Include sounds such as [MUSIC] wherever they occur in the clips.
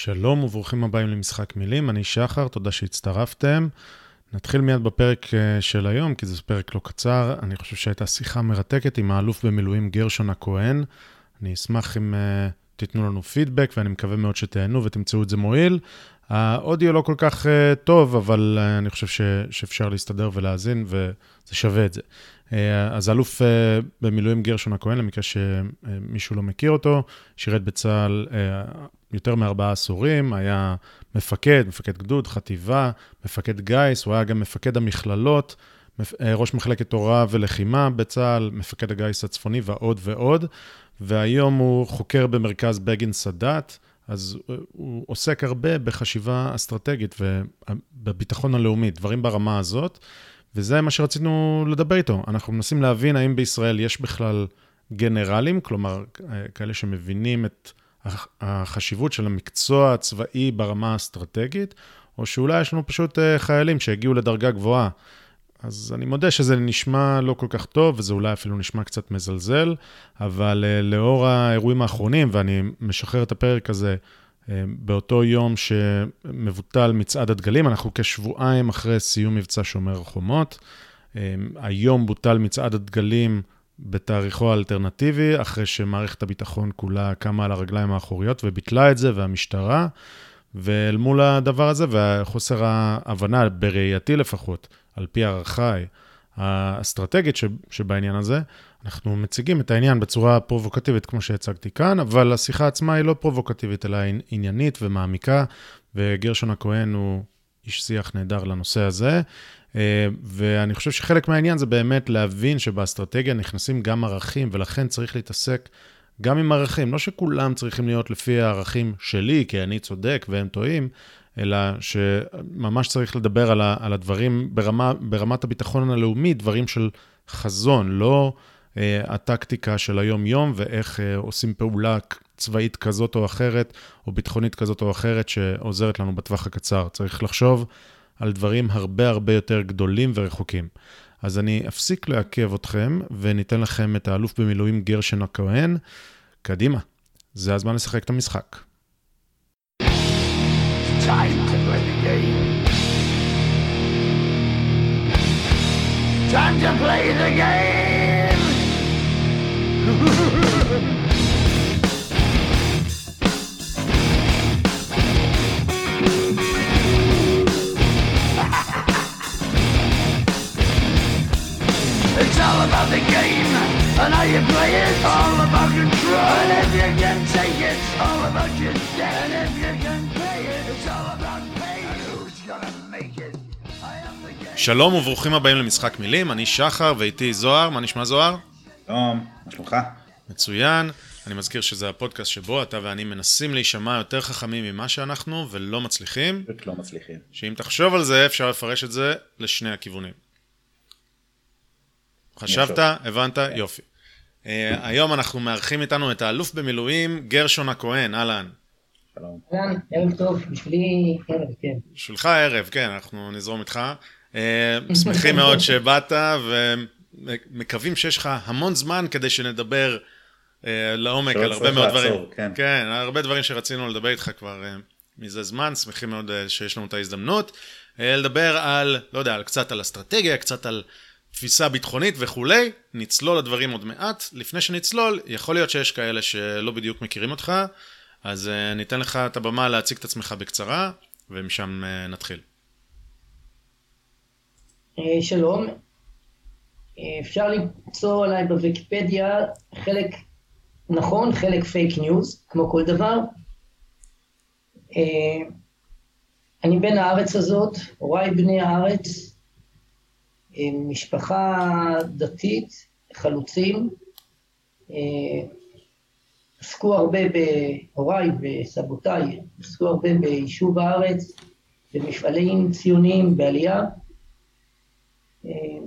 שלום וברוכים הבאים למשחק מילים, אני שחר, תודה שהצטרפתם. נתחיל מיד בפרק אה, של היום, כי זה פרק לא קצר. אני חושב שהייתה שיחה מרתקת עם האלוף במילואים גרשון הכהן. אני אשמח אם uh, תיתנו לנו פידבק, ואני מקווה מאוד שתהנו ותמצאו את זה מועיל. האודיו לא כל כך uh, טוב, אבל uh, אני חושב ש, שאפשר להסתדר ולהאזין, וזה שווה את זה. Uh, אז אלוף uh, במילואים גרשון הכהן, למקרה שמישהו לא מכיר אותו, שירת בצה"ל uh, יותר מארבעה עשורים, היה מפקד, מפקד גדוד, חטיבה, מפקד גיס, הוא היה גם מפקד המכללות, ראש מחלקת הוראה ולחימה בצה"ל, מפקד הגיס הצפוני ועוד ועוד. והיום הוא חוקר במרכז בגין סאדאת, אז הוא עוסק הרבה בחשיבה אסטרטגית ובביטחון הלאומי, דברים ברמה הזאת, וזה מה שרצינו לדבר איתו. אנחנו מנסים להבין האם בישראל יש בכלל גנרלים, כלומר, כאלה שמבינים את החשיבות של המקצוע הצבאי ברמה האסטרטגית, או שאולי יש לנו פשוט אה, חיילים שהגיעו לדרגה גבוהה. אז אני מודה שזה נשמע לא כל כך טוב, וזה אולי אפילו נשמע קצת מזלזל, אבל uh, לאור האירועים האחרונים, ואני משחרר את הפרק הזה uh, באותו יום שמבוטל מצעד הדגלים, אנחנו כשבועיים אחרי סיום מבצע שומר החומות. היום בוטל מצעד הדגלים בתאריכו האלטרנטיבי, אחרי שמערכת הביטחון כולה קמה על הרגליים האחוריות וביטלה את זה, והמשטרה. ואל מול הדבר הזה וחוסר ההבנה, בראייתי לפחות, על פי הערכיי האסטרטגית שבעניין הזה, אנחנו מציגים את העניין בצורה פרובוקטיבית כמו שהצגתי כאן, אבל השיחה עצמה היא לא פרובוקטיבית, אלא עניינית ומעמיקה, וגרשון הכהן הוא איש שיח נהדר לנושא הזה. אה, ואני חושב שחלק מהעניין זה באמת להבין שבאסטרטגיה נכנסים גם ערכים, ולכן צריך להתעסק גם עם ערכים. לא שכולם צריכים להיות לפי הערכים שלי, כי אני צודק והם טועים, אלא שממש צריך לדבר על, הדברים ברמה, ברמת הביטחון הלאומי, דברים של חזון, לא אה, הטקטיקה של היום-יום ואיך אה, עושים פעולה צבאית כזאת או אחרת, או ביטחונית כזאת או אחרת, שעוזרת לנו בטווח הקצר. צריך לחשוב על דברים הרבה הרבה יותר גדולים ורחוקים. אז אני אפסיק לעכב אתכם וניתן לכם את האלוף במילואים גרשן הכהן. קדימה, זה הזמן לשחק את המשחק. Time to play the game. Time to play the game. [LAUGHS] It's all about the game and how you play it. All about control. And if you can take it, all about your debt. And if you can pay it, it's all about pay. And who's gonna make it? שלום וברוכים הבאים למשחק מילים, אני שחר ואיתי זוהר, מה נשמע זוהר? שלום, מה שלומך? מצוין, אני מזכיר שזה הפודקאסט שבו אתה ואני מנסים להישמע יותר חכמים ממה שאנחנו ולא מצליחים. פשוט לא מצליחים. שאם תחשוב על זה, אפשר לפרש את זה לשני הכיוונים. חשבת? הבנת? כן. יופי. Uh, היום אנחנו מארחים איתנו את האלוף במילואים, גרשון הכהן, אהלן. שלום. אהלן, ערב טוב, בשבילי ערב, כן. בשבילך ערב, כן, אנחנו נזרום איתך. Uh, שמחים [LAUGHS] מאוד שבאת, ומקווים שיש לך המון זמן כדי שנדבר uh, לעומק על הרבה מאוד דברים. כן. כן, הרבה דברים שרצינו לדבר איתך כבר מזה זמן, שמחים מאוד שיש לנו את ההזדמנות. לדבר על, לא יודע, על קצת על אסטרטגיה, קצת על... תפיסה ביטחונית וכולי, נצלול לדברים עוד מעט. לפני שנצלול, יכול להיות שיש כאלה שלא בדיוק מכירים אותך, אז uh, ניתן לך את הבמה להציג את עצמך בקצרה, ומשם uh, נתחיל. Uh, שלום, אפשר למצוא עליי בוויקיפדיה חלק נכון, חלק fake news, כמו כל דבר. אני בן הארץ הזאת, הוריי בני הארץ, משפחה דתית, חלוצים, אה, עסקו הרבה בהוריי וסבותיי, עסקו הרבה ביישוב הארץ, במפעלים ציוניים, בעלייה. אה,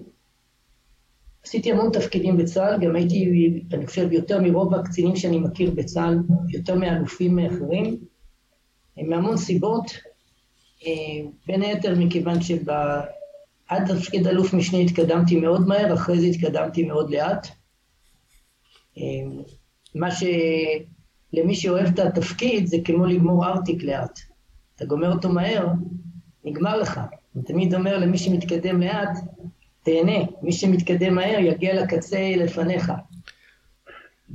עשיתי המון תפקידים בצה"ל, גם הייתי, אני חושב, יותר מרוב הקצינים שאני מכיר בצה"ל, יותר מאלופים אחרים, מהמון סיבות, אה, בין היתר מכיוון שב... עד תפקיד אלוף משנה התקדמתי מאוד מהר, אחרי זה התקדמתי מאוד לאט. אמ, מה למי שאוהב את התפקיד, זה כמו לגמור ארטיק לאט. אתה גומר אותו מהר, נגמר לך. אני תמיד אומר למי שמתקדם לאט, תהנה. מי שמתקדם מהר יגיע לקצה לפניך.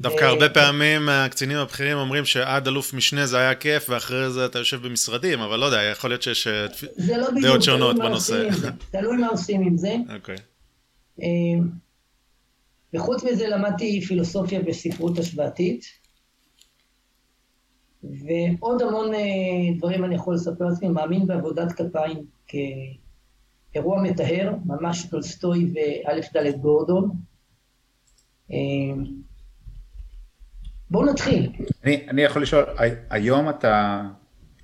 דווקא הרבה פעמים הקצינים הבכירים אומרים שעד אלוף משנה זה היה כיף, ואחרי זה אתה יושב במשרדים, אבל לא יודע, יכול להיות שיש אה, לא דעות שונות בנושא. תלוי מה עושים עם זה. אוקיי. אה, וחוץ מזה למדתי פילוסופיה וספרות השוואתית, ועוד המון אה, דברים אני יכול לספר לעצמי, מאמין בעבודת כפיים כאירוע מטהר, ממש טולסטוי ואלף דלת גורדון. בואו נתחיל. אני, אני יכול לשאול, היום אתה,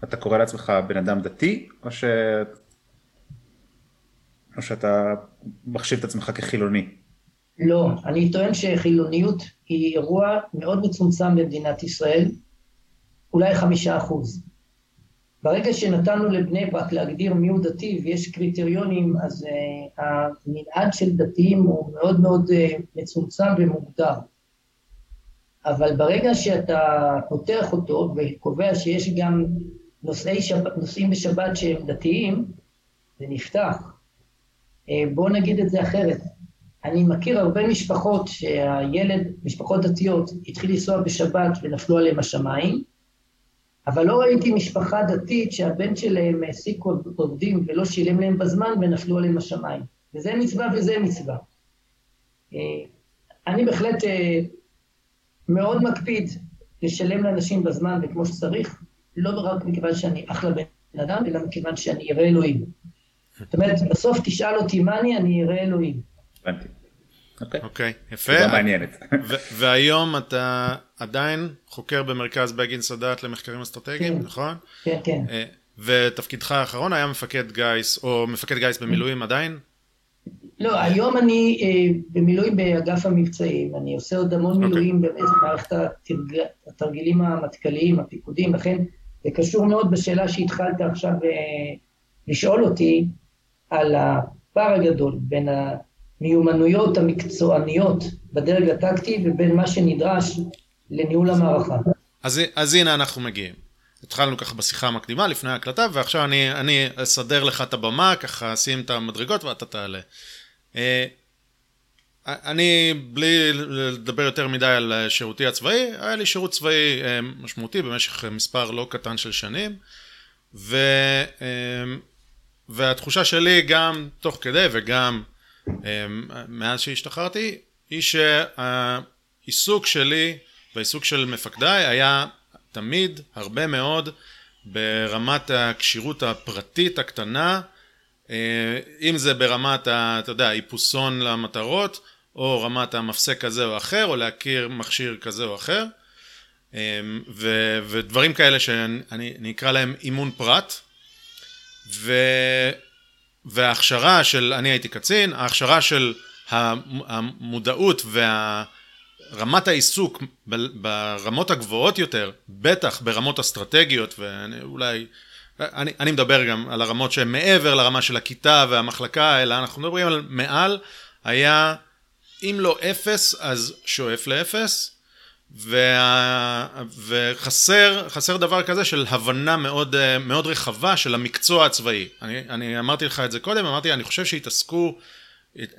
אתה קורא לעצמך בן אדם דתי, או, ש... או שאתה מחשיב את עצמך כחילוני? לא, אני טוען שחילוניות היא אירוע מאוד מצומצם במדינת ישראל, אולי חמישה אחוז. ברגע שנתנו לבני ברק להגדיר מיהו דתי ויש קריטריונים, אז uh, המנעד של דתיים הוא מאוד מאוד uh, מצומצם ומוגדר. אבל ברגע שאתה פותח אותו וקובע שיש גם נושאי שב... נושאים בשבת שהם דתיים, זה נפתח. אה, בואו נגיד את זה אחרת. אני מכיר הרבה משפחות שהילד, משפחות דתיות, התחיל לנסוע בשבת ונפלו עליהם השמיים, אבל לא ראיתי משפחה דתית שהבן שלהם העסיק עובדים ולא שילם להם בזמן ונפלו עליהם השמיים. וזה מצווה וזה מצווה. אה, אני בהחלט אה, מאוד מקפיד לשלם לאנשים בזמן וכמו שצריך, לא רק מכיוון שאני אחלה בן אדם, אלא מכיוון שאני אראה אלוהים. זאת אומרת, בסוף תשאל אותי מה אני, אני אראה אלוהים. הבנתי. אוקיי, אוקיי יפה. תודה מעניינת. והיום אתה עדיין חוקר במרכז בגין סאדאת למחקרים אסטרטגיים, כן. נכון? כן, כן. אה, ותפקידך האחרון היה מפקד גיס, או מפקד גיס במילואים עדיין? לא, היום אני אה, במילואים באגף המבצעים, אני עושה עוד המון okay. אוקיי. מילואים במערכת התרג... התרגילים המטכ"ליים, הפיקודים, לכן זה קשור מאוד בשאלה שהתחלת עכשיו אה, לשאול אותי על הפער הגדול בין המיומנויות המקצועניות בדרג הטקטי ובין מה שנדרש לניהול המערכה. אז, אז הנה אנחנו מגיעים. התחלנו ככה בשיחה המקדימה לפני ההקלטה, ועכשיו אני, אני אסדר לך את הבמה, ככה שים את המדרגות ואתה תעלה. אה, אני, בלי לדבר יותר מדי על שירותי הצבאי, היה לי שירות צבאי אה, משמעותי במשך מספר לא קטן של שנים, ו, אה, והתחושה שלי גם תוך כדי וגם מאז שהשתחררתי, היא שהעיסוק שלי והעיסוק של מפקדיי היה תמיד הרבה מאוד ברמת הכשירות הפרטית הקטנה אם זה ברמת, ה, אתה יודע, איפוסון למטרות, או רמת המפסק כזה או אחר, או להכיר מכשיר כזה או אחר, אה, ו, ודברים כאלה שאני אקרא להם אימון פרט, ו, וההכשרה של, אני הייתי קצין, ההכשרה של המודעות ורמת העיסוק ברמות הגבוהות יותר, בטח ברמות אסטרטגיות, ואולי אני, אני מדבר גם על הרמות שהן מעבר לרמה של הכיתה והמחלקה, אלא אנחנו מדברים על מעל, היה אם לא אפס, אז שואף לאפס, וה... וחסר חסר דבר כזה של הבנה מאוד, מאוד רחבה של המקצוע הצבאי. אני, אני אמרתי לך את זה קודם, אמרתי, אני חושב שהתעסקו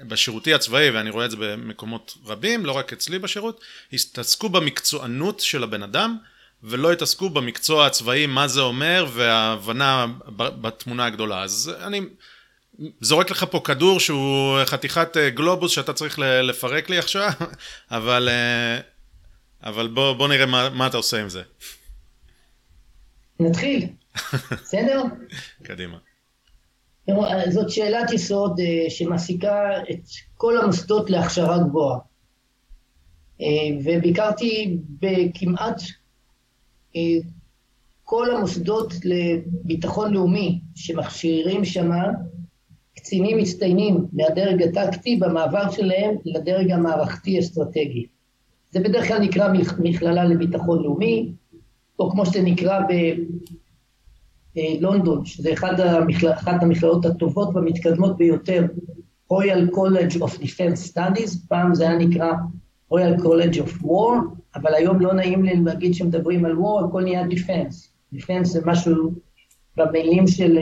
בשירותי הצבאי, ואני רואה את זה במקומות רבים, לא רק אצלי בשירות, התעסקו במקצוענות של הבן אדם, ולא התעסקו במקצוע הצבאי, מה זה אומר, וההבנה בתמונה הגדולה. אז אני זורק לך פה כדור שהוא חתיכת אה, גלובוס שאתה צריך לפרק לי עכשיו, [LAUGHS] אבל, אה, אבל בוא, בוא נראה מה, מה אתה עושה עם זה. נתחיל, [LAUGHS] בסדר? קדימה. זאת שאלת יסוד אה, שמעסיקה את כל המוסדות להכשרה גבוהה. וביקרתי בכמעט כל המוסדות לביטחון לאומי שמכשירים שם קצינים מצטיינים מהדרג הטקטי במעבר שלהם לדרג המערכתי-אסטרטגי. זה בדרך כלל נקרא מכללה לביטחון לאומי, או כמו שזה נקרא בלונדון, שזה אחת, המכל... המכללות הטובות והמתקדמות ביותר, Royal College of Defense Studies, פעם זה היה נקרא Royal College of War, אבל היום לא נעים לי להגיד שמדברים על war, הכל נהיה defense. defense זה משהו במילים של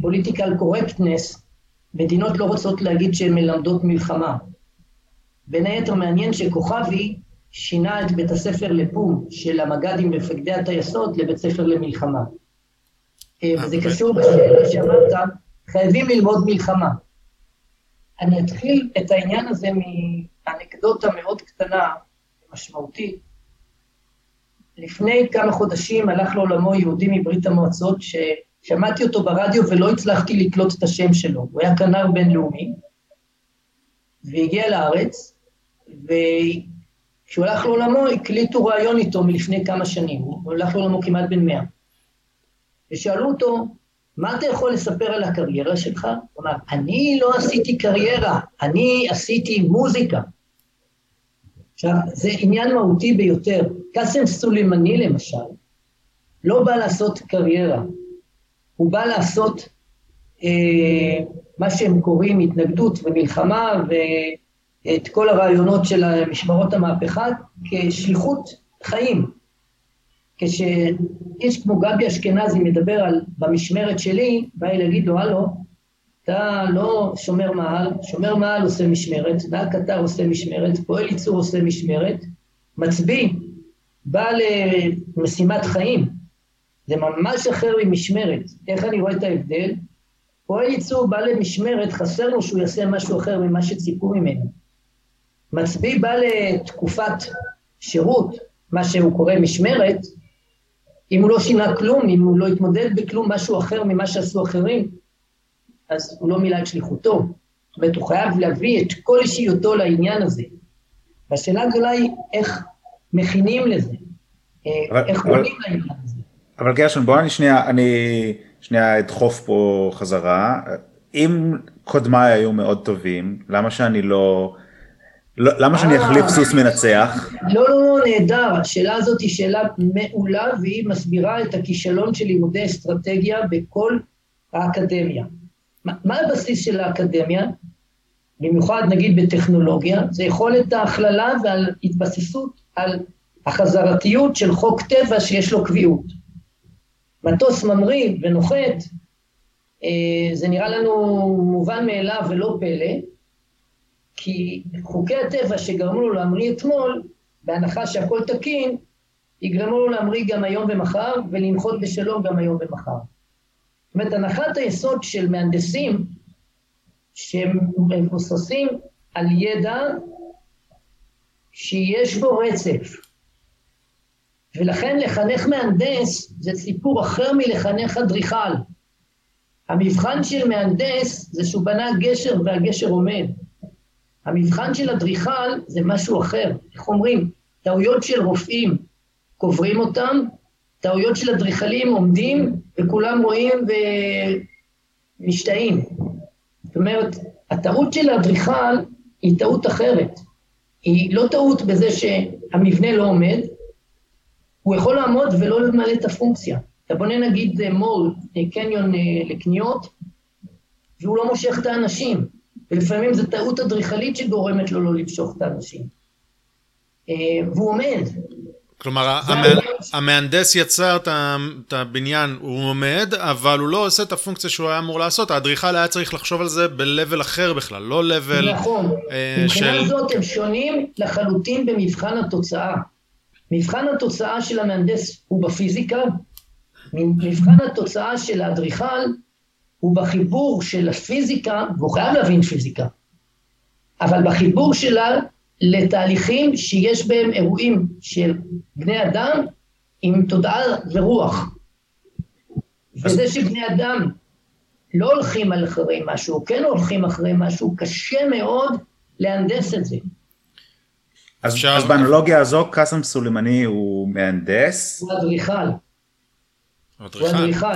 political correctness, מדינות לא רוצות להגיד שהן מלמדות מלחמה. בין היתר מעניין שכוכבי שינה את בית הספר לפום של המג"דים ומפקדי הטייסות לבית ספר למלחמה. אה, וזה קשור בשאלה שאמרת, חייבים ללמוד מלחמה. אני אתחיל את העניין הזה מאנקדוטה מאוד קטנה, משמעותית. לפני כמה חודשים הלך לעולמו יהודי מברית המועצות, ששמעתי אותו ברדיו ולא הצלחתי לקלוט את השם שלו. הוא היה כנר בינלאומי, והגיע לארץ, וכשהוא הלך לעולמו הקליטו ראיון איתו מלפני כמה שנים, הוא הלך לעולמו כמעט בן מאה. ושאלו אותו, מה אתה יכול לספר על הקריירה שלך? הוא אמר, אני לא עשיתי קריירה, אני עשיתי מוזיקה. עכשיו, זה עניין מהותי ביותר. קאסם סולימני למשל, לא בא לעשות קריירה, הוא בא לעשות אה, מה שהם קוראים התנגדות ומלחמה ואת כל הרעיונות של משמרות המהפכה כשליחות חיים. כשאיש כמו גבי אשכנזי מדבר על במשמרת שלי, בא לי להגיד לו, הלו, אתה לא שומר מעל, שומר מעל עושה משמרת, נהג קטר עושה משמרת, פועל ייצור עושה משמרת, מצביא, בא למשימת חיים, זה ממש אחר ממשמרת. איך אני רואה את ההבדל? פועל ייצור בא למשמרת, חסר לו שהוא יעשה משהו אחר ממה שציפו ממנו. מצביא בא לתקופת שירות, מה שהוא קורא משמרת, אם הוא לא שינה כלום, אם הוא לא התמודד בכלום משהו אחר ממה שעשו אחרים, אז הוא לא מילא את שליחותו. זאת אומרת, הוא חייב להביא את כל אישיותו לעניין הזה. והשאלה הגדולה היא איך מכינים לזה, אבל, איך עולים לעניין הזה. אבל גרשון, בוא אני שנייה, אני שנייה אדחוף פה חזרה. אם קודמיי היו מאוד טובים, למה שאני לא... לא, למה שאני אחליף אה. סוס מנצח? לא, לא, לא, נהדר. השאלה הזאת היא שאלה מעולה, והיא מסבירה את הכישלון של לימודי אסטרטגיה בכל האקדמיה. מה הבסיס של האקדמיה? במיוחד נגיד בטכנולוגיה, זה יכולת ההכללה ועל התבססות על החזרתיות של חוק טבע שיש לו קביעות. מטוס ממריא ונוחת, אה, זה נראה לנו מובן מאליו ולא פלא, כי חוקי הטבע שגרמו לו להמריא אתמול, בהנחה שהכל תקין, יגרמו לו להמריא גם היום ומחר, ולנחות בשלום גם היום ומחר. אומרת, הנחת היסוד של מהנדסים, שהם מבוססים על ידע שיש בו רצף. ולכן לחנך מהנדס זה סיפור אחר מלחנך אדריכל. המבחן של מהנדס זה שהוא בנה גשר והגשר עומד. המבחן של אדריכל זה משהו אחר. איך אומרים? טעויות של רופאים, קוברים אותם, טעויות של אדריכלים עומדים וכולם רואים ומשתאים. זאת אומרת, הטעות של האדריכל היא טעות אחרת. היא לא טעות בזה שהמבנה לא עומד, הוא יכול לעמוד ולא למלא את הפונקציה. אתה בונה נגיד מול, קניון אה, לקניות, והוא לא מושך את האנשים. ולפעמים זו טעות אדריכלית שגורמת לו לא למשוך את האנשים. אה, והוא עומד. כלומר, המהנדס יצר את הבניין, הוא עומד, אבל הוא לא עושה את הפונקציה שהוא היה אמור לעשות. האדריכל היה צריך לחשוב על זה ב-level אחר בכלל, לא level נכון. אה, מבחינה זאת הם שונים לחלוטין במבחן התוצאה. מבחן התוצאה של המהנדס הוא בפיזיקה, מבחן התוצאה של האדריכל הוא בחיבור של הפיזיקה, והוא חייב להבין פיזיקה, אבל בחיבור שלה לתהליכים שיש בהם אירועים של בני אדם עם תודעה ורוח. וזה שבני אדם לא הולכים אחרי משהו, כן הולכים אחרי משהו, קשה מאוד להנדס את זה. אז, אז באנלוגיה הזו קאסם סולימני הוא מהנדס? הוא אדריכל. הוא אדריכל.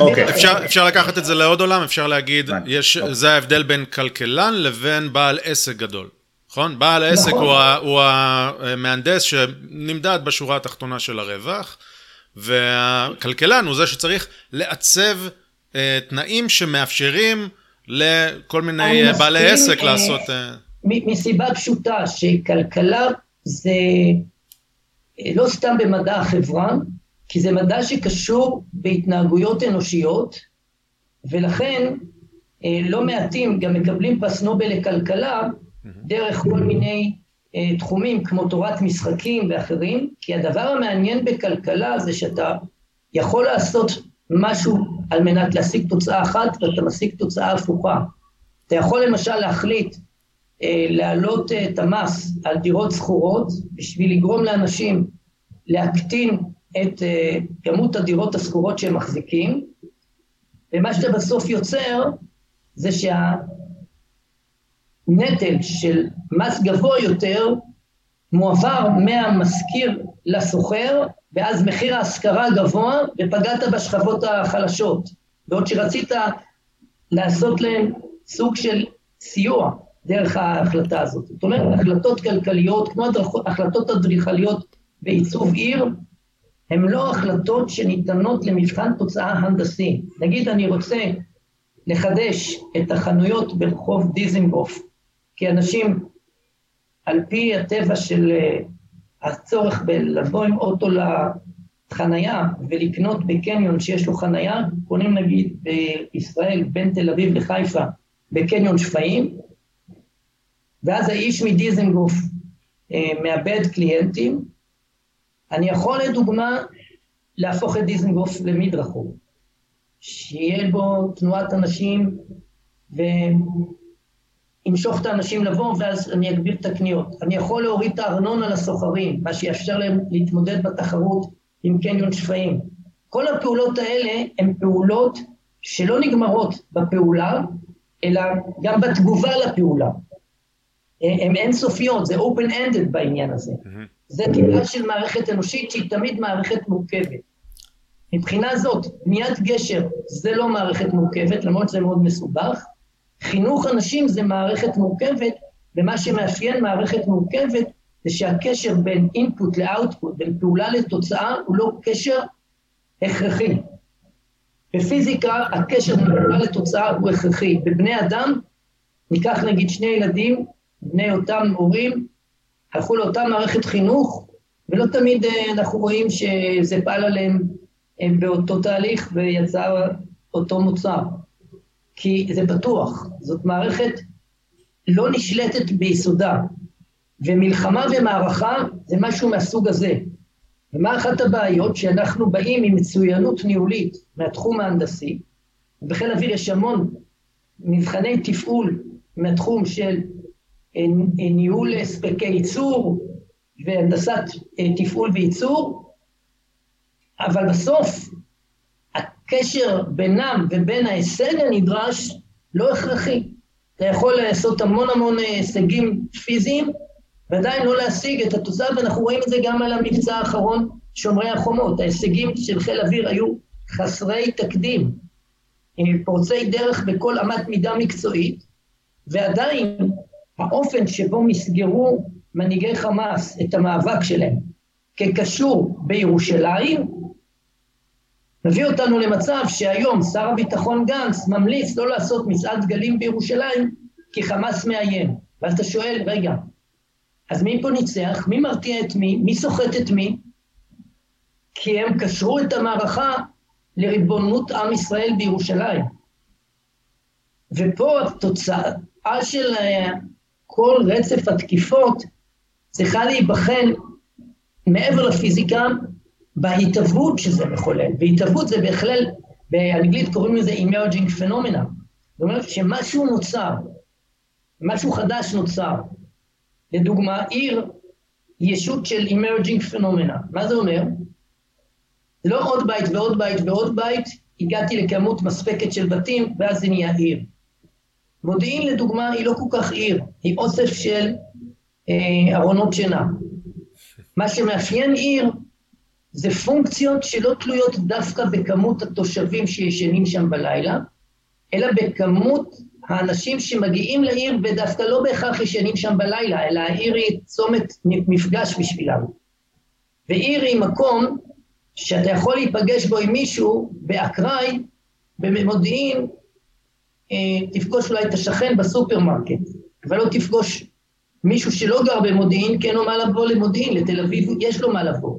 אוקיי. אפשר, אפשר לקחת את זה לעוד עולם, אפשר להגיד, יש, אוקיי. זה ההבדל בין כלכלן לבין בעל עסק גדול, נכון? בעל העסק נכון. הוא, הוא המהנדס שנמדד בשורה התחתונה של הרווח, והכלכלן הוא זה שצריך לעצב אה, תנאים שמאפשרים לכל מיני בעלי עסק לעשות... אה, מסיבה פשוטה, שכלכלה זה אה, לא סתם במדע החברה, כי זה מדע שקשור בהתנהגויות אנושיות, ולכן אה, לא מעטים גם מקבלים פרס נובל לכלכלה דרך כל מיני אה, תחומים כמו תורת משחקים ואחרים, כי הדבר המעניין בכלכלה זה שאתה יכול לעשות משהו על מנת להשיג תוצאה אחת ואתה משיג תוצאה הפוכה. אתה יכול למשל להחליט אה, להעלות את המס על דירות שכורות בשביל לגרום לאנשים להקטין את אה, כמות הדירות השכורות שהם מחזיקים, ומה שאתה בסוף יוצר זה שהנטל של מס גבוה יותר מועבר מהמשכיר לשוכר, ואז מחיר ההשכרה גבוה, ופגעת בשכבות החלשות. בעוד שרצית לעשות להם סוג של סיוע דרך ההחלטה הזאת. זאת אומרת, החלטות כלכליות, כמו החלטות אדריכליות בעיצוב עיר, הן לא החלטות שניתנות למבחן תוצאה הנדסי. נגיד אני רוצה לחדש את החנויות ברחוב דיזנגוף, כי אנשים, על פי הטבע של אה, הצורך בלבוא עם אוטו לחנייה ולקנות בקניון שיש לו חנייה, קונים נגיד בישראל בין תל אביב לחיפה בקניון שפיים, ואז האיש מדיזנגוף אה, מאבד קליינטים, אני יכול לדוגמה להפוך את דיזנגוף למדרחוב, שיהיה בו תנועת אנשים וימשוך את האנשים לבוא ואז אני אגביר את הקניות. אני יכול להוריד את הארנונה לסוחרים, מה שיאפשר להם להתמודד בתחרות עם קניון שפיים. כל הפעולות האלה הן פעולות שלא נגמרות בפעולה, אלא גם בתגובה לפעולה. הן אינסופיות, זה open-ended בעניין הזה. Mm-hmm. זה טבעה של מערכת אנושית שהיא תמיד מערכת מורכבת. מבחינה זאת, בניית גשר זה לא מערכת מורכבת, למרות שזה מאוד מסובך. חינוך אנשים זה מערכת מורכבת, ומה שמאפיין מערכת מורכבת זה שהקשר בין אינפוט לאאוטפוט, בין פעולה לתוצאה, הוא לא קשר הכרחי. בפיזיקה הקשר בין פעולה לתוצאה הוא הכרחי. בבני אדם, ניקח נגיד שני ילדים, בני אותם הורים, הלכו לאותה מערכת חינוך, ולא תמיד אה, אנחנו רואים שזה פעל עליהם אה, באותו תהליך ויצא אותו מוצר. כי זה בטוח, זאת מערכת לא נשלטת ביסודה, ומלחמה ומערכה זה משהו מהסוג הזה. ומה אחת הבעיות? שאנחנו באים עם מצוינות ניהולית מהתחום ההנדסי, ובחיל האוויר יש המון מבחני תפעול מהתחום של ניהול הספקי ייצור והנדסת אה, תפעול וייצור, אבל בסוף הקשר בינם ובין ההישג הנדרש לא הכרחי. אתה יכול לעשות המון המון אה, הישגים פיזיים ועדיין לא להשיג את התוצאה, ואנחנו רואים את זה גם על המבצע האחרון, שומרי החומות. ההישגים של חיל אוויר היו חסרי תקדים, פורצי דרך בכל אמת מידה מקצועית, ועדיין האופן שבו מסגרו מנהיגי חמאס את המאבק שלהם כקשור בירושלים, מביא אותנו למצב שהיום שר הביטחון גנץ ממליץ לא לעשות מצעד דגלים בירושלים כי חמאס מאיים. ואז אתה שואל, רגע, אז מי פה ניצח? מי מרתיע את מי? מי סוחט את מי? כי הם קשרו את המערכה לריבונות עם ישראל בירושלים. ופה התוצאה של כל רצף התקיפות צריכה להיבחן מעבר לפיזיקה בהתהוות שזה מחולל. והתהוות זה בכלל, באנגלית קוראים לזה emerging phenomena. זאת אומרת שמשהו נוצר, משהו חדש נוצר. לדוגמה, עיר ישות של emerging phenomena. מה זה אומר? לא עוד בית ועוד בית ועוד בית, הגעתי לכמות מספקת של בתים, ואז זה נהיה עיר. מודיעין לדוגמה היא לא כל כך עיר, היא אוסף של אה, ארונות שינה. מה שמאפיין עיר זה פונקציות שלא תלויות דווקא בכמות התושבים שישנים שם בלילה, אלא בכמות האנשים שמגיעים לעיר ודווקא לא בהכרח ישנים שם בלילה, אלא העיר היא צומת מפגש בשבילם. ועיר היא מקום שאתה יכול להיפגש בו עם מישהו באקראי, במודיעין, תפגוש אולי את השכן בסופרמרקט, אבל לא תפגוש מישהו שלא גר במודיעין, אין לו מה לבוא למודיעין, לתל אביב יש לו מה לבוא.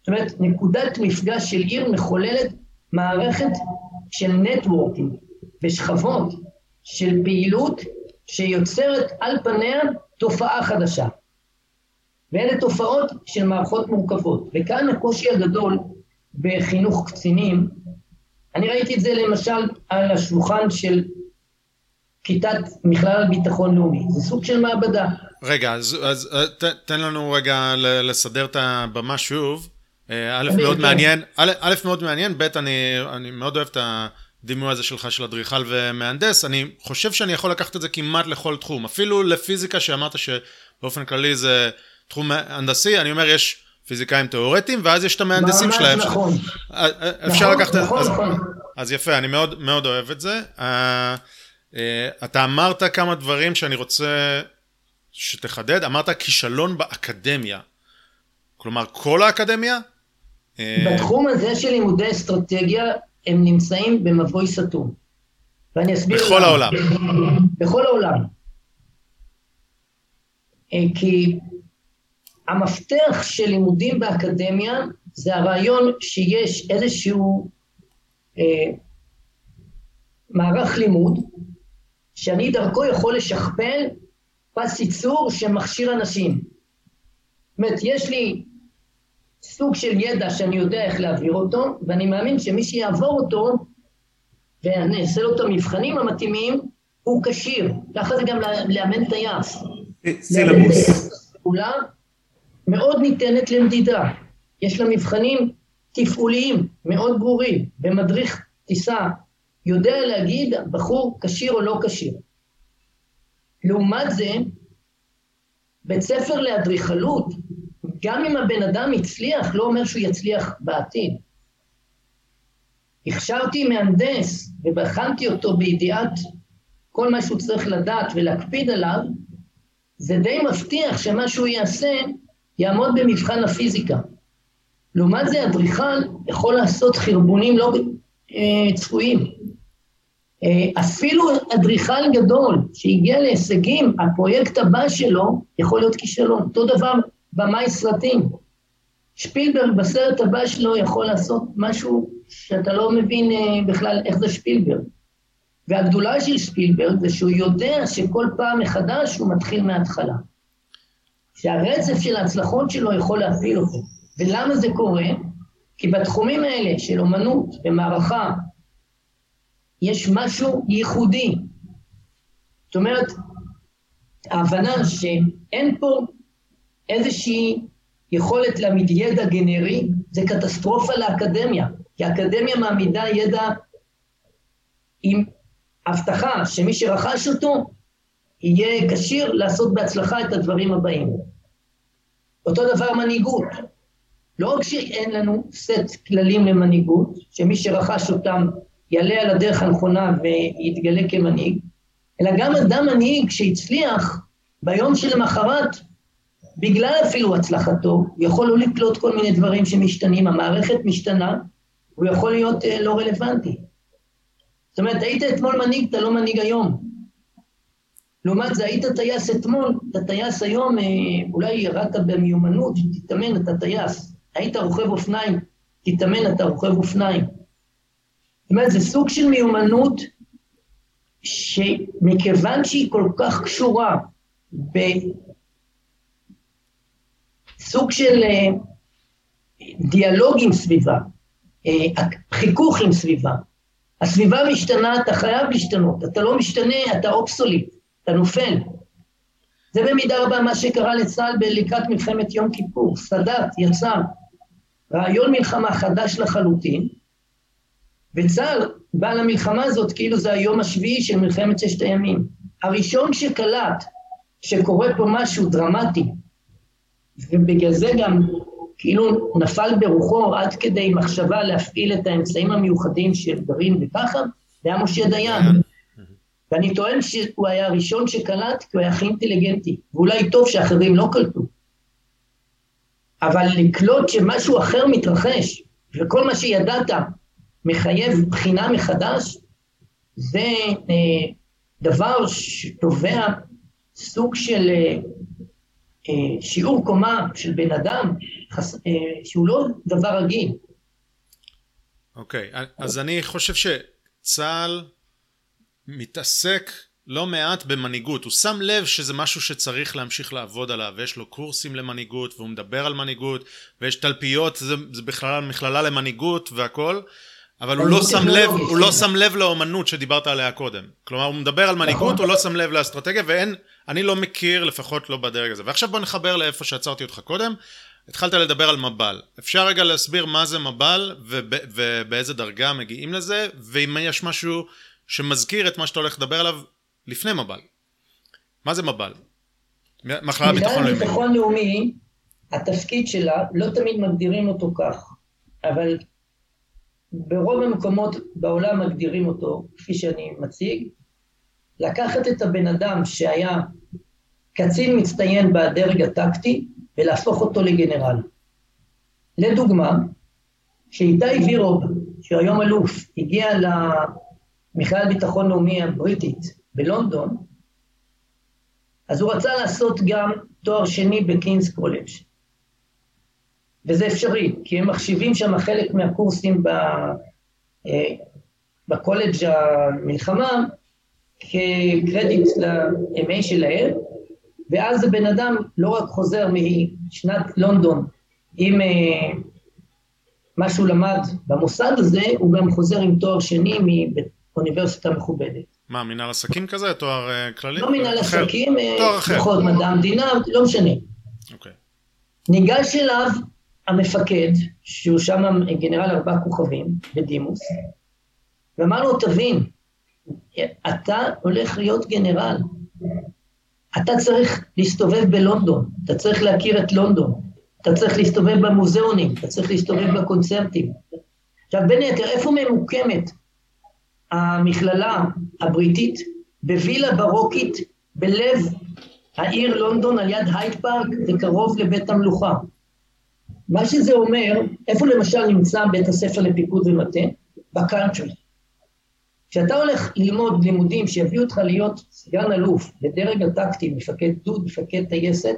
זאת אומרת, נקודת מפגש של עיר מחוללת מערכת של networking ושכבות של פעילות שיוצרת על פניה תופעה חדשה. ואלה תופעות של מערכות מורכבות. וכאן הקושי הגדול בחינוך קצינים, אני ראיתי את זה למשל על השולחן של כיתת מכלל ביטחון לאומי, זה סוג של מעבדה. רגע, אז, אז ת, תן לנו רגע לסדר את הבמה שוב. אה, א', מאוד מעניין, א', מאוד מעניין, ב', אני, אני מאוד אוהב את הדימוי הזה שלך של אדריכל ומהנדס, אני חושב שאני יכול לקחת את זה כמעט לכל תחום, אפילו לפיזיקה שאמרת שבאופן כללי זה תחום הנדסי, אני אומר יש פיזיקאים תיאורטיים, ואז יש את המהנדסים ממש שלהם. נכון. ש... אפשר נכון, לקחת... נכון, אז, נכון. אז יפה, אני מאוד, מאוד אוהב את זה. Uh, אתה אמרת כמה דברים שאני רוצה שתחדד, אמרת כישלון באקדמיה. כלומר, כל האקדמיה? בתחום הזה של לימודי אסטרטגיה, הם נמצאים במבוי סתום. ואני אסביר בכל למה. העולם. בכל העולם. אה, כי המפתח של לימודים באקדמיה זה הרעיון שיש איזשהו אה, מערך לימוד שאני דרכו יכול לשכפל פס ייצור שמכשיר אנשים. זאת אומרת, יש לי סוג של ידע שאני יודע איך להעביר אותו, ואני מאמין שמי שיעבור אותו ואני אעשה לו את המבחנים המתאימים, הוא כשיר. ככה זה גם לאמן טייס. סילבוס. פעולה מאוד ניתנת למדידה. יש לה מבחנים תפעוליים מאוד ברורים, ומדריך טיסה יודע להגיד בחור כשיר או לא כשיר. לעומת זה, בית ספר לאדריכלות, גם אם הבן אדם הצליח, לא אומר שהוא יצליח בעתיד. הכשרתי מהנדס ובחנתי אותו בידיעת כל מה שהוא צריך לדעת ולהקפיד עליו, זה די מבטיח שמה שהוא יעשה יעמוד במבחן הפיזיקה. לעומת זה, אדריכל יכול לעשות חרבונים לא אה, צפויים. אה, אפילו אדריכל גדול שהגיע להישגים, הפרויקט הבא שלו יכול להיות כישלון. אותו דבר במאי סרטים. שפילברג בסרט הבא שלו יכול לעשות משהו שאתה לא מבין אה, בכלל איך זה שפילברג. והגדולה של שפילברג זה שהוא יודע שכל פעם מחדש הוא מתחיל מההתחלה. שהרצף של ההצלחות שלו יכול להפיל אותו. ולמה זה קורה? כי בתחומים האלה של אומנות ומערכה יש משהו ייחודי. זאת אומרת, ההבנה שאין פה איזושהי יכולת להעמיד ידע גנרי, זה קטסטרופה לאקדמיה, כי האקדמיה מעמידה ידע עם הבטחה שמי שרכש אותו יהיה כשיר לעשות בהצלחה את הדברים הבאים. אותו דבר מנהיגות. לא רק שאין לנו סט כללים למנהיגות, שמי שרכש אותם יעלה על הדרך הנכונה ויתגלה כמנהיג, אלא גם אדם מנהיג שהצליח ביום שלמחרת, בגלל אפילו הצלחתו, הוא יכול לא לקלוט כל מיני דברים שמשתנים, המערכת משתנה, הוא יכול להיות uh, לא רלוונטי. זאת אומרת, היית אתמול מנהיג, אתה לא מנהיג היום. לעומת זה, היית טייס אתמול, אתה טייס היום, אה, אולי ירדת במיומנות, תתאמן, אתה טייס. היית רוכב אופניים, תתאמן, אתה רוכב אופניים. אומרת, זה סוג של מיומנות שמכיוון שהיא כל כך קשורה בסוג של אה, דיאלוג עם סביבה, אה, חיכוך עם סביבה, הסביבה משתנה, אתה חייב להשתנות, אתה לא משתנה, אתה אובסוליט, אתה נופל. זה במידה רבה מה שקרה לצה"ל לקראת מלחמת יום כיפור. סאדאת יצר רעיון מלחמה חדש לחלוטין, וצה"ל בא למלחמה הזאת כאילו זה היום השביעי של מלחמת ששת הימים. הראשון שקלט שקורה פה משהו דרמטי, ובגלל זה גם כאילו נפל ברוחו עד כדי מחשבה להפעיל את האמצעים המיוחדים של גרעין וככה, זה היה משה דיין. ואני טוען שהוא היה הראשון שקלט כי הוא היה הכי אינטליגנטי, ואולי טוב שאחרים לא קלטו. אבל לקלוט שמשהו אחר מתרחש, וכל מה שידעת מחייב בחינה מחדש, זה אה, דבר שתובע סוג של אה, אה, שיעור קומה של בן אדם, חס, אה, שהוא לא דבר רגיל. אוקיי, okay, אז אני חושב שצה"ל מתעסק לא מעט במנהיגות, הוא שם לב שזה משהו שצריך להמשיך לעבוד עליו, ויש לו קורסים למנהיגות, והוא מדבר על מנהיגות, ויש תלפיות, זה, זה בכלל מכללה למנהיגות והכל, אבל הוא לא שם לב, הוא לא שם לב לאומנות שדיברת עליה קודם. כלומר, הוא מדבר על מנהיגות, הוא לא שם לב לאסטרטגיה, ואין, אני לא מכיר, לפחות לא בדרג הזה. ועכשיו בוא נחבר לאיפה שעצרתי אותך קודם. התחלת לדבר על מב"ל. אפשר רגע להסביר מה זה מב"ל, ובאיזה דרגה מגיעים לזה, ואם יש משהו שמזכיר את מה שאתה הולך לדבר עליו לפני מב"ל. מה זה מב"ל? מחלה ביטחון לאומי. ביטחון לאומי, התפקיד שלה, לא תמיד מגדירים אותו כך, אבל ברוב המקומות בעולם מגדירים אותו, כפי שאני מציג, לקחת את הבן אדם שהיה קצין מצטיין בדרג הטקטי ולהפוך אותו לגנרל. לדוגמה, כשאיתי וירוב, שהוא היום אלוף, הגיע למכלל ביטחון לאומי הבריטית בלונדון, אז הוא רצה לעשות גם תואר שני בקינס קולג'. וזה אפשרי, כי הם מחשיבים שם חלק מהקורסים ב, אה, בקולג' המלחמה כקרדיט ל-MA שלהם, ואז הבן אדם לא רק חוזר משנת לונדון עם אה, מה שהוא למד במוסד הזה, הוא גם חוזר עם תואר שני מאוניברסיטה מכובדת. מה, מנהל עסקים כזה? תואר uh, כללי? לא מנהל עסקים, תואר אחר. פחות מדע המדינה, לא משנה. אוקיי. ניגש אליו המפקד, שהוא שם גנרל ארבע כוכבים בדימוס, ואמר לו, תבין, אתה הולך להיות גנרל, אתה צריך להסתובב בלונדון, אתה צריך להכיר את לונדון, אתה צריך להסתובב במוזיאונים, אתה צריך להסתובב בקונצרטים. עכשיו, בין היתר, איפה ממוקמת המכללה הבריטית? בווילה ברוקית בלב העיר לונדון על יד הייד פארק וקרוב לבית המלוכה. מה שזה אומר, איפה למשל נמצא בית הספר לפיקוד ומטה? בקאנטרי. כשאתה הולך ללמוד לימודים שיביאו אותך להיות סגן אלוף בדרג הטקטי, מפקד גדוד, מפקד טייסת,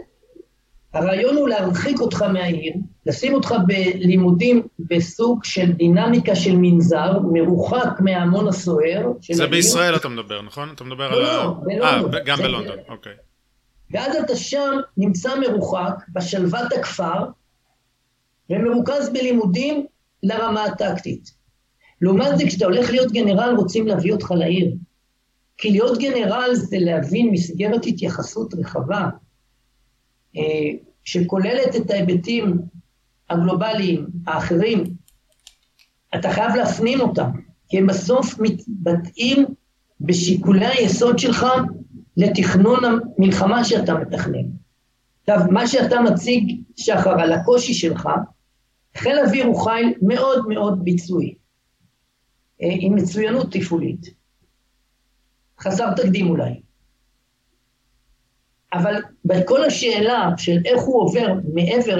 הרעיון הוא להרחיק אותך מהעיר, לשים אותך בלימודים בסוג של דינמיקה של מנזר, מרוחק מההמון הסוער. זה. בישראל אתה מדבר, נכון? אתה מדבר לא, על לא, ה... בלונדון. אה, גם בלונדון, אוקיי. ואז אתה שם נמצא מרוחק, בשלוות הכפר, ומרוכז בלימודים לרמה הטקטית. לעומת זה, כשאתה הולך להיות גנרל, רוצים להביא אותך לעיר. כי להיות גנרל זה להבין מסגרת התייחסות רחבה, אה, שכוללת את ההיבטים הגלובליים האחרים, אתה חייב להפנים אותם, כי הם בסוף מתבטאים בשיקולי היסוד שלך לתכנון המלחמה שאתה מתכנן. עכשיו, מה שאתה מציג, שחר, על הקושי שלך, חיל אוויר הוא חיל מאוד מאוד ביצועי. אה, עם מצוינות תפעולית. חסר תקדים אולי. אבל בכל השאלה של איך הוא עובר מעבר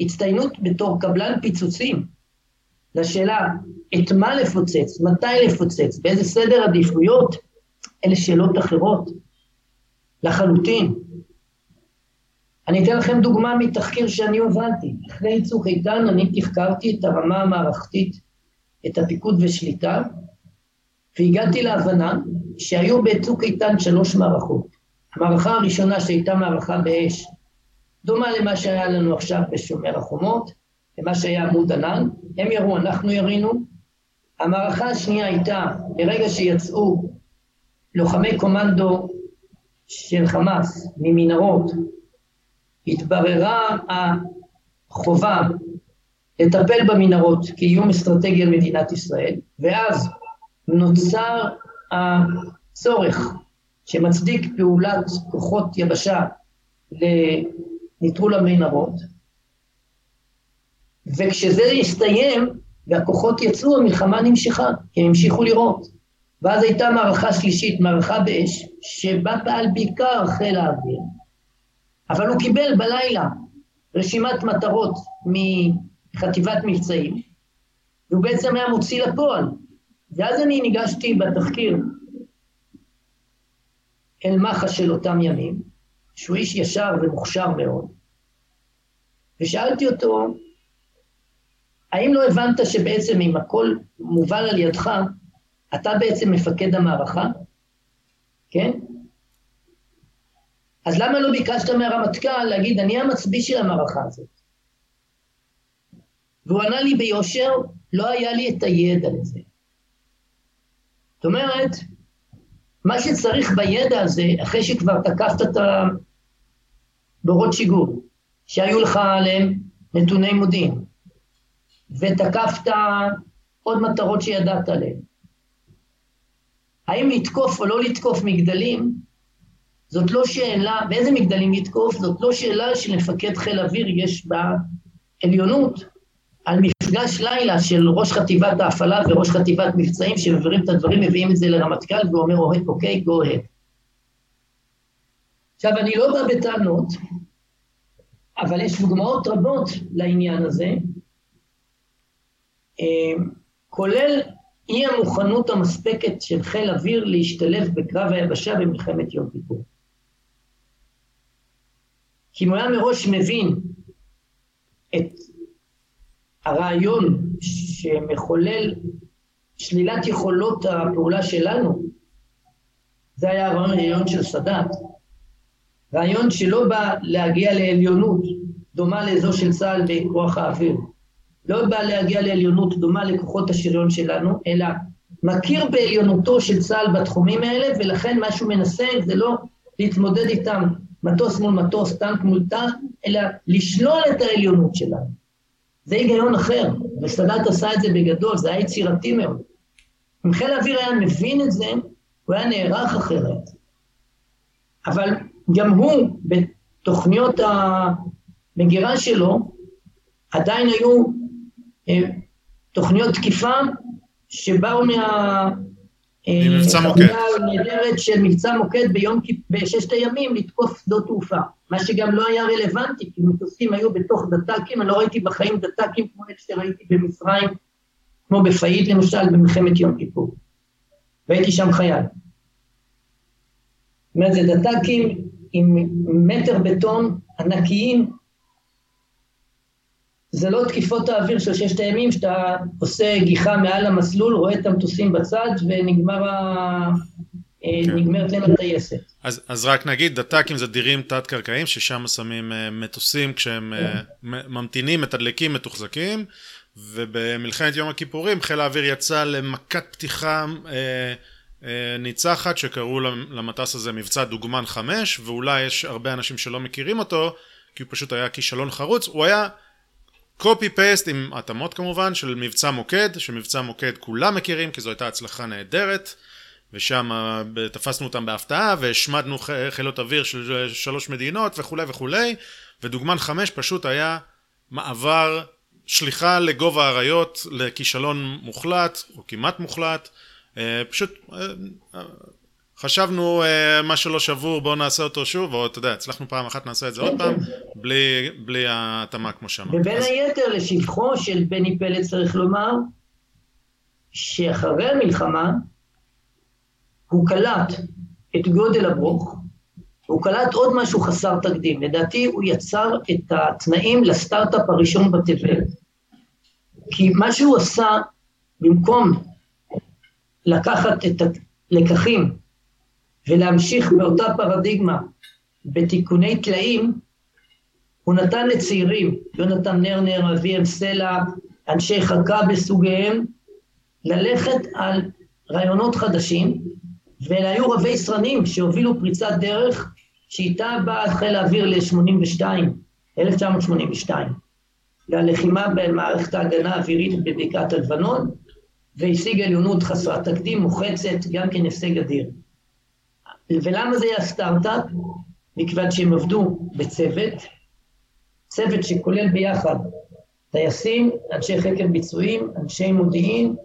להצטיינות בתור קבלן פיצוצים, לשאלה את מה לפוצץ, מתי לפוצץ, באיזה סדר עדיפויות, אלה שאלות אחרות לחלוטין. אני אתן לכם דוגמה מתחקיר שאני הובלתי. אחרי צוק איתן אני תחקרתי את הרמה המערכתית את הפיקוד ושליטה, והגעתי להבנה שהיו בצוק איתן שלוש מערכות. המערכה הראשונה שהייתה מערכה באש, דומה למה שהיה לנו עכשיו בשומר החומות, למה שהיה עמוד ענן, הם ירו, אנחנו ירינו. המערכה השנייה הייתה, ברגע שיצאו לוחמי קומנדו של חמאס ממנהרות, התבררה החובה לטפל במנהרות כאיום אסטרטגי על מדינת ישראל, ואז נוצר הצורך שמצדיק פעולת כוחות יבשה לנטרול המנהרות, וכשזה הסתיים והכוחות יצאו, המלחמה נמשכה, כי הם המשיכו לראות. ואז הייתה מערכה שלישית, מערכה באש, שבה פעל בעיקר חיל האוויר, אבל הוא קיבל בלילה רשימת מטרות חטיבת מבצעים, והוא בעצם היה מוציא לפועל. ואז אני ניגשתי בתחקיר אל מח"ש של אותם ימים, שהוא איש ישר ומוכשר מאוד, ושאלתי אותו, האם לא הבנת שבעצם אם הכל מובל על ידך, אתה בעצם מפקד המערכה? כן? אז למה לא ביקשת מהרמטכ"ל להגיד, אני המצביא של המערכה הזאת? והוא ענה לי ביושר, לא היה לי את הידע לזה. זאת אומרת, מה שצריך בידע הזה, אחרי שכבר תקפת את הבורות שיגור, שהיו לך עליהם נתוני מודיעין, ותקפת עוד מטרות שידעת עליהן. האם לתקוף או לא לתקוף מגדלים, זאת לא שאלה, באיזה מגדלים לתקוף, זאת לא שאלה שלמפקד חיל אוויר יש בה עליונות על מפגש לילה של ראש חטיבת ההפעלה וראש חטיבת מבצעים שמעבירים את הדברים, מביאים את זה לרמטכ"ל והוא אומר, אוקיי, go ahead. עכשיו, אני לא בא בטענות, אבל יש דוגמאות רבות לעניין הזה, אה, כולל אי המוכנות המספקת של חיל אוויר להשתלב בקרב היבשה במלחמת יום כיפור. כי אם הוא היה מראש מבין את הרעיון שמחולל שלילת יכולות הפעולה שלנו, זה היה הרעיון של סאדאת, רעיון שלא בא להגיע לעליונות דומה לאזור של צה"ל בכוח האוויר, לא בא להגיע לעליונות דומה לכוחות השריון שלנו, אלא מכיר בעליונותו של צה"ל בתחומים האלה, ולכן מה שהוא מנסה זה לא להתמודד איתם מטוס מול מטוס, טנק מול טנק, אלא לשלול את העליונות שלנו. זה היגיון אחר, וסאדאת עשה את זה בגדול, זה היה יצירתי מאוד. אם חיל האוויר היה מבין את זה, הוא היה נערך אחרת. אבל גם הוא, בתוכניות המגירה שלו, עדיין היו אה, תוכניות תקיפה שבאו מה... ממבצע אה, מוקד. נהדרת של מבצע מוקד ביום, בששת הימים לתקוף שדות תעופה. מה שגם לא היה רלוונטי, כי מטוסים היו בתוך דת"קים, אני לא ראיתי בחיים דת"קים כמו איך שראיתי במצרים, כמו בפאיד למשל, במלחמת יום כיפור. והייתי שם חייל. זאת אומרת, זה דת"קים עם מטר בטון ענקיים, זה לא תקיפות האוויר של ששת הימים, שאתה עושה גיחה מעל המסלול, רואה את המטוסים בצד, ונגמר ה... אה, כן. נגמרת להם הטייסת. אז, אז רק נגיד, דת"קים זה דירים תת-קרקעיים, ששם שמים uh, מטוסים כשהם uh, ממתינים, מתדלקים, מתוחזקים, ובמלחמת יום הכיפורים חיל האוויר יצא למכת פתיחה uh, uh, ניצחת, שקראו למטוס הזה מבצע דוגמן 5, ואולי יש הרבה אנשים שלא מכירים אותו, כי הוא פשוט היה כישלון חרוץ, הוא היה קופי פייסט עם התאמות כמובן של מבצע מוקד, שמבצע מוקד כולם מכירים כי זו הייתה הצלחה נהדרת ושם תפסנו אותם בהפתעה והשמדנו חילות אוויר של שלוש מדינות וכולי וכולי ודוגמן חמש פשוט היה מעבר שליחה לגובה האריות לכישלון מוחלט או כמעט מוחלט אה, פשוט אה, חשבנו uh, מה שלא שבור בואו נעשה אותו שוב, או אתה יודע, הצלחנו פעם אחת נעשה את זה עוד פעם, בלי, בלי ההתאמה כמו שאמרת. ובין אז... היתר לשבחו של בני פלץ צריך לומר, שאחרי המלחמה הוא קלט את גודל הברוך, הוא קלט עוד משהו חסר תקדים, לדעתי הוא יצר את התנאים לסטארט-אפ הראשון בתבל. כי מה שהוא עשה, במקום לקחת את הלקחים ולהמשיך באותה פרדיגמה בתיקוני טלאים, הוא נתן לצעירים, יונתן נרנר, אביהם סלע, אנשי חכה בסוגיהם, ללכת על רעיונות חדשים, ואלה היו רבי סרנים שהובילו פריצת דרך, שאיתה בא חיל האוויר ל-82, 1982, ללחימה במערכת ההגנה האווירית בבקעת הלבנון, והשיג עליונות חסרת תקדים, מוחצת, גם כן הישג אדיר. ולמה זה היה סטארט-אפ? מכיוון שהם עבדו בצוות, צוות שכולל ביחד טייסים, אנשי חקר ביצועים, אנשי מודיעין,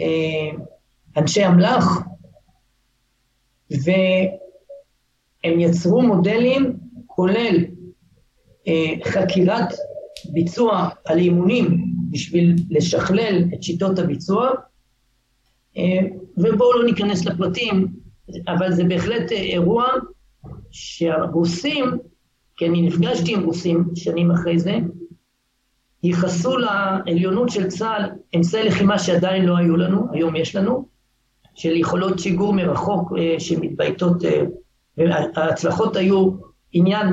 אה, אנשי אמל"ח, והם יצרו מודלים כולל אה, חקירת ביצוע על אימונים בשביל לשכלל את שיטות הביצוע, אה, ובואו לא ניכנס לפרטים, אבל זה בהחלט אה, אירוע שהרוסים, כי אני נפגשתי עם רוסים שנים אחרי זה, ייחסו לעליונות של צה"ל אמצעי לחימה שעדיין לא היו לנו, היום יש לנו, של יכולות שיגור מרחוק אה, שמתבייתות, אה, וההצלחות היו עניין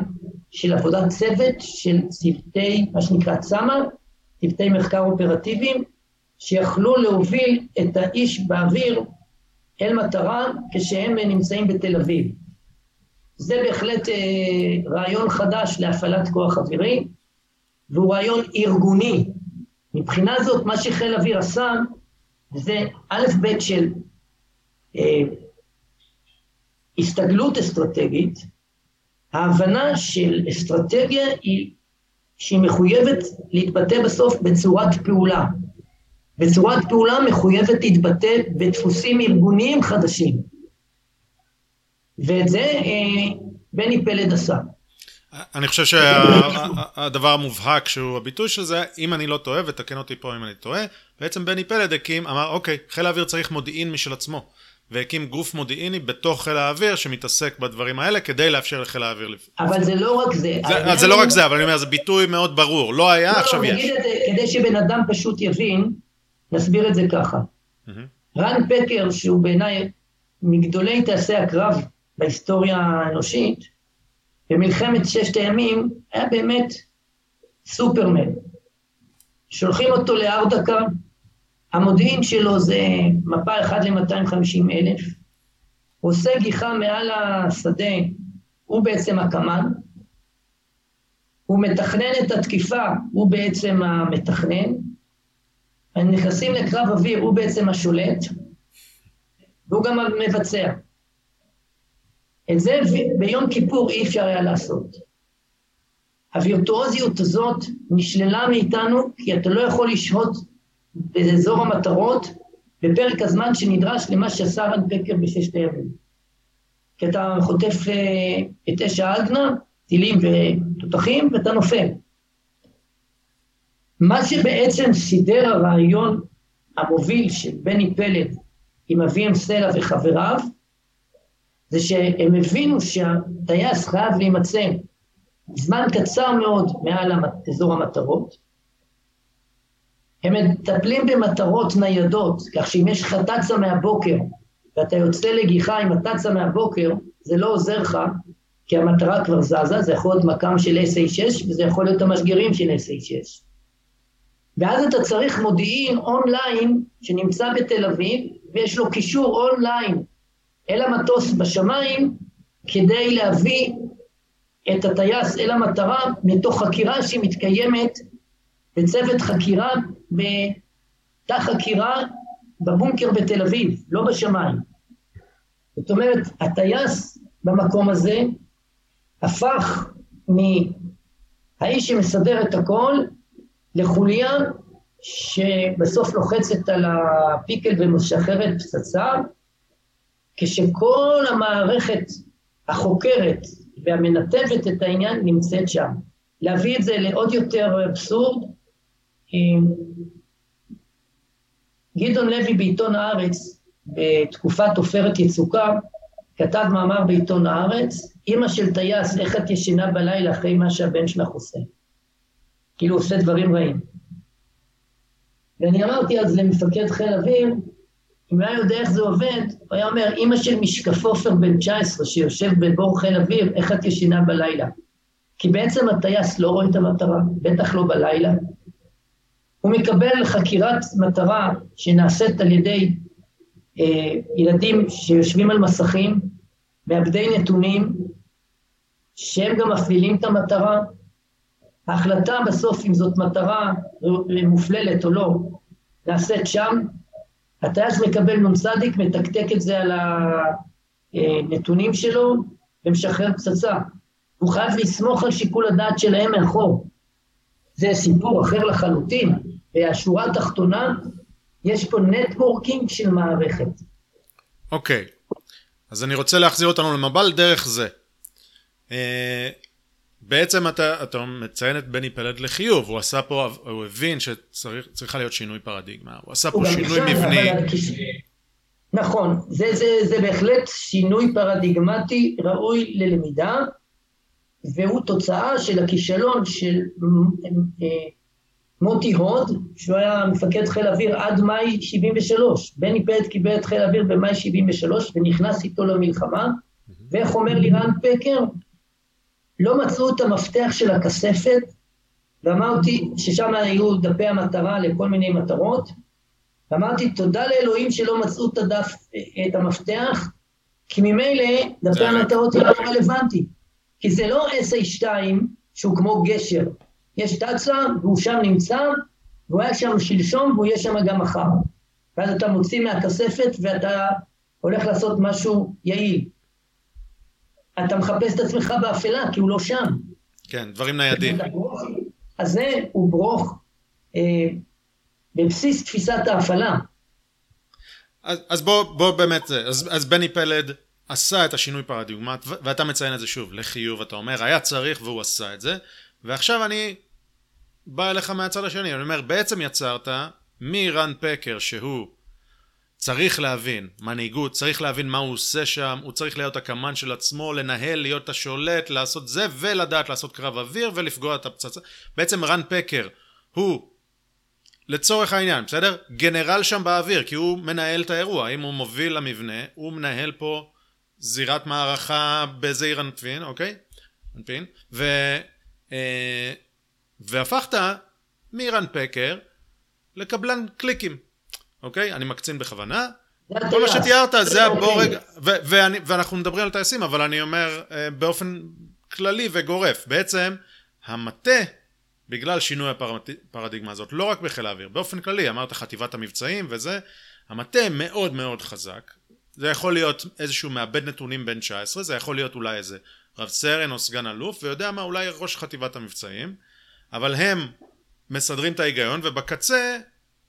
של עבודת צוות של צוותי, מה שנקרא צמ"ה, צוותי מחקר אופרטיביים, שיכלו להוביל את האיש באוויר אל מטרה כשהם נמצאים בתל אביב. זה בהחלט אה, רעיון חדש להפעלת כוח אווירי, והוא רעיון ארגוני. מבחינה זאת, מה שחיל אוויר עשה, זה א' ב' של אה, הסתגלות אסטרטגית, ההבנה של אסטרטגיה היא שהיא מחויבת להתבטא בסוף בצורת פעולה. וצורת פעולה מחויבת להתבטא בדפוסים ארגוניים חדשים. ואת זה אה, בני פלד עשה. אני חושב שהדבר המובהק שהוא הביטוי של זה, אם אני לא טועה, ותקן אותי פה אם אני טועה, בעצם בני פלד הקים, אמר אוקיי, חיל האוויר צריך מודיעין משל עצמו. והקים גוף מודיעיני בתוך חיל האוויר שמתעסק בדברים האלה כדי לאפשר לחיל האוויר לפעול. אבל זה לא רק זה. זה, זה לא רק זה, אבל אני אומר, זה ביטוי מאוד ברור. לא היה, לא, עכשיו לא, יש. זה, כדי שבן אדם פשוט יבין, נסביר את זה ככה. רן פקר, שהוא בעיניי מגדולי טייסי הקרב בהיסטוריה האנושית, במלחמת ששת הימים היה באמת סופרמן. שולחים אותו לארדקה, המודיעין שלו זה מפה 1 ל-250 אלף, הוא עושה גיחה מעל השדה, הוא בעצם הקמ"ן, הוא מתכנן את התקיפה, הוא בעצם המתכנן, הם נכנסים לקרב אוויר, הוא בעצם השולט, והוא גם המבצע. את זה ביום כיפור אי אפשר היה לעשות. הווירטואוזיות הזאת נשללה מאיתנו, כי אתה לא יכול לשהות באזור המטרות בפרק הזמן שנדרש למה שעשה רן פקר בששת הימים. כי אתה חוטף אה, את אש האלגנה, טילים ותותחים, ואתה נופל. מה שבעצם סידר הרעיון המוביל של בני פלד עם אביהם סלע וחבריו, זה שהם הבינו שהטייס חייב להימצא זמן קצר מאוד מעל אזור המטרות, הם מטפלים במטרות ניידות, כך שאם יש לך תצה מהבוקר ואתה יוצא לגיחה עם התצה מהבוקר, זה לא עוזר לך, כי המטרה כבר זזה, זה יכול להיות מקם של SA6 וזה יכול להיות המשגרים של SA6. ואז אתה צריך מודיעין אונליין שנמצא בתל אביב, ויש לו קישור אונליין אל המטוס בשמיים, כדי להביא את הטייס אל המטרה מתוך חקירה שמתקיימת בצוות חקירה בתא חקירה בבונקר בתל אביב, לא בשמיים. זאת אומרת, הטייס במקום הזה הפך מהאיש שמסדר את הכל לחוליה שבסוף לוחצת על הפיקל ומשחררת פצצה, כשכל המערכת החוקרת והמנתבת את העניין נמצאת שם. להביא את זה לעוד יותר אבסורד, גדעון לוי בעיתון הארץ, בתקופת עופרת יצוקה, כתב מאמר בעיתון הארץ, אימא של טייס, איך את ישנה בלילה אחרי מה שהבן שלך עושה? כאילו עושה דברים רעים. ואני אמרתי אז למפקד חיל אוויר, אם היה יודע איך זה עובד, הוא היה אומר, אימא של משקף עופר בן 19 שיושב בבור חיל אוויר, איך את ישנה בלילה? כי בעצם הטייס לא רואה את המטרה, בטח לא בלילה, הוא מקבל חקירת מטרה שנעשית על ידי אה, ילדים שיושבים על מסכים, מעבדי נתונים, שהם גם מפעילים את המטרה. ההחלטה בסוף אם זאת מטרה מופללת או לא, נעשית שם. הטייס מקבל נ"צ, מתקתק את זה על הנתונים שלו ומשחרר פצצה. הוא חייב לסמוך על שיקול הדעת שלהם מאחור. זה סיפור אחר לחלוטין. והשורה התחתונה, יש פה נטוורקינג של מערכת. אוקיי, okay. אז אני רוצה להחזיר אותנו למב"ל דרך זה. Uh, בעצם אתה, אתה מציין את בני פלד לחיוב, הוא עשה פה, הוא הבין שצריכה להיות שינוי פרדיגמה, הוא עשה פה הוא שינוי מבני. כש... נכון, זה, זה, זה בהחלט שינוי פרדיגמטי ראוי ללמידה, והוא תוצאה של הכישלון של אה, מוטי הוד, שהוא היה מפקד חיל אוויר עד מאי 73. בני פלד קיבל את חיל האוויר במאי 73 ונכנס איתו למלחמה, ואיך אומר לי רן פקר? לא מצאו את המפתח של הכספת, ואמרתי ששם היו דפי המטרה לכל מיני מטרות, ואמרתי תודה לאלוהים שלא מצאו את הדף, את המפתח, כי ממילא דפי המטרות לא רלוונטי. כי זה לא SA2 שהוא כמו גשר, יש תצ"א והוא שם נמצא, והוא היה שם שלשום והוא יהיה שם גם מחר. ואז אתה מוציא מהכספת ואתה הולך לעשות משהו יעיל. אתה מחפש את עצמך באפלה, כי הוא לא שם. כן, דברים ניידים. הזה הוא ברוך אה, בבסיס תפיסת ההפעלה. אז, אז בוא, בוא באמת, אז, אז בני פלד עשה את השינוי פרדיגמט, ואתה מציין את זה שוב, לחיוב, אתה אומר, היה צריך והוא עשה את זה, ועכשיו אני בא אליך מהצד השני, אני אומר, בעצם יצרת מרן פקר שהוא צריך להבין, מנהיגות, צריך להבין מה הוא עושה שם, הוא צריך להיות הקמ"ן של עצמו, לנהל, להיות השולט, לעשות זה, ולדעת לעשות קרב אוויר ולפגוע את הפצצה. בעצם רן פקר הוא, לצורך העניין, בסדר? גנרל שם באוויר, כי הוא מנהל את האירוע. אם הוא מוביל למבנה, הוא מנהל פה זירת מערכה בזעיר אנפין, אוקיי? אנפין. ו... אה, והפכת מרן פקר לקבלן קליקים. אוקיי? אני מקצין בכוונה. כל מה שתיארת זה הבורג, ואנחנו מדברים על טייסים, אבל אני אומר אה, באופן כללי וגורף. בעצם המטה, בגלל שינוי הפרדיגמה הזאת, לא רק בחיל האוויר, באופן כללי, אמרת חטיבת המבצעים וזה, המטה מאוד מאוד חזק. זה יכול להיות איזשהו מעבד נתונים בין 19, זה יכול להיות אולי איזה רב סרן או סגן אלוף, ויודע מה, אולי ראש חטיבת המבצעים, אבל הם מסדרים את ההיגיון, ובקצה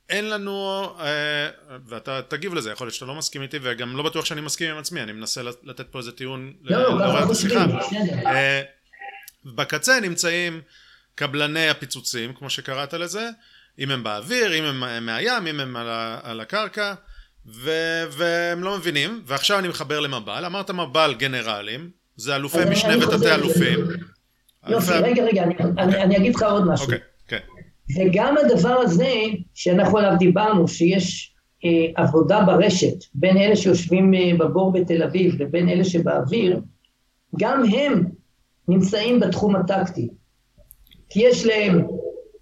אין לנו, אה, ואתה תגיב לזה, יכול להיות שאתה לא מסכים איתי וגם לא בטוח שאני מסכים עם עצמי, אני מנסה לתת פה איזה טיעון לא, לא, לא, השיחה. אה, בקצה נמצאים קבלני הפיצוצים, כמו שקראת לזה, אם הם באוויר, אם הם מהים, אם הם על הקרקע, ו- והם לא מבינים, ועכשיו אני מחבר למב"ל, אמרת מב"ל גנרלים, זה אלופי משנה ותתי אלופים. יופי, רגע, רגע, אני אגיד לך עוד משהו. אוקיי. וגם הדבר הזה, שאנחנו עליו דיברנו, שיש אה, עבודה ברשת בין אלה שיושבים אה, בבור בתל אביב לבין אלה שבאוויר, גם הם נמצאים בתחום הטקטי. כי יש להם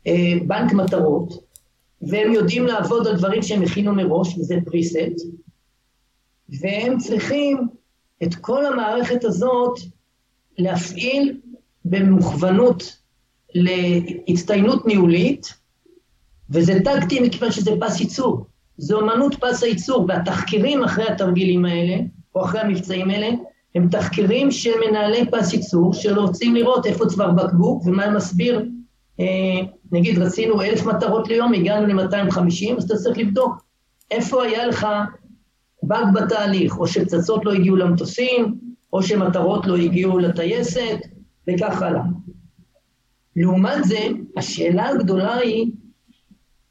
אה, בנק מטרות, והם יודעים לעבוד על דברים שהם הכינו מראש, וזה פריסט, והם צריכים את כל המערכת הזאת להפעיל במוכוונות להצטיינות ניהולית, וזה טקטי מכיוון שזה פס ייצור. זה אומנות פס הייצור, והתחקירים אחרי התרגילים האלה, או אחרי המבצעים האלה, הם תחקירים של מנהלי פס ייצור, שרוצים לראות איפה צוואר בקבוק ומה מסביר. אה, נגיד, רצינו אלף מטרות ליום, הגענו ל-250, אז אתה צריך לבדוק איפה היה לך באג בתהליך, או שפצצות לא הגיעו למטוסים, או שמטרות לא הגיעו לטייסת, וכך הלאה. לעומת זה, השאלה הגדולה היא,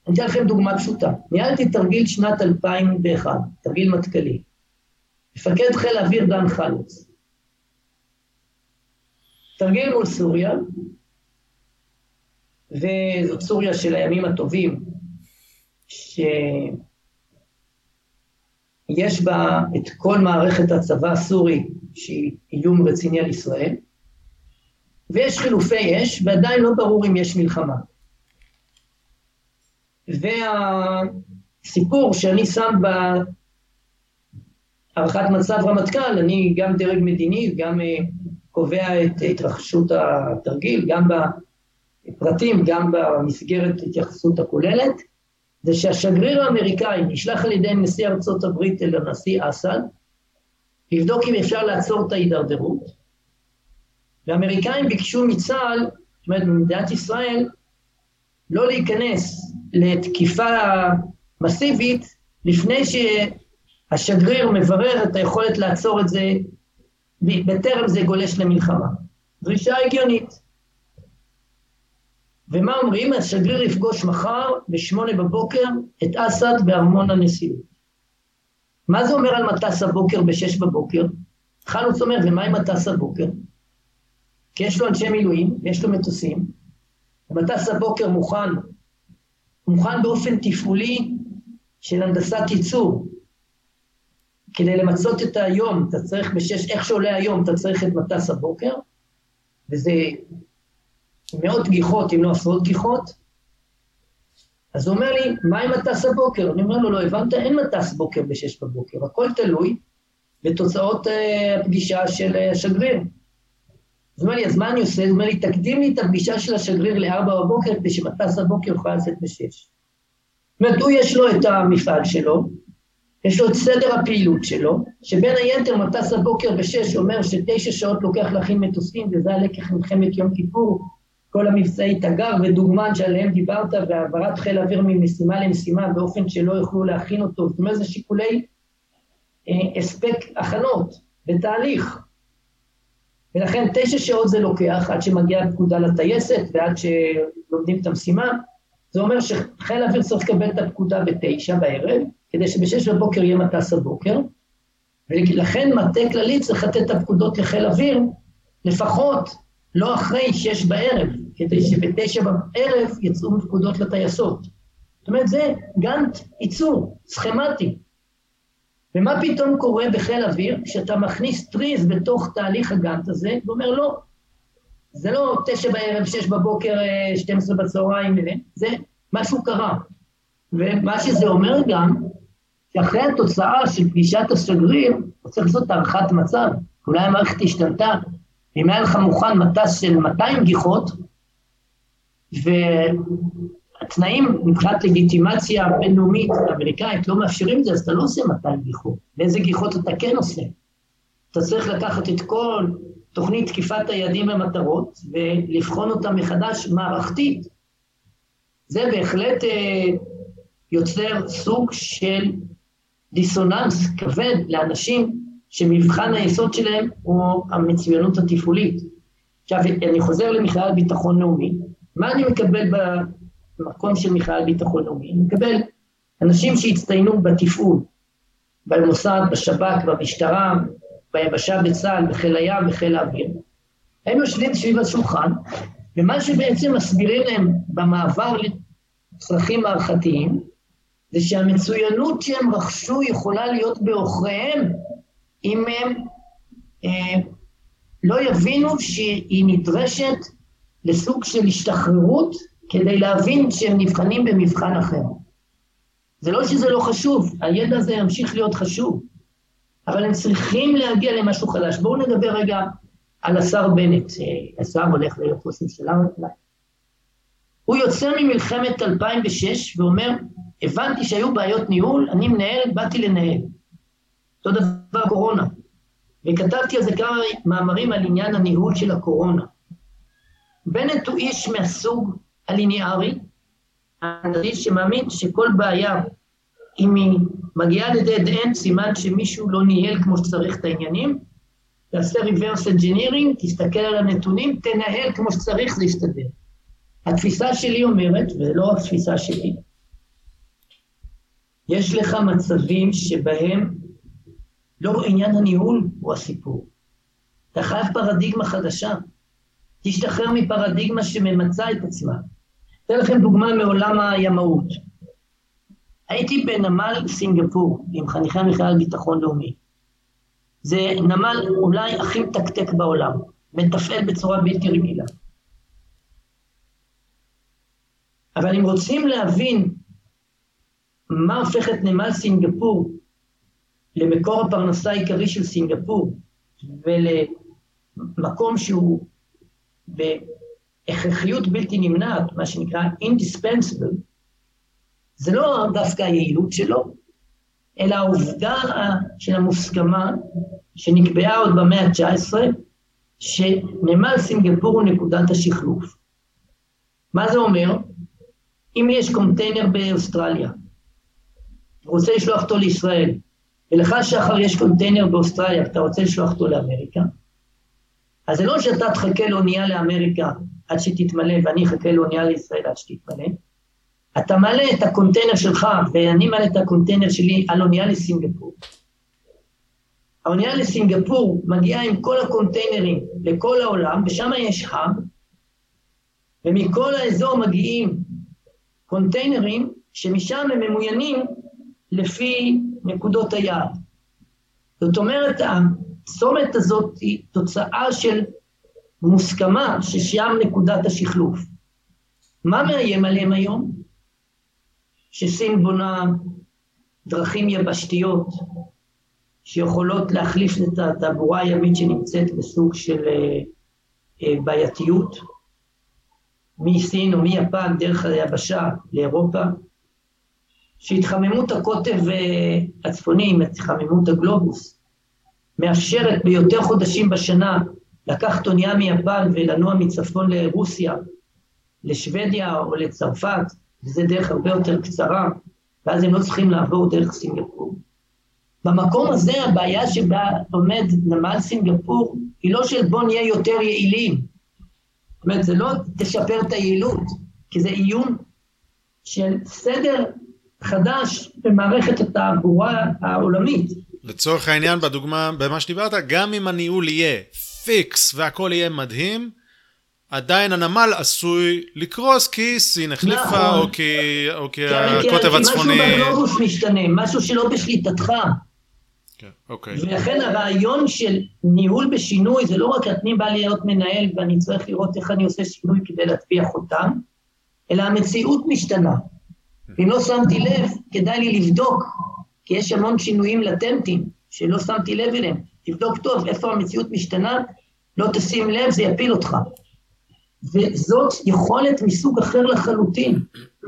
אני אתן לכם דוגמה פשוטה. ניהלתי תרגיל שנת 2001, תרגיל מטכ"לי. מפקד חיל האוויר דן חלוץ. תרגיל מול סוריה, וזאת סוריה של הימים הטובים, שיש בה את כל מערכת הצבא הסורי, שהיא איום רציני על ישראל, ויש חילופי אש, ועדיין לא ברור אם יש מלחמה. והסיפור שאני שם בהערכת מצב רמטכ"ל, אני גם דרג מדיני, גם אה, קובע את התרחשות התרגיל, גם בפרטים, גם במסגרת התייחסות הכוללת, זה שהשגריר האמריקאי נשלח על ידי נשיא ארצות הברית אל הנשיא אסד, לבדוק אם אפשר לעצור את ההידרדרות, והאמריקאים ביקשו מצה"ל, זאת אומרת במדינת ישראל, לא להיכנס לתקיפה מסיבית לפני שהשגריר מברר את היכולת לעצור את זה בטרם זה גולש למלחמה. דרישה הגיונית. ומה אומרים? השגריר יפגוש מחר בשמונה בבוקר את אסד בארמון הנשיאות. מה זה אומר על מטס הבוקר ב-6 בבוקר? חלוץ אומר, ומה עם מטס הבוקר? כי יש לו אנשי מילואים, יש לו מטוסים, מטס הבוקר מוכן, מוכן באופן תפעולי של הנדסת ייצור. כדי למצות את היום, אתה צריך בשש, איך שעולה היום, אתה צריך את מטס הבוקר, וזה מאות גיחות, אם לא עשרות גיחות. אז הוא אומר לי, מה עם מטס הבוקר? אני אומר לו, לא הבנת, אין מטס בוקר בשש בבוקר, הכל תלוי בתוצאות אה, הפגישה של אה, השגריר. אז הוא אומר לי, אז מה אני עושה? הוא אומר לי, תקדים לי את הפגישה של השגריר לארבע בבוקר, כדי שמטס הבוקר יוכל לצאת בשש. זאת אומרת, הוא יש לו את המפעל שלו, יש לו את סדר הפעילות שלו, שבין היתר מטס הבוקר בשש אומר שתשע שעות לוקח להכין מטוסים, וזה הלקח מלחמת יום כיפור, כל המבצעי תגר ודוגמן שעליהם דיברת, והעברת חיל האוויר ממשימה למשימה באופן שלא יוכלו להכין אותו, זאת אומרת, זה שיקולי אה, הספק הכנות בתהליך. ולכן תשע שעות זה לוקח עד שמגיעה הפקודה לטייסת ועד שלומדים את המשימה. זה אומר שחיל האוויר צריך לקבל את הפקודה בתשע בערב, כדי שבשש בבוקר יהיה מטס הבוקר, ולכן מטה כללי צריך לתת את הפקודות לחיל אוויר, לפחות לא אחרי שש בערב, כדי שבתשע בערב יצאו פקודות לטייסות. זאת אומרת, זה גאנט ייצור, סכמטי. ומה פתאום קורה בחיל אוויר כשאתה מכניס טריז בתוך תהליך הגאנט הזה, ואומר לא, זה לא תשע בערב, שש בבוקר, אה, שתים עשרה בצהריים, זה משהו קרה. ומה שזה אומר גם, שאחרי התוצאה של פגישת השגריר, צריך לעשות הערכת מצב. אולי המערכת השתנתה, אם היה לך מוכן מטס של 200 גיחות, והתנאים מבחינת לגיטימציה בינלאומית אמריקאית לא מאפשרים את זה, אז אתה לא עושה 200 גיחות. ואיזה גיחות אתה כן עושה? אתה צריך לקחת את כל תוכנית תקיפת היעדים והמטרות ולבחון אותה מחדש מערכתית. זה בהחלט אה, יוצר סוג של דיסוננס כבד לאנשים שמבחן היסוד שלהם הוא המצוינות התפעולית. עכשיו, אני חוזר למכלל ביטחון לאומי, מה אני מקבל במקום של מכלל ביטחון לאומי? אני מקבל אנשים שהצטיינו בתפעול, במוסד, בשב"כ, במשטרה, ביבשה בצה"ל, בחיל הים, בחיל האוויר. הם יושבים סביב השולחן, ומה שבעצם מסבירים להם במעבר לצרכים מערכתיים, זה שהמצוינות שהם רכשו יכולה להיות בעוכריהם אם הם אה, לא יבינו שהיא נדרשת לסוג של השתחררות כדי להבין שהם נבחנים במבחן אחר. זה לא שזה לא חשוב, הידע הזה ימשיך להיות חשוב, אבל הם צריכים להגיע למשהו חדש. בואו נדבר רגע על השר בנט, השר הולך להיות ראש ממשלה, הוא יוצא ממלחמת 2006 ואומר, הבנתי שהיו בעיות ניהול, אני מנהל, באתי לנהל. אותו דבר קורונה. וכתבתי על זה כמה מאמרים על עניין הניהול של הקורונה. בנט הוא איש מהסוג הליניארי, האנליסט שמאמין שכל בעיה, אם היא מגיעה לדד אנד, סימן שמישהו לא ניהל כמו שצריך את העניינים, תעשה reverse engineering, תסתכל על הנתונים, תנהל כמו שצריך, זה יסתדר. התפיסה שלי אומרת, ולא רק תפיסה שלי, יש לך מצבים שבהם לא עניין הניהול הוא הסיפור. אתה חייב פרדיגמה חדשה. תשתחרר מפרדיגמה שממצה את עצמה. אתן לכם דוגמה מעולם הימאות. הייתי בנמל סינגפור עם חניכי המכלל ביטחון לאומי. זה נמל אולי הכי מתקתק בעולם, מתפעל בצורה בלתי רגילה. אבל אם רוצים להבין מה הופך את נמל סינגפור למקור הפרנסה העיקרי של סינגפור ולמקום שהוא בהכרחיות בלתי נמנעת, מה שנקרא indispensable, זה לא דווקא היעילות שלו, אלא העובדה של המוסכמה שנקבעה עוד במאה ה-19, שנמל סינגפור הוא נקודת השחלוף. מה זה אומר? אם יש קונטיינר באוסטרליה, רוצה לשלוח אותו לישראל, ולך שחר יש קונטיינר באוסטרליה, ואתה רוצה לשלוח אותו לאמריקה, אז זה לא שאתה תחכה לאונייה לאמריקה עד שתתמלא, ואני אחכה לאונייה לישראל עד שתתמלא, אתה מעלה את הקונטיינר שלך, ואני מעלה את הקונטיינר שלי על אונייה לסינגפור. האונייה לסינגפור מגיעה עם כל הקונטיינרים לכל העולם, ושם יש hub, ומכל האזור מגיעים קונטיינרים שמשם הם ממוינים לפי נקודות היעד. זאת אומרת, הצומת הזאת היא תוצאה של מוסכמה ששם נקודת השחלוף. מה מאיים עליהם היום? שסין בונה דרכים יבשתיות שיכולות להחליף את התעבורה הימית שנמצאת בסוג של אה, אה, בעייתיות, מסין או מיפן דרך היבשה לאירופה, שהתחממות הקוטב אה, הצפוני, התחממות הגלובוס, מאפשרת ביותר חודשים בשנה לקחת אונייה מיפן ולנוע מצפון לרוסיה, לשוודיה או לצרפת, וזה דרך הרבה יותר קצרה, ואז הם לא צריכים לעבור דרך סינגפור. במקום הזה הבעיה שבה עומד נמל סינגפור היא לא של בוא נהיה יותר יעילים. זאת אומרת, זה לא תשפר את היעילות, כי זה איום של סדר חדש במערכת התעבורה העולמית. לצורך העניין, בדוגמה, במה שדיברת, גם אם הניהול יהיה פיקס והכל יהיה מדהים, עדיין הנמל עשוי לקרוס כי סין החליפה, נכון. או כי, או כי הקוטב הצפוני... כי משהו בגלובוס משתנה, משהו שלא בשליטתך. כן, אוקיי. ולכן הרעיון של ניהול בשינוי, זה לא רק אני בא להיות מנהל ואני צריך לראות איך אני עושה שינוי כדי להטביע חותם, אלא המציאות משתנה. אם לא שמתי לב, כדאי לי לבדוק, כי יש המון שינויים לטנטיים שלא שמתי לב אליהם. תבדוק טוב איפה המציאות משתנה, לא תשים לב, זה יפיל אותך. וזאת יכולת מסוג אחר לחלוטין.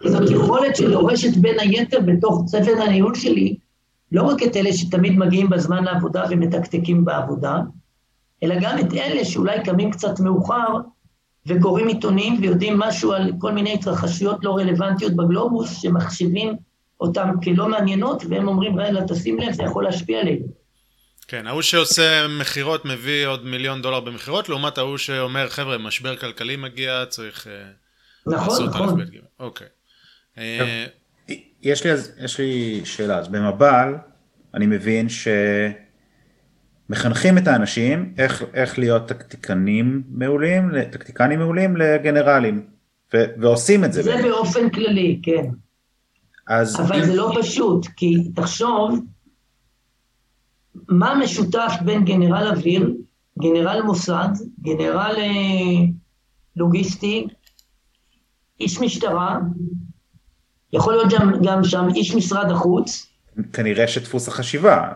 זאת יכולת שדורשת בין היתר בתוך צוות הניהול שלי, לא רק את אלה שתמיד מגיעים בזמן לעבודה ומתקתקים בעבודה, אלא גם את אלה שאולי קמים קצת מאוחר וקוראים עיתונים ויודעים משהו על כל מיני התרחשויות לא רלוונטיות בגלובוס, שמחשיבים אותם כלא מעניינות, והם אומרים, רגע, תשים לב, זה יכול להשפיע עלינו. כן, ההוא שעושה מכירות מביא עוד מיליון דולר במכירות, לעומת ההוא שאומר, חבר'ה, משבר כלכלי מגיע, צריך אה, נכון, לעשות נכון. אוקיי. אה, יש לי, יש לי שאלה, אז במב"ל אני מבין שמחנכים את האנשים איך, איך להיות טקטיקנים מעולים, טקטיקנים מעולים לגנרלים, ו, ועושים את זה. זה באמת. באופן כללי, כן. אז אבל אם... זה לא פשוט, כי תחשוב, מה משותף בין גנרל אוויר, גנרל מוסד, גנרל אה, לוגיסטי, איש משטרה, יכול להיות גם, גם שם איש משרד החוץ. כנראה שדפוס החשיבה.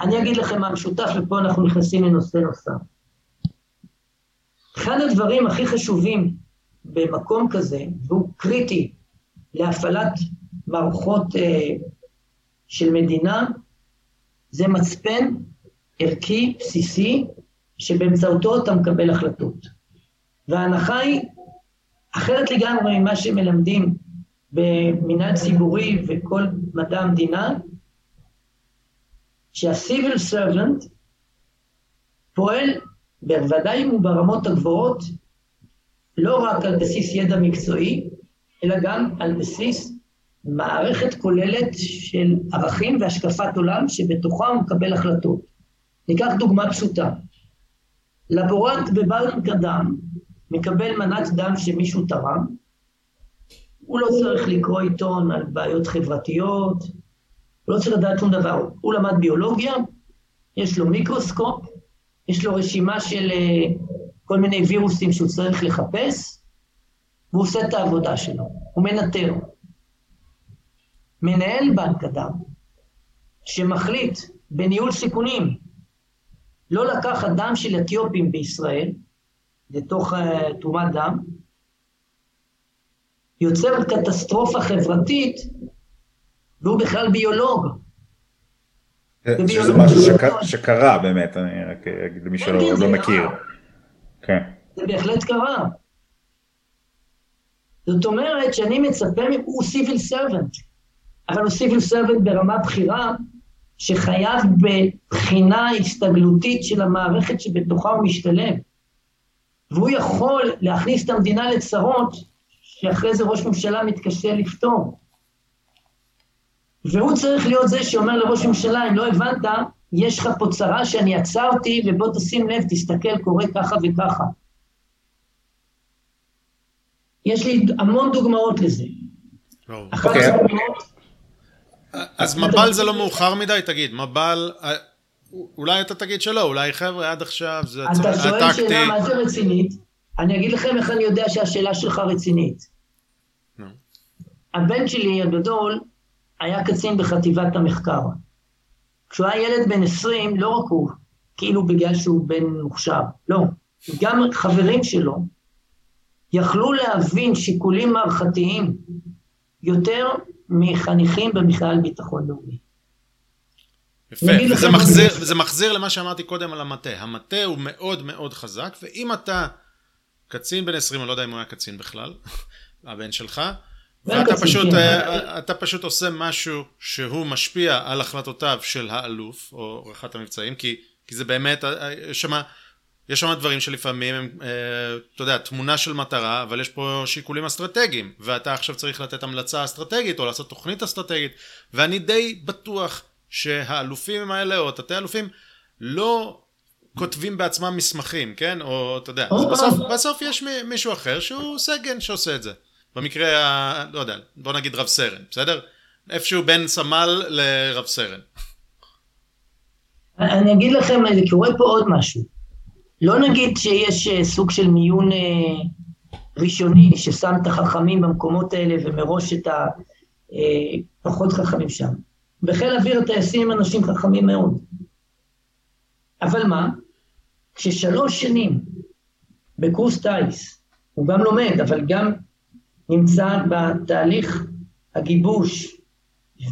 אני אגיד לכם מה משותף, ופה אנחנו נכנסים לנושא נוסף. אחד הדברים הכי חשובים במקום כזה, והוא קריטי להפעלת מערכות אה, של מדינה, זה מצפן ערכי בסיסי שבאמצעותו אתה מקבל החלטות. וההנחה היא אחרת לגמרי ממה שמלמדים במנהל ציבורי וכל מדע המדינה, שה-civil servant פועל, בוודאי אם הוא ברמות הגבוהות, לא רק על בסיס ידע מקצועי, אלא גם על בסיס מערכת כוללת של ערכים והשקפת עולם שבתוכה הוא מקבל החלטות. ניקח דוגמה פשוטה. לבורנט בבנק הדם מקבל מנת דם שמישהו תרם, הוא לא צריך לקרוא עיתון על בעיות חברתיות, הוא לא צריך לדעת שום דבר. הוא למד ביולוגיה, יש לו מיקרוסקופ, יש לו רשימה של uh, כל מיני וירוסים שהוא צריך לחפש, והוא עושה את העבודה שלו, הוא מנטר. מנהל בנק הדם, שמחליט בניהול סיכונים לא לקחת דם של אתיופים בישראל לתוך uh, תרומת דם, יוצרת קטסטרופה חברתית, והוא בכלל ביולוג. שזה משהו שקרה באמת, אני רק אגיד למי שלא כן, לא מכיר. כן. זה בהחלט קרה. זאת אומרת שאני מצפה, הוא סיביל סרבנט, אבל הוא סיביל סרבנט ברמה בכירה, שחייב בבחינה הסתגלותית של המערכת שבתוכה הוא משתלם. והוא יכול להכניס את המדינה לצרות שאחרי זה ראש ממשלה מתקשה לפתור. והוא צריך להיות זה שאומר לראש ממשלה, אם לא הבנת, יש לך פה צרה שאני עצרתי, ובוא תשים לב, תסתכל, קורה ככה וככה. יש לי המון דוגמאות לזה. אחת אוקיי. הדוגמאות... אז מב"ל זה לא מאוחר מדי? תגיד, מב"ל... אה, אולי אתה תגיד שלא, אולי חבר'ה, עד עכשיו זה הטקטי. אתה שואל שאלה מה זה רצינית, אני אגיד לכם איך אני יודע שהשאלה שלך רצינית. הבן שלי הגדול היה קצין בחטיבת המחקר. כשהוא היה ילד בן 20, לא רק הוא, כאילו בגלל שהוא בן מוכשר, לא. גם חברים שלו יכלו להבין שיקולים מערכתיים יותר מחניכים במכלל ביטחון לאומי. יפה, וזה מחזיר, וזה מחזיר למה שאמרתי קודם על המטה. המטה הוא מאוד מאוד חזק, ואם אתה קצין בן 20, אני לא יודע אם הוא היה קצין בכלל, [LAUGHS] הבן שלך, ואתה פשוט, כן. אה, אתה פשוט עושה משהו שהוא משפיע על החלטותיו של האלוף, או עורכת המבצעים, כי, כי זה באמת, אה, יש שם... יש שם דברים שלפעמים הם, אה, אתה יודע, תמונה של מטרה, אבל יש פה שיקולים אסטרטגיים, ואתה עכשיו צריך לתת המלצה אסטרטגית, או לעשות תוכנית אסטרטגית, ואני די בטוח שהאלופים האלה, או תתי אלופים, לא כותבים בעצמם מסמכים, כן? או אתה יודע, בסוף, בסוף יש מישהו אחר שהוא סגן שעושה את זה. במקרה, ה... לא יודע, בוא נגיד רב סרן, בסדר? איפשהו בין סמל לרב סרן. אני אגיד לכם, קורה פה עוד משהו. לא נגיד שיש אה, סוג של מיון אה, ראשוני ששם את החכמים במקומות האלה ומראש את הפחות אה, חכמים שם. בחיל אוויר הטייסים הם אנשים חכמים מאוד. אבל מה? כששלוש שנים בקורס טיס, הוא גם לומד, אבל גם נמצא בתהליך הגיבוש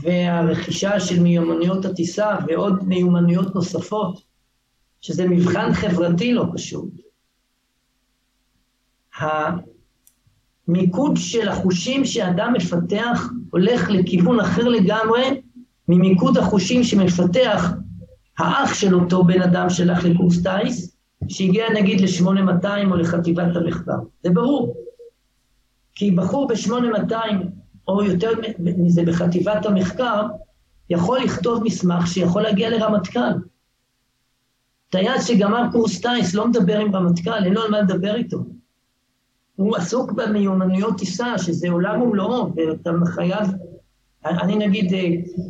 והרכישה של מיומנויות הטיסה ועוד מיומנויות נוספות, שזה מבחן חברתי לא פשוט. המיקוד של החושים שאדם מפתח הולך לכיוון אחר לגמרי ממיקוד החושים שמפתח האח של אותו בן אדם שהלך לקורס טיס, שהגיע נגיד ל-8200 או לחטיבת המחקר. זה ברור. כי בחור ב-8200 או יותר מזה בחטיבת המחקר, יכול לכתוב מסמך שיכול להגיע לרמטכ"ל. טייס שגמר קורס טיס לא מדבר עם רמטכ"ל, אין לו על מה לדבר איתו. הוא עסוק במיומנויות טיסה, שזה עולם ומלואו, ואתה חייב, אני נגיד, אה,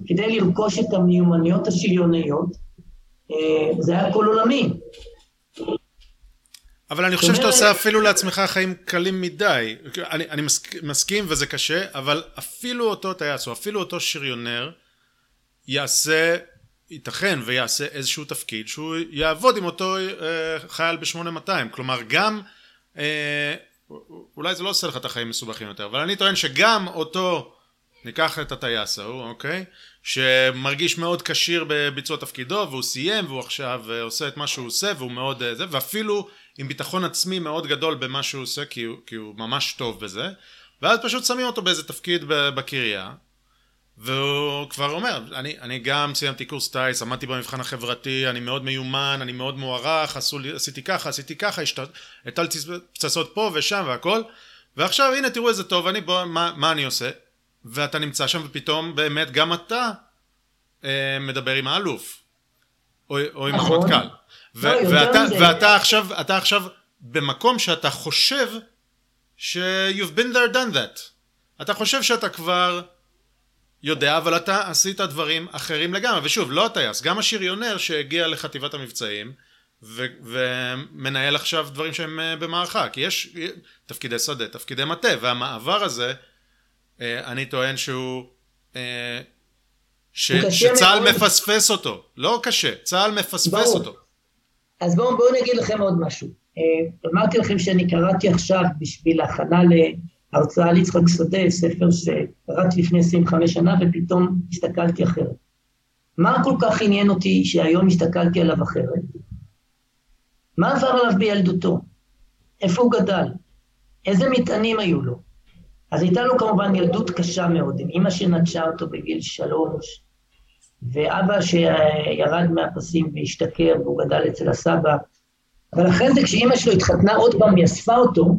כדי לרכוש את המיומנויות השריוניות, אה, זה היה כל עולמי. אבל אני חושב שאתה עושה אפילו לעצמך חיים קלים מדי. אני, אני מסכים, מסכים וזה קשה, אבל אפילו אותו טייס או אפילו אותו שריונר יעשה ייתכן ויעשה איזשהו תפקיד שהוא יעבוד עם אותו אה, חייל ב-8200 כלומר גם אה, אולי זה לא עושה לך את החיים מסובכים יותר אבל אני טוען שגם אותו ניקח את הטייס ההוא אוקיי? שמרגיש מאוד כשיר בביצוע תפקידו והוא סיים והוא עכשיו אה, עושה את מה שהוא עושה והוא מאוד אה, זה ואפילו עם ביטחון עצמי מאוד גדול במה שהוא עושה כי הוא, כי הוא ממש טוב בזה. ואז פשוט שמים אותו באיזה תפקיד בקריה והוא כבר אומר, אני, אני גם סיימתי קורס טיס, עמדתי במבחן החברתי, אני מאוד מיומן, אני מאוד מוערך, עשו, עשיתי ככה, עשיתי ככה, הטלתי פצצות פה ושם והכל, ועכשיו הנה תראו איזה טוב אני, בוא, מה, מה אני עושה? ואתה נמצא שם ופתאום באמת גם אתה אה, מדבר עם האלוף, או, או עם נכון. הרמטכ"ל. לא, ואתה, ואתה עכשיו, אתה עכשיו במקום שאתה חושב ש- you've been there done that. אתה חושב שאתה כבר יודע, אבל אתה עשית דברים אחרים לגמרי, ושוב, לא הטייס, גם השריונר שהגיע לחטיבת המבצעים ו- ומנהל עכשיו דברים שהם uh, במערכה, כי יש תפקידי שדה, תפקידי מטה, והמעבר הזה, uh, אני טוען שהוא, ש- שצה"ל מאוד. מפספס אותו, לא קשה, צה"ל מפספס ברור. אותו. אז בואו בוא נגיד לכם עוד משהו. אמרתי לכם שאני קראתי עכשיו בשביל הכנה ל... הרצאה על יצחק שדה, ספר שקראתי לפני 25 שנה ופתאום הסתכלתי אחרת. מה כל כך עניין אותי שהיום הסתכלתי עליו אחרת? מה עבר עליו בילדותו? איפה הוא גדל? איזה מטענים היו לו? אז הייתה לו כמובן ילדות קשה מאוד, עם אמא שנטשה אותו בגיל שלוש, ואבא שירד מהפסים והשתכר והוא גדל אצל הסבא. אבל אחרי זה, כשאימא שלו התחתנה עוד פעם, היא אספה אותו,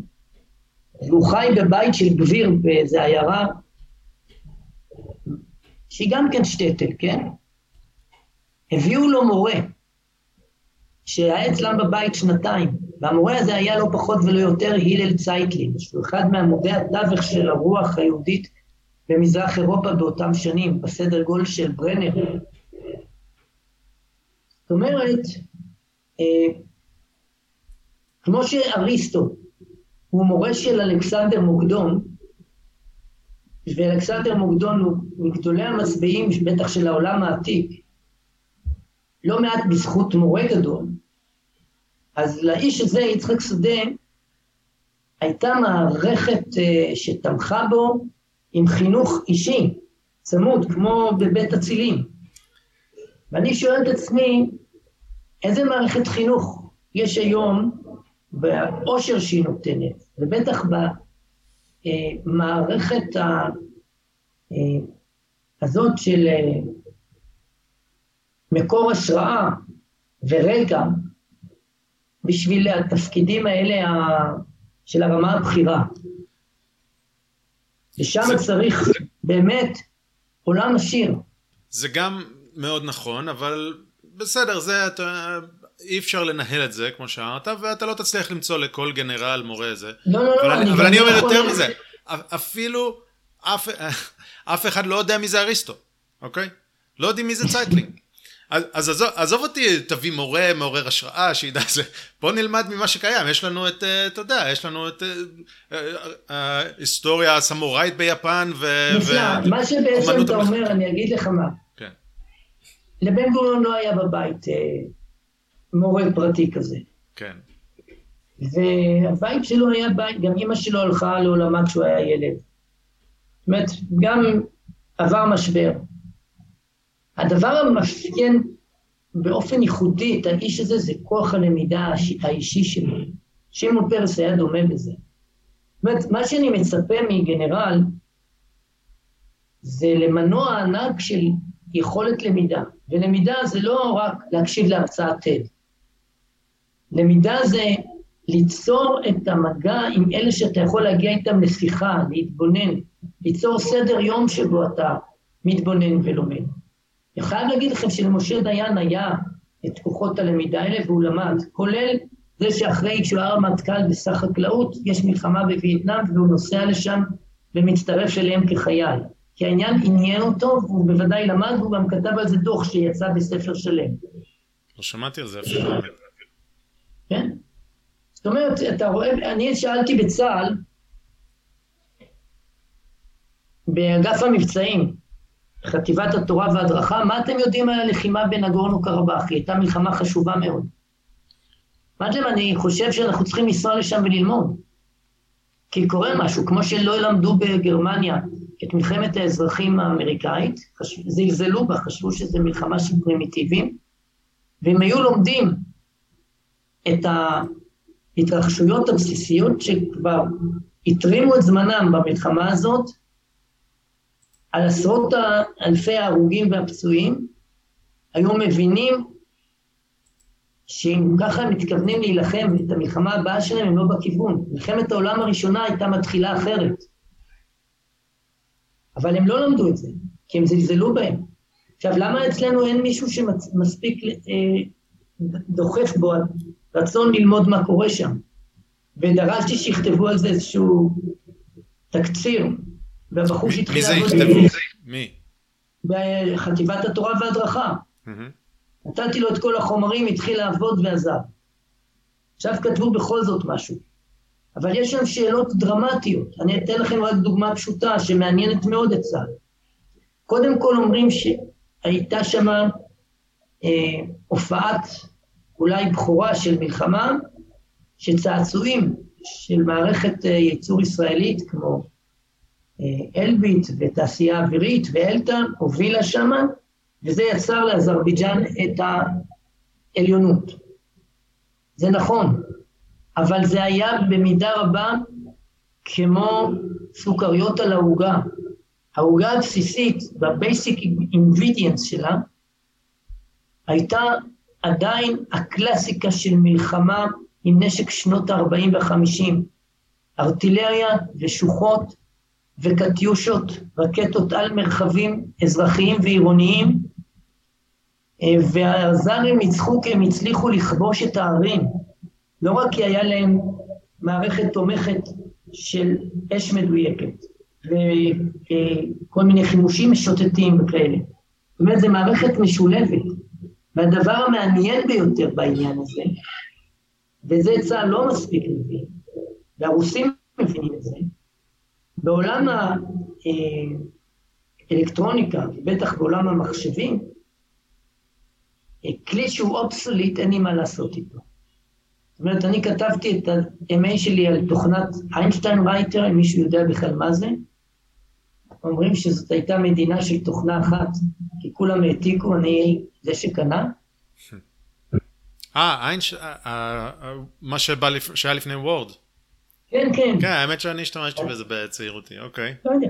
והוא חי בבית של גביר באיזה עיירה, שהיא גם כן שטטל, כן? הביאו לו מורה, שהיה אצלם בבית שנתיים, והמורה הזה היה לא פחות ולא יותר הלל צייטלין, שהוא אחד מעמודי התווך של הרוח היהודית במזרח אירופה באותם שנים, בסדר גודל של ברנר. זאת אומרת, אה, כמו שאריסטו הוא מורה של אלכסנדר מוקדון, ואלכסנדר מוקדון הוא מגדולי המצביעים, בטח של העולם העתיק, לא מעט בזכות מורה גדול, אז לאיש הזה, יצחק שדה, הייתה מערכת uh, שתמכה בו עם חינוך אישי, צמוד, כמו בבית אצילים. ואני שואל את עצמי, איזה מערכת חינוך יש היום בעושר שהיא נותנת, ובטח במערכת ה... אה, הזאת של אה, מקור השראה ורקע בשביל התפקידים האלה של הרמה הבכירה. ושם זה... צריך באמת עולם עשיר. זה גם מאוד נכון, אבל בסדר, זה אתה... אי אפשר לנהל את זה, כמו שאמרת, ואתה לא תצליח למצוא לכל גנרל מורה זה. לא, לא, לא. אני אבל אני אומר יותר מזה, אפילו אף, אף אחד לא יודע מי זה אריסטו, אוקיי? לא יודעים מי זה צייטלינג. אז, אז עזוב, עזוב אותי, תביא מורה, מעורר השראה, שידע זה. בוא נלמד ממה שקיים. יש לנו את, אה, אתה יודע, יש לנו את ההיסטוריה אה, אה, הסמוראית ביפן ו... נפלא, מה שבעצם אתה אומר, אני אגיד לך מה. כן. לבן גוריון לא היה בבית מורה פרטי כזה. כן. והבית שלו היה בית, גם אימא שלו הלכה לעולמה כשהוא היה ילד. זאת אומרת, גם עבר משבר. הדבר המאפיין באופן ייחודי את האיש הזה זה כוח הלמידה האישי שלו. שמעון פרס היה דומה בזה. זאת אומרת, מה שאני מצפה מגנרל זה למנוע ענק של יכולת למידה. ולמידה זה לא רק להקשיב להרצאת TED. למידה זה ליצור את המגע עם אלה שאתה יכול להגיע איתם לשיחה, להתבונן, ליצור סדר יום שבו אתה מתבונן ולומד. אני חייב להגיד לכם שלמשה דיין היה את כוחות הלמידה האלה והוא למד, כולל זה שאחרי שהוא היה רמטכ"ל בסך חקלאות, יש מלחמה בווייטנאם והוא נוסע לשם ומצטרף אליהם כחייל. כי העניין עניין אותו והוא בוודאי למד והוא גם כתב על זה דוח שיצא בספר שלם. לא שמעתי על זה אפילו. כן? זאת אומרת, אתה רואה, אני שאלתי בצה"ל, באגף המבצעים, חטיבת התורה וההדרכה, מה אתם יודעים על הלחימה בנגורנו קרבאח? היא הייתה מלחמה חשובה מאוד. אמרתי להם, אני חושב שאנחנו צריכים לנסוע לשם וללמוד. כי קורה משהו, כמו שלא למדו בגרמניה את מלחמת האזרחים האמריקאית, זלזלו בה, חשבו שזו מלחמה של פרימיטיבים, והם היו לומדים את ההתרחשויות הבסיסיות שכבר התרימו את זמנם במלחמה הזאת, על עשרות אלפי ההרוגים והפצועים, היו מבינים שאם ככה הם מתכוונים להילחם את המלחמה הבאה שלהם, הם לא בכיוון. מלחמת העולם הראשונה הייתה מתחילה אחרת. אבל הם לא למדו את זה, כי הם זלזלו בהם. עכשיו, למה אצלנו אין מישהו שמספיק אה, דוחף בו רצון ללמוד מה קורה שם? ודרשתי שיכתבו על זה איזשהו תקציר, והבחור שהתחיל לעבוד... מי זה יכתבו? מי? בחטיבת התורה וההדרכה. נתתי לו את כל החומרים, התחיל לעבוד ועזב. עכשיו כתבו בכל זאת משהו. אבל יש שם שאלות דרמטיות. אני אתן לכם רק דוגמה פשוטה שמעניינת מאוד את צה"ל. קודם כל אומרים שהייתה שם אה, הופעת אולי בכורה של מלחמה, שצעצועים של מערכת אה, ייצור ישראלית, כמו אה, אלביט ותעשייה אווירית ואלתא, הובילה שמה, וזה יצר לאזרבייג'אן את העליונות. זה נכון, אבל זה היה במידה רבה כמו סוכריות על העוגה. העוגה הבסיסית, ב-basic ingredients שלה, הייתה עדיין הקלאסיקה של מלחמה עם נשק שנות ה-40 וה-50. ארטילריה ושוחות וקטיושות, רקטות על מרחבים אזרחיים ועירוניים, אה, והזרים ניצחו כי הם הצליחו לכבוש את הערים, לא רק כי היה להם מערכת תומכת של אש מדויקת, וכל מיני חימושים משוטטים וכאלה. זאת אומרת, זו מערכת משולבת. והדבר המעניין ביותר בעניין הזה, וזה צה"ל לא מספיק מבין, והרוסים מבינים את זה, בעולם האלקטרוניקה, בטח בעולם המחשבים, כלי שהוא אובסוליט, אין לי מה לעשות איתו. זאת אומרת, אני כתבתי את ה-MA שלי על תוכנת איינשטיין רייטר, אם מישהו יודע בכלל מה זה. אומרים שזאת הייתה מדינה של תוכנה אחת, כי כולם העתיקו, אני זה שקנה. אה, איינשטיין, אה, אה, מה שהיה לפני וורד. כן, כן. כן, האמת שאני השתמשתי בזה בצעירותי, אוקיי. לא יודע.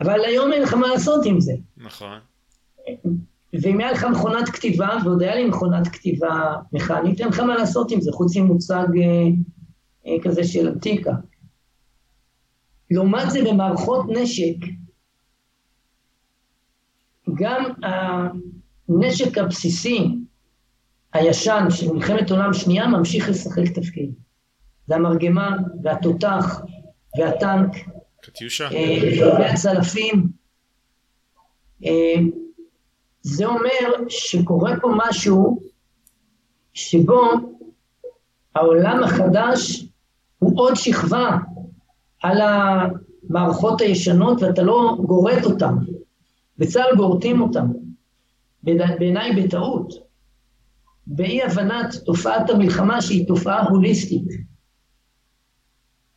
אבל היום אין לך מה לעשות עם זה. נכון. ואם היה לך מכונת כתיבה, ועוד היה לי מכונת כתיבה מכנית, אין לך מה לעשות עם זה, חוץ ממוצג אה, אה, כזה של עתיקה. לעומת זה במערכות נשק, גם הנשק הבסיסי הישן של מלחמת עולם שנייה ממשיך לשחק תפקיד. זה המרגמה והתותח והטנק. קטיושה. אה, והצלפים. אה, זה אומר שקורה פה משהו שבו העולם החדש הוא עוד שכבה על המערכות הישנות ואתה לא גורט אותן. בצה"ל גורטים אותן, בעיניי בטעות, באי הבנת תופעת המלחמה שהיא תופעה הוליסטית.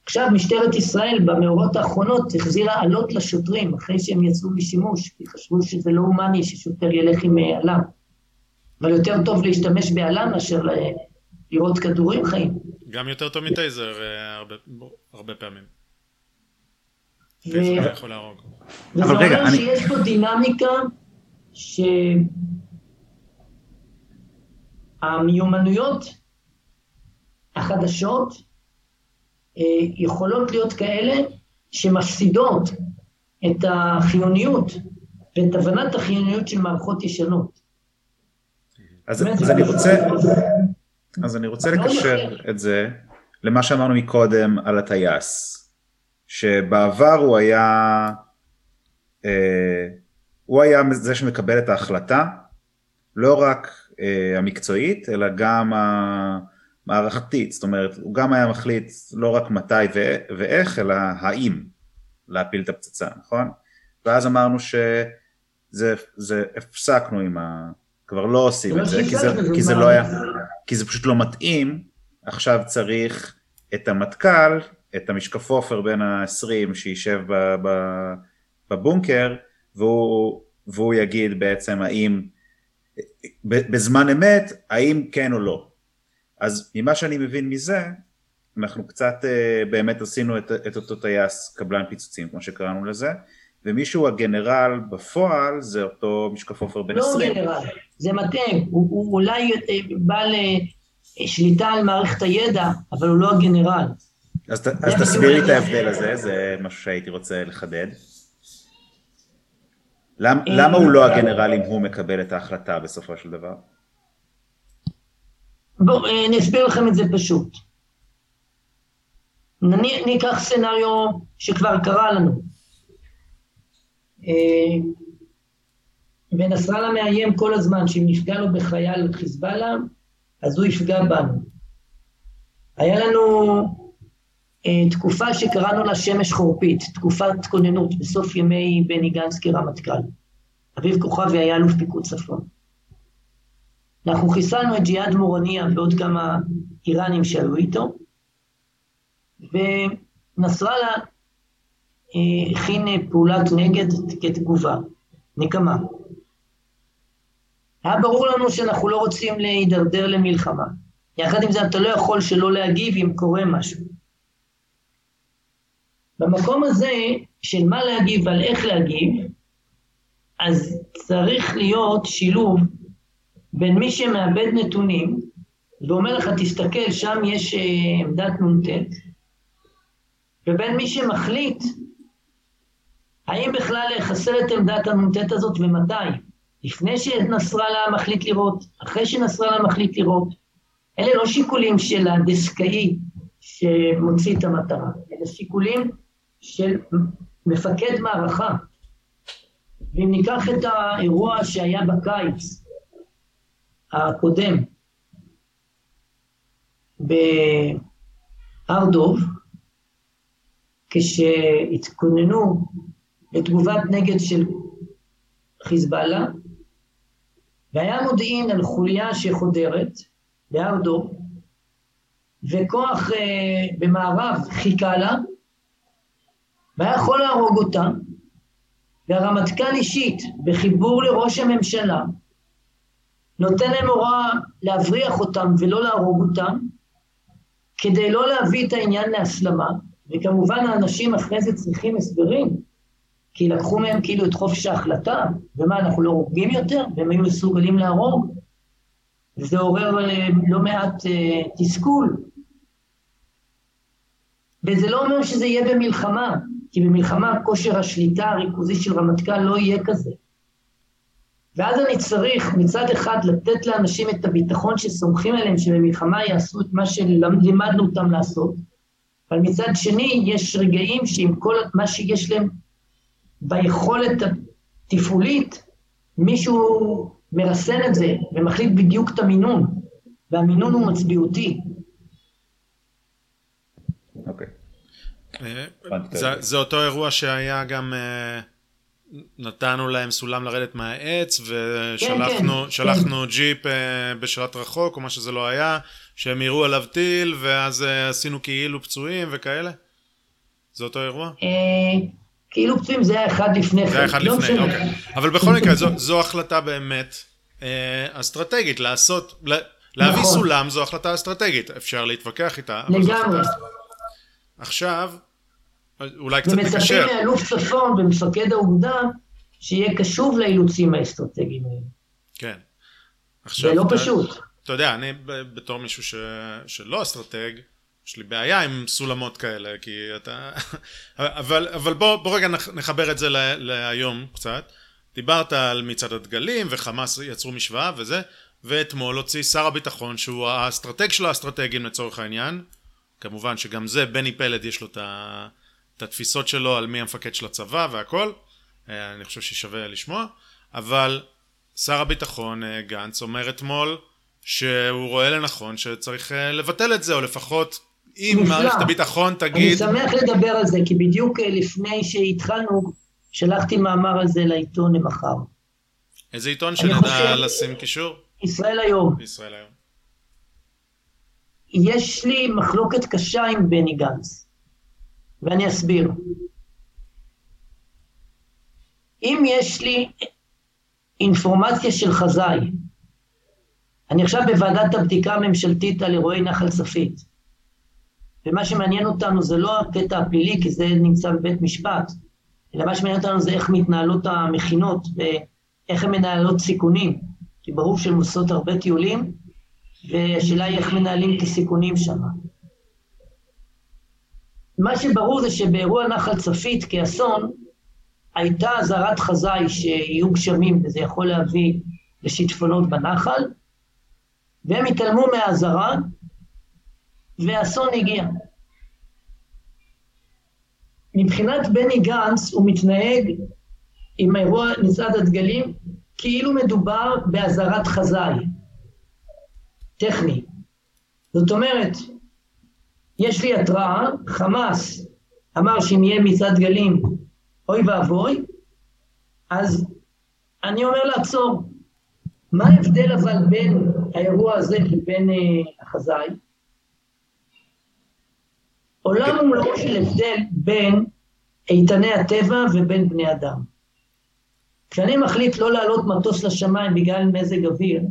עכשיו משטרת ישראל במאורות האחרונות החזירה אלות לשוטרים אחרי שהם יצאו משימוש, כי חשבו שזה לא הומני ששוטר ילך עם אלה. אבל יותר טוב להשתמש באלה מאשר לראות כדורים חיים. גם יותר טוב מטייזר אה, הרבה, הרבה פעמים. ו... יכול להרוג. וזה אומר רגע, שיש. פה דינמיקה שהמיומנויות החדשות אה, יכולות להיות כאלה שמפסידות את החיוניות ואת הבנת החיוניות של מערכות ישנות. אז, אז אני רוצה, אז אני רוצה לקשר את זה למה שאמרנו מקודם על הטייס. שבעבר הוא היה, אה, הוא היה זה שמקבל את ההחלטה, לא רק אה, המקצועית, אלא גם המערכתית, זאת אומרת, הוא גם היה מחליט לא רק מתי ואיך, אלא האם להפיל את הפצצה, נכון? ואז אמרנו שזה, הפסקנו עם ה... כבר לא עושים את זה, כי זה, כי זה לא היה, כי זה פשוט לא מתאים, עכשיו צריך את המטכ"ל את המשקף עופר בין ה-20 שישב בבונקר והוא, והוא יגיד בעצם האם בזמן אמת האם כן או לא. אז ממה שאני מבין מזה אנחנו קצת uh, באמת עשינו את, את אותו טייס קבלן פיצוצים כמו שקראנו לזה ומי שהוא הגנרל בפועל זה אותו משקף עופר בן לא 20. לא גנרל, זה מטעה, הוא, הוא אולי אה, בא לשליטה על מערכת הידע אבל הוא לא הגנרל. אז, אז תסבירי את ההבדל הזה, זה משהו שהייתי רוצה לחדד. למ, למה הוא לא הגנרל אם הוא מקבל את ההחלטה בסופו של דבר? בואו, אה, אני אסביר לכם את זה פשוט. ניקח סצנריו שכבר קרה לנו. אה, ונסראללה מאיים כל הזמן שאם נפגע לו בחייל חיזבאללה, אז הוא יפגע בנו. היה לנו אה, תקופה שקראנו לה שמש חורפית, תקופת כוננות בסוף ימי בני גנץ כרמטכ"ל. אביב כוכבי היה אלוף פיקוד צפון. אנחנו חיסלנו את ג'יהאד מורניה ועוד כמה איראנים שהיו איתו, ונסראללה אה, הכין פעולת נגד כתגובה, נקמה. היה ברור לנו שאנחנו לא רוצים להידרדר למלחמה. יחד עם זה אתה לא יכול שלא להגיב אם קורה משהו. במקום הזה של מה להגיב ועל איך להגיב, אז צריך להיות שילוב בין מי שמאבד נתונים ואומר לך, תסתכל, שם יש uh, עמדת נ"ט, ובין מי שמחליט האם בכלל לחסל את עמדת הנ"ט הזאת ומתי. לפני שנסראללה מחליט לירות, אחרי שנסראללה מחליט לירות. אלה לא שיקולים של הדסקאי שמוציא את המטרה, אלה שיקולים של מפקד מערכה. ואם ניקח את האירוע שהיה בקיץ הקודם בהר דוב, כשהתכוננו לתגובת נגד של חיזבאללה, והיה מודיעין על חוליה שחודרת בהר דוב, וכוח אה, במערב חיכה לה, והיה יכול להרוג אותה, והרמטכ"ל אישית, בחיבור לראש הממשלה, נותן להם הוראה להבריח אותם ולא להרוג אותם, כדי לא להביא את העניין להסלמה, וכמובן האנשים אחרי זה צריכים הסברים, כי לקחו מהם כאילו את חופש ההחלטה, ומה, אנחנו לא הורגים יותר? והם היו מסוגלים להרוג? וזה עורר אה, לא מעט uh, תסכול. וזה לא אומר שזה יהיה במלחמה, כי במלחמה כושר השליטה הריכוזי של רמטכ"ל לא יהיה כזה. ואז אני צריך מצד אחד לתת לאנשים את הביטחון שסומכים עליהם שבמלחמה יעשו את מה שלימדנו אותם לעשות, אבל מצד שני יש רגעים שעם כל מה שיש להם ביכולת התפעולית, מישהו מרסן את זה ומחליט בדיוק את המינון, והמינון הוא מצביעותי. אוקיי. אה, זה אותו אירוע שהיה גם, אה, נתנו להם סולם לרדת מהעץ ושלחנו כן, כן, כן. ג'יפ אה, בשלט רחוק או מה שזה לא היה, שהם יראו עליו טיל ואז עשינו כאילו פצועים וכאלה? זה אותו אירוע? כאילו פצועים זה היה אחד לפני זה היה אחד לא לפני, אוקיי. אבל בכל מקרה זו, זו החלטה באמת אה, אסטרטגית, לעשות, לה, להביא נכון. סולם זו החלטה אסטרטגית, אפשר להתווכח איתה. לגמרי. עכשיו, אולי קצת נקשר. ומצפים מאלוף צפון ומפקד האוגדה שיהיה קשוב לאילוצים האסטרטגיים האלה. כן. עכשיו, זה לא אתה, פשוט. אתה יודע, אני בתור מישהו ש, שלא אסטרטג, יש לי בעיה עם סולמות כאלה, כי אתה... [LAUGHS] אבל, אבל בוא, בוא רגע נחבר את זה להיום קצת. דיברת על מצעד הדגלים וחמאס יצרו משוואה וזה, ואתמול הוציא שר הביטחון שהוא האסטרטג של האסטרטגים לצורך העניין. כמובן שגם זה, בני פלד יש לו את התפיסות שלו על מי המפקד של הצבא והכל. אה, אני חושב ששווה לשמוע. אבל שר הביטחון אה, גנץ אומר אתמול שהוא רואה לנכון שצריך אה, לבטל את זה, או לפחות אם מערכת הביטחון תגיד... אני שמח לדבר על זה, כי בדיוק לפני שהתחלנו, שלחתי מאמר על זה לעיתון למחר. איזה עיתון שנדע חושב... לשים קישור? ישראל היום. ישראל היום. יש לי מחלוקת קשה עם בני גנץ, ואני אסביר. אם יש לי אינפורמציה של חזאי, אני עכשיו בוועדת הבדיקה הממשלתית על אירועי נחל צפית, ומה שמעניין אותנו זה לא הקטע הפלילי, כי זה נמצא בבית משפט, אלא מה שמעניין אותנו זה איך מתנהלות המכינות ואיך הן מנהלות סיכונים. כי ברור שהן עושות הרבה טיולים, והשאלה היא איך מנהלים את הסיכונים שם. מה שברור זה שבאירוע נחל צפית כאסון, הייתה אזהרת חזאי שיהיו גשמים וזה יכול להביא לשיטפונות בנחל, והם התעלמו מהאזהרה, ואסון הגיע. מבחינת בני גנץ הוא מתנהג עם האירוע מצעד הדגלים כאילו מדובר באזהרת חזאי, טכני. זאת אומרת, יש לי התראה, חמאס אמר שאם יהיה מצעד דגלים, אוי ואבוי, אז אני אומר לעצור. מה ההבדל אבל בין האירוע הזה לבין uh, החזאי? עולם ומלואו של הבדל בין איתני הטבע ובין בני אדם. כשאני מחליט לא לעלות מטוס לשמיים בגלל מזג אוויר,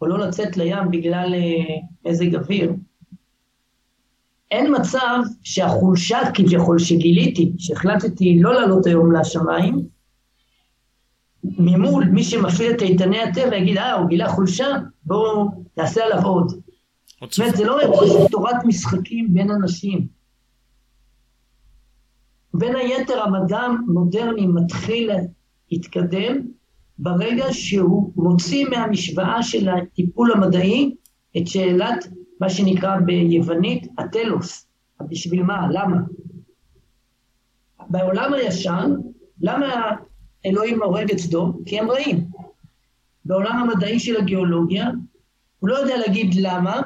או לא לצאת לים בגלל uh, מזג אוויר, אין מצב שהחולשה כביכול שגיליתי, שהחלטתי לא לעלות היום לשמיים, ממול מי שמפעיל את איתני הטבע יגיד, אה, הוא גילה חולשה, בואו נעשה עליו עוד. זאת אומרת, זה לא של תורת משחקים בין אנשים. בין היתר המדע המודרני מתחיל להתקדם ברגע שהוא מוציא מהמשוואה של הטיפול המדעי את שאלת מה שנקרא ביוונית הטלוס. בשביל מה? למה? בעולם הישן, למה אלוהים הורג את סדום? כי הם רעים. בעולם המדעי של הגיאולוגיה, הוא לא יודע להגיד למה,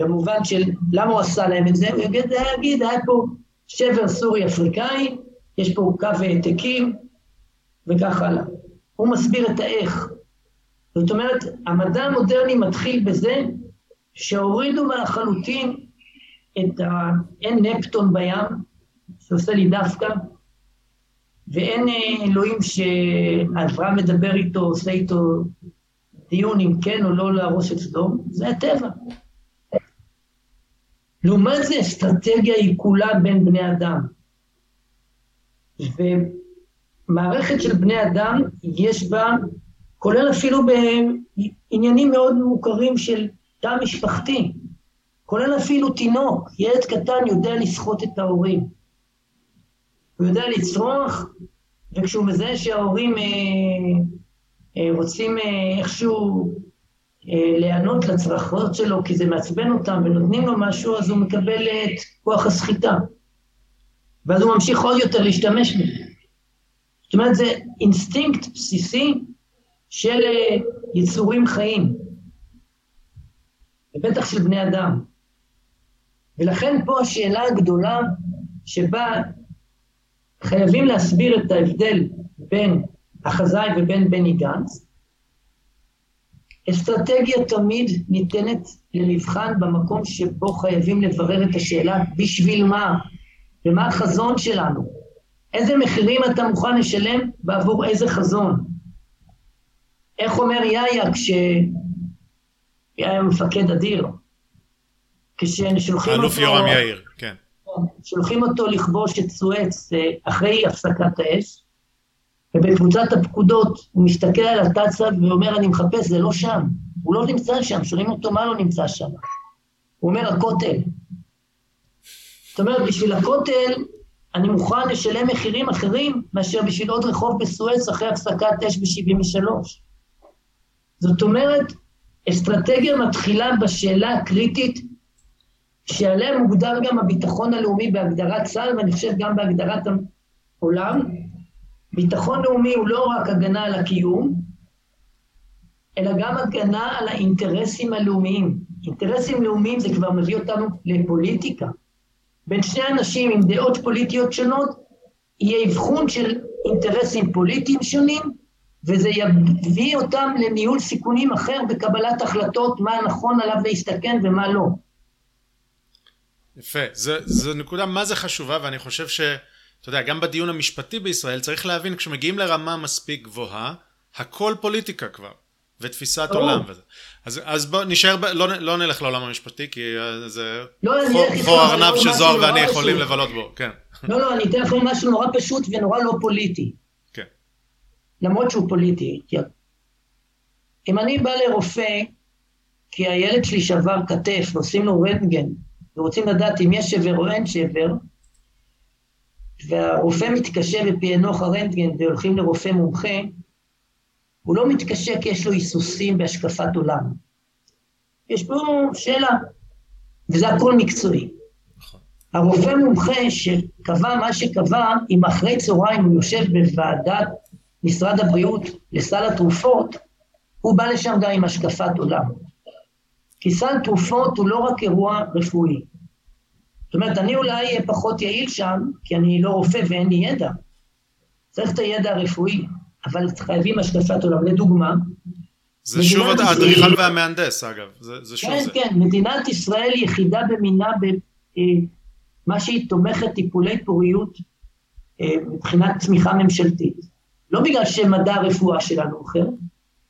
במובן של למה הוא עשה להם את זה, הוא יגיד, להגיד, היה פה שבר סורי אפריקאי, יש פה קו העתקים, וכך הלאה. הוא מסביר את האיך. זאת אומרת, המדע המודרני מתחיל בזה שהורידו מהחלוטין את ה... אין נפטון בים, שעושה לי דווקא, ואין אה, אלוהים שאברהם מדבר איתו, עושה איתו דיון אם כן או לא להרוס את סדום, זה הטבע. לעומת זה, אסטרטגיה היא כולה בין בני אדם. ומערכת של בני אדם, יש בה, כולל אפילו בעניינים מאוד מוכרים של תא משפחתי, כולל אפילו תינוק, ילד קטן יודע לסחוט את ההורים. הוא יודע לצרוח, וכשהוא מזהה שההורים אה, אה, רוצים אה, איכשהו אה, להיענות לצרחות שלו כי זה מעצבן אותם ונותנים לו משהו, אז הוא מקבל את כוח הסחיטה. ואז הוא ממשיך עוד יותר להשתמש בזה. זאת אומרת, זה אינסטינקט בסיסי של אה, יצורים חיים, ובטח של בני אדם. ולכן פה השאלה הגדולה שבה חייבים להסביר את ההבדל בין החזאי ובין בני גנץ, אסטרטגיה תמיד ניתנת למבחן במקום שבו חייבים לברר את השאלה בשביל מה, ומה החזון שלנו. איזה מחירים אתה מוכן לשלם בעבור איזה חזון. איך אומר יאיה כשהיה מפקד אדיר? כששולחים אותו... האלוף יורם יאיר, כן. שולחים אותו לכבוש את סואץ אה, אחרי הפסקת האש, ובקבוצת הפקודות הוא מסתכל על התצ"א ואומר, אני מחפש, זה לא שם. הוא לא נמצא שם, שואלים אותו מה לא נמצא שם. הוא אומר, הכותל. זאת אומרת, בשביל הכותל אני מוכן לשלם מחירים אחרים מאשר בשביל עוד רחוב בסואץ אחרי הפסקת אש ב-73. זאת אומרת, אסטרטגיה מתחילה בשאלה הקריטית שעליה מוגדר גם הביטחון הלאומי בהגדרת צה"ל, ואני חושב גם בהגדרת העולם, ביטחון לאומי הוא לא רק הגנה על הקיום, אלא גם הגנה על האינטרסים הלאומיים. אינטרסים לאומיים זה כבר מביא אותנו לפוליטיקה. בין שני אנשים עם דעות פוליטיות שונות, יהיה אבחון של אינטרסים פוליטיים שונים, וזה יביא אותם לניהול סיכונים אחר בקבלת החלטות מה נכון עליו להסתכן ומה לא. יפה, זו נקודה מה זה חשובה ואני חושב ש... אתה יודע, גם בדיון המשפטי בישראל צריך להבין, כשמגיעים לרמה מספיק גבוהה, הכל פוליטיקה כבר, ותפיסת oh. עולם וזה. אז, אז בוא נשאר, ב, לא, לא נלך לעולם המשפטי, כי זה לא, חור ארנב שזוהר ואני יכולים לבלות בו, כן. לא, לא, אני אתן לכם משהו נורא פשוט ונורא לא פוליטי. למרות שהוא פוליטי. אם אני בא לרופא, כי הילד שלי שבר כתף ועושים לו רנטגן, ורוצים לדעת אם יש שבר או אין שבר, והרופא מתקשה בפענוח הרנטגן והולכים לרופא מומחה, הוא לא מתקשה כי יש לו היסוסים בהשקפת עולם. יש פה שאלה, וזה הכל מקצועי. הרופא מומחה שקבע מה שקבע, אם אחרי צהריים הוא יושב בוועדת משרד הבריאות לסל התרופות, הוא בא לשם גם עם השקפת עולם. כי סל תרופות הוא לא רק אירוע רפואי, זאת אומרת, אני אולי אהיה פחות יעיל שם, כי אני לא רופא ואין לי ידע. צריך את הידע הרפואי, אבל חייבים השקפת עולם. לדוגמה, זה שוב האדריכל והמהנדס, אגב. זה, זה שוב כן, זה. כן, מדינת ישראל יחידה במינה במה אה, שהיא תומכת טיפולי פוריות אה, מבחינת צמיחה ממשלתית. לא בגלל שמדע הרפואה שלנו אחר,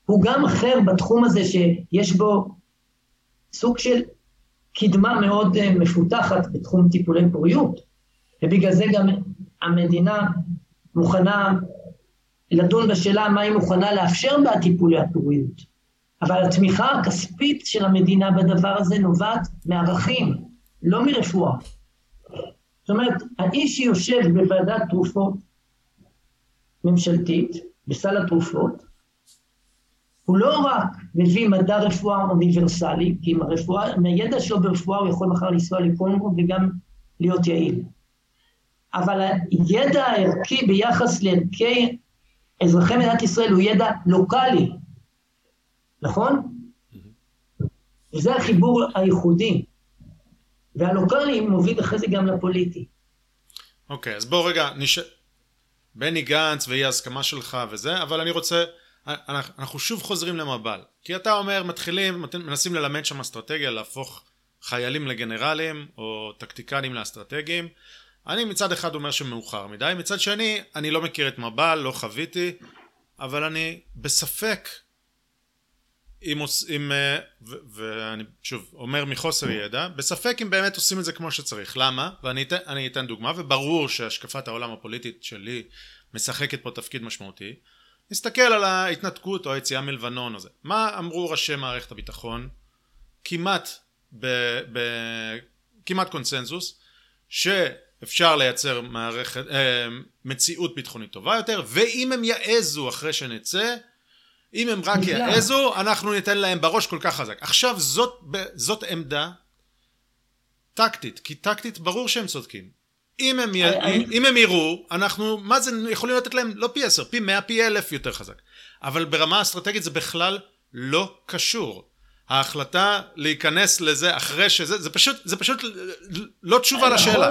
הוא גם אחר בתחום הזה שיש בו סוג של קדמה מאוד אה, מפותחת בתחום טיפולי פוריות, ובגלל זה גם המדינה מוכנה לדון בשאלה מה היא מוכנה לאפשר בטיפולי הפוריות. אבל התמיכה הכספית של המדינה בדבר הזה נובעת מערכים, לא מרפואה. זאת אומרת, האיש שיושב בוועדת תרופות ממשלתית, בסל התרופות, הוא לא רק מביא מדע רפואה אוניברסלי, כי עם הרפואה, עם הידע שלו ברפואה הוא יכול מחר לנסוע לקונגו וגם להיות יעיל. אבל הידע הערכי ביחס לערכי אזרחי מדינת ישראל הוא ידע לוקאלי, נכון? וזה החיבור הייחודי. והלוקאלי מוביל אחרי זה גם לפוליטי. אוקיי, okay, אז בוא רגע, נש... בני גנץ ואי הסכמה שלך וזה, אבל אני רוצה, אנחנו שוב חוזרים למב"ל. כי אתה אומר, מתחילים, מנסים ללמד שם אסטרטגיה, להפוך חיילים לגנרלים, או טקטיקנים לאסטרטגיים. אני מצד אחד אומר שמאוחר מדי, מצד שני, אני לא מכיר את מב"ל, לא חוויתי, אבל אני בספק אם, אם אה, ואני שוב אומר מחוסר ידע, בספק אם באמת עושים את זה כמו שצריך. למה? ואני אתן, אתן דוגמה, וברור שהשקפת העולם הפוליטית שלי משחקת פה תפקיד משמעותי. נסתכל על ההתנתקות או היציאה מלבנון או זה. מה אמרו ראשי מערכת הביטחון? כמעט, ב, ב, כמעט קונסנזוס, שאפשר לייצר מערכת, אה, מציאות ביטחונית טובה יותר, ואם הם יעזו אחרי שנצא, אם הם רק יעזו, אנחנו ניתן להם בראש כל כך חזק. עכשיו זאת, זאת עמדה טקטית, כי טקטית ברור שהם צודקים. אם הם, י... אם הם יראו, אנחנו, מה זה, יכולים לתת להם לא פי עשר, פי מאה, פי אלף יותר חזק. אבל ברמה אסטרטגית זה בכלל לא קשור. ההחלטה להיכנס לזה אחרי שזה, זה פשוט, זה פשוט לא תשובה נכון, לשאלה.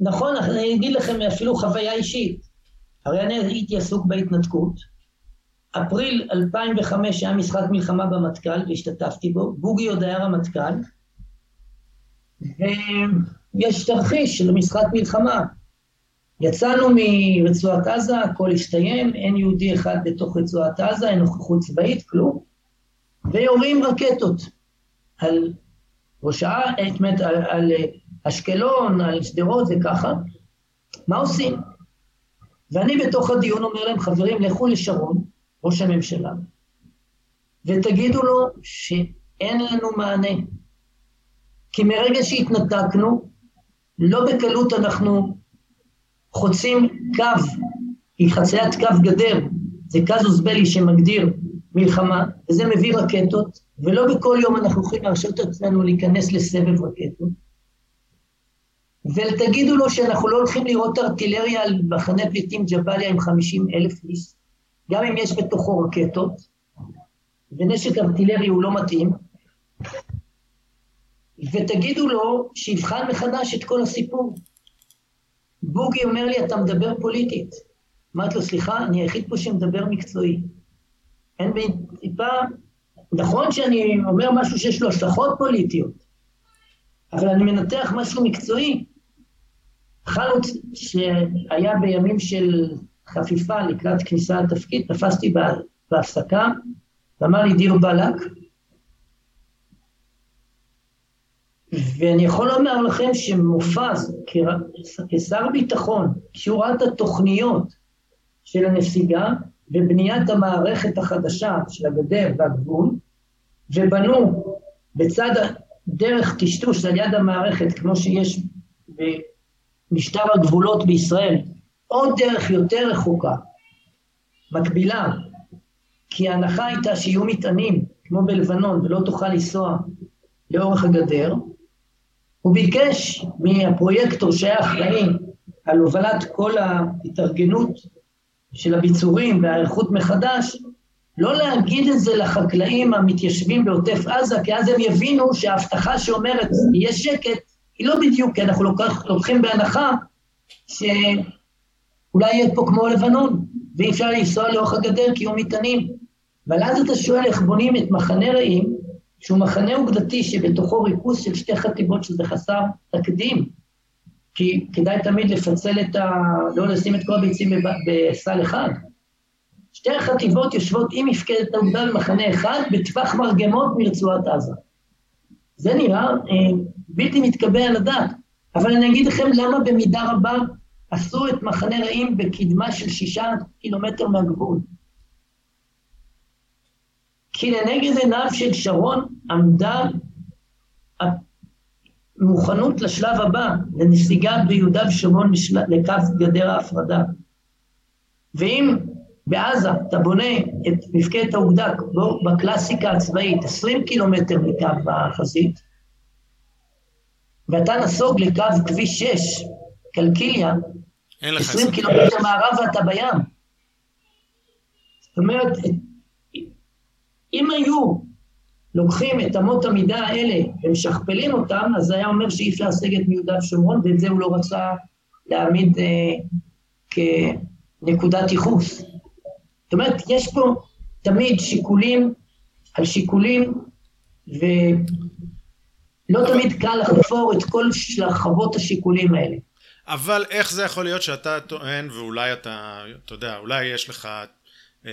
נכון, אני אגיד לכם אפילו חוויה אישית. הרי אני הייתי עסוק בהתנתקות. אפריל 2005 היה משחק מלחמה במטכ"ל והשתתפתי בו, בוגי עוד היה רמטכ"ל, ויש תרחיש של משחק מלחמה. יצאנו מרצועת עזה, הכל הסתיים, אין יהודי אחד בתוך רצועת עזה, אין נוכחות צבאית, כלום, ויורים רקטות על ראש העין, על, על אשקלון, על שדרות וככה. מה עושים? ואני בתוך הדיון אומר להם, חברים, לכו לשרון, ראש הממשלה, ותגידו לו שאין לנו מענה. כי מרגע שהתנתקנו, לא בקלות אנחנו חוצים קו, היא חציית קו גדר, זה קזוס בלי שמגדיר מלחמה, וזה מביא רקטות, ולא בכל יום אנחנו יכולים להרשות את עצמנו להיכנס לסבב רקטות. ותגידו לו שאנחנו לא הולכים לראות ארטילריה על מחנה פליטים ג'באליה עם 50 אלף איש, גם אם יש בתוכו רקטות, ונשק ארטילרי הוא לא מתאים, ותגידו לו שיבחן מחדש את כל הסיפור. בוגי אומר לי, אתה מדבר פוליטית. אמרתי לו, סליחה, אני היחיד פה שמדבר מקצועי. אין בי טיפה... נכון שאני אומר משהו שיש לו השלכות פוליטיות, אבל אני מנתח משהו מקצועי. חלוץ שהיה בימים של חפיפה לקראת כניסה לתפקיד, תפסתי בהפסקה, ואמר לי דיר באלק, ואני יכול לומר לכם שמופז, כשר ביטחון, כשהוא ראה את התוכניות של הנסיגה ובניית המערכת החדשה של הגדר והגבול, ובנו בצד דרך טשטוש על יד המערכת, כמו שיש במשטר הגבולות בישראל, עוד דרך יותר רחוקה, מקבילה, כי ההנחה הייתה שיהיו מטענים, כמו בלבנון, ולא תוכל לנסוע לאורך הגדר, הוא ביקש מהפרויקטור שהיה אחראי על הובלת כל ההתארגנות של הביצורים וההיערכות מחדש, לא להגיד את זה לחקלאים המתיישבים בעוטף עזה, כי אז הם יבינו שההבטחה שאומרת יהיה שקט, היא לא בדיוק, כי אנחנו לוקח, לוקחים בהנחה שאולי יהיה פה כמו לבנון, ואי אפשר לנסוע לאורך הגדר כי הוא מטענים. אבל אז אתה שואל איך בונים את מחנה רעים, שהוא מחנה עובדתי שבתוכו ריכוז של שתי חטיבות שזה חסר תקדים, כי כדאי תמיד לפצל את ה... לא לשים את כל הביצים בסל אחד. שתי החטיבות יושבות עם מפקדת האוגדה במחנה אחד בטווח מרגמות מרצועת עזה. זה נראה אה, בלתי מתקבל על הדעת, אבל אני אגיד לכם למה במידה רבה עשו את מחנה רעים בקדמה של שישה קילומטר מהגבול. כי לנגד עיניו של שרון עמדה מוכנות לשלב הבא, לנסיגה ביהודה ושומרון לקו גדר ההפרדה. ואם בעזה אתה בונה את מפקדת האוגדה בקלאסיקה הצבאית, 20 קילומטר מקו החזית, ואתה נסוג לקו כביש 6, קלקיליה, 20 קילומטר מערב ואתה בים. זאת אומרת, אם היו לוקחים את אמות המידה האלה ומשכפלים אותם, אז זה היה אומר שאי אפשר לסגת מיהודה ושומרון, ואת זה הוא לא רצה להעמיד אה, כנקודת ייחוס. זאת אומרת, יש פה תמיד שיקולים על שיקולים, ולא תמיד קל לחפור את כל שכבות השיקולים האלה. אבל איך זה יכול להיות שאתה טוען, ואולי אתה, אתה יודע, אולי יש לך אה,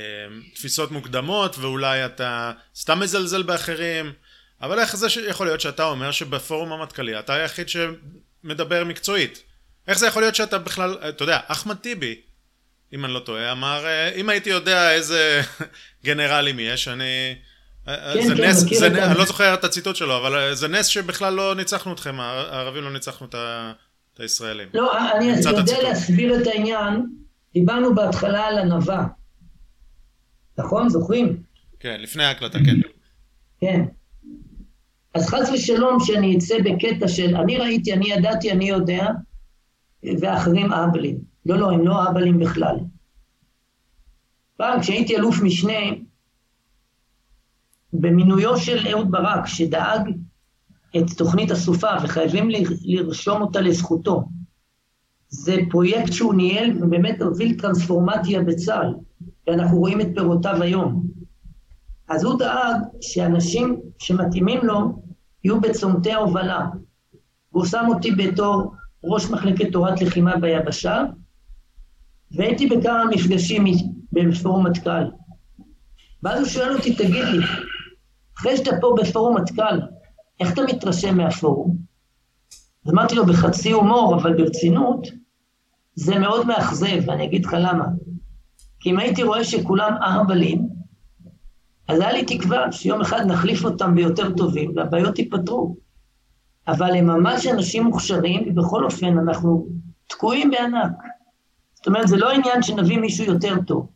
תפיסות מוקדמות, ואולי אתה סתם מזלזל באחרים, אבל איך זה יכול להיות שאתה אומר שבפורום המטכ"לי אתה היחיד שמדבר מקצועית? איך זה יכול להיות שאתה בכלל, אתה יודע, אחמד טיבי, אם אני לא טועה, אמר, אה, אם הייתי יודע איזה גנרלים יש, אני... אה, כן, זה כן, נס, זה, אני לא זוכר את הציטוט שלו, אבל זה נס שבכלל לא ניצחנו אתכם, הערבים לא ניצחנו את, ה, את הישראלים. לא, אני יודע להסביר את העניין. דיברנו בהתחלה על ענווה. נכון? זוכרים? כן, לפני ההקלטה, כן. כן. אז חס ושלום שאני אצא בקטע של אני ראיתי, אני ידעתי, אני יודע, ואחרים אהבלים. לא, לא, הם לא אהבלים בכלל. פעם כשהייתי אלוף משנה, במינויו של אהוד ברק, שדאג את תוכנית הסופה וחייבים לרשום אותה לזכותו, זה פרויקט שהוא ניהל ובאמת הוביל טרנספורמציה בצה"ל. ואנחנו רואים את פירותיו היום. אז הוא דאג שאנשים שמתאימים לו יהיו בצומתי ההובלה. הוא שם אותי בתור ראש מחלקת תורת לחימה ביבשה, והייתי בכמה מפגשים בפורום מטכ"ל. ואז הוא שואל אותי, תגיד לי, אחרי שאתה פה בפורום מטכ"ל, איך אתה מתרשם מהפורום? אז אמרתי לו בחצי הומור, אבל ברצינות, זה מאוד מאכזב, ואני אגיד לך למה. כי אם הייתי רואה שכולם אהבלים, אז היה לי תקווה שיום אחד נחליף אותם ביותר טובים והבעיות ייפתרו. אבל הם ממש אנשים מוכשרים, ובכל אופן אנחנו תקועים בענק. זאת אומרת, זה לא עניין שנביא מישהו יותר טוב.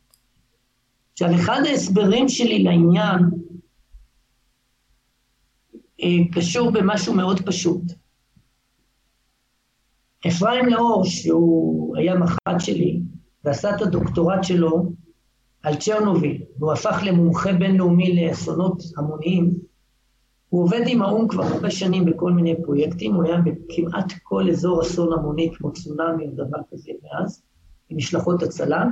עכשיו, אחד ההסברים שלי לעניין קשור במשהו מאוד פשוט. אפרים לאור, שהוא היה מח"ט שלי, ועשה את הדוקטורט שלו על צ'רנוביל, והוא הפך למומחה בינלאומי לאסונות המוניים, הוא עובד עם האו"ם כבר הרבה שנים בכל מיני פרויקטים, הוא היה בכמעט כל אזור אסון המוני כמו צונאמי או דבר כזה מאז, עם משלחות הצלה.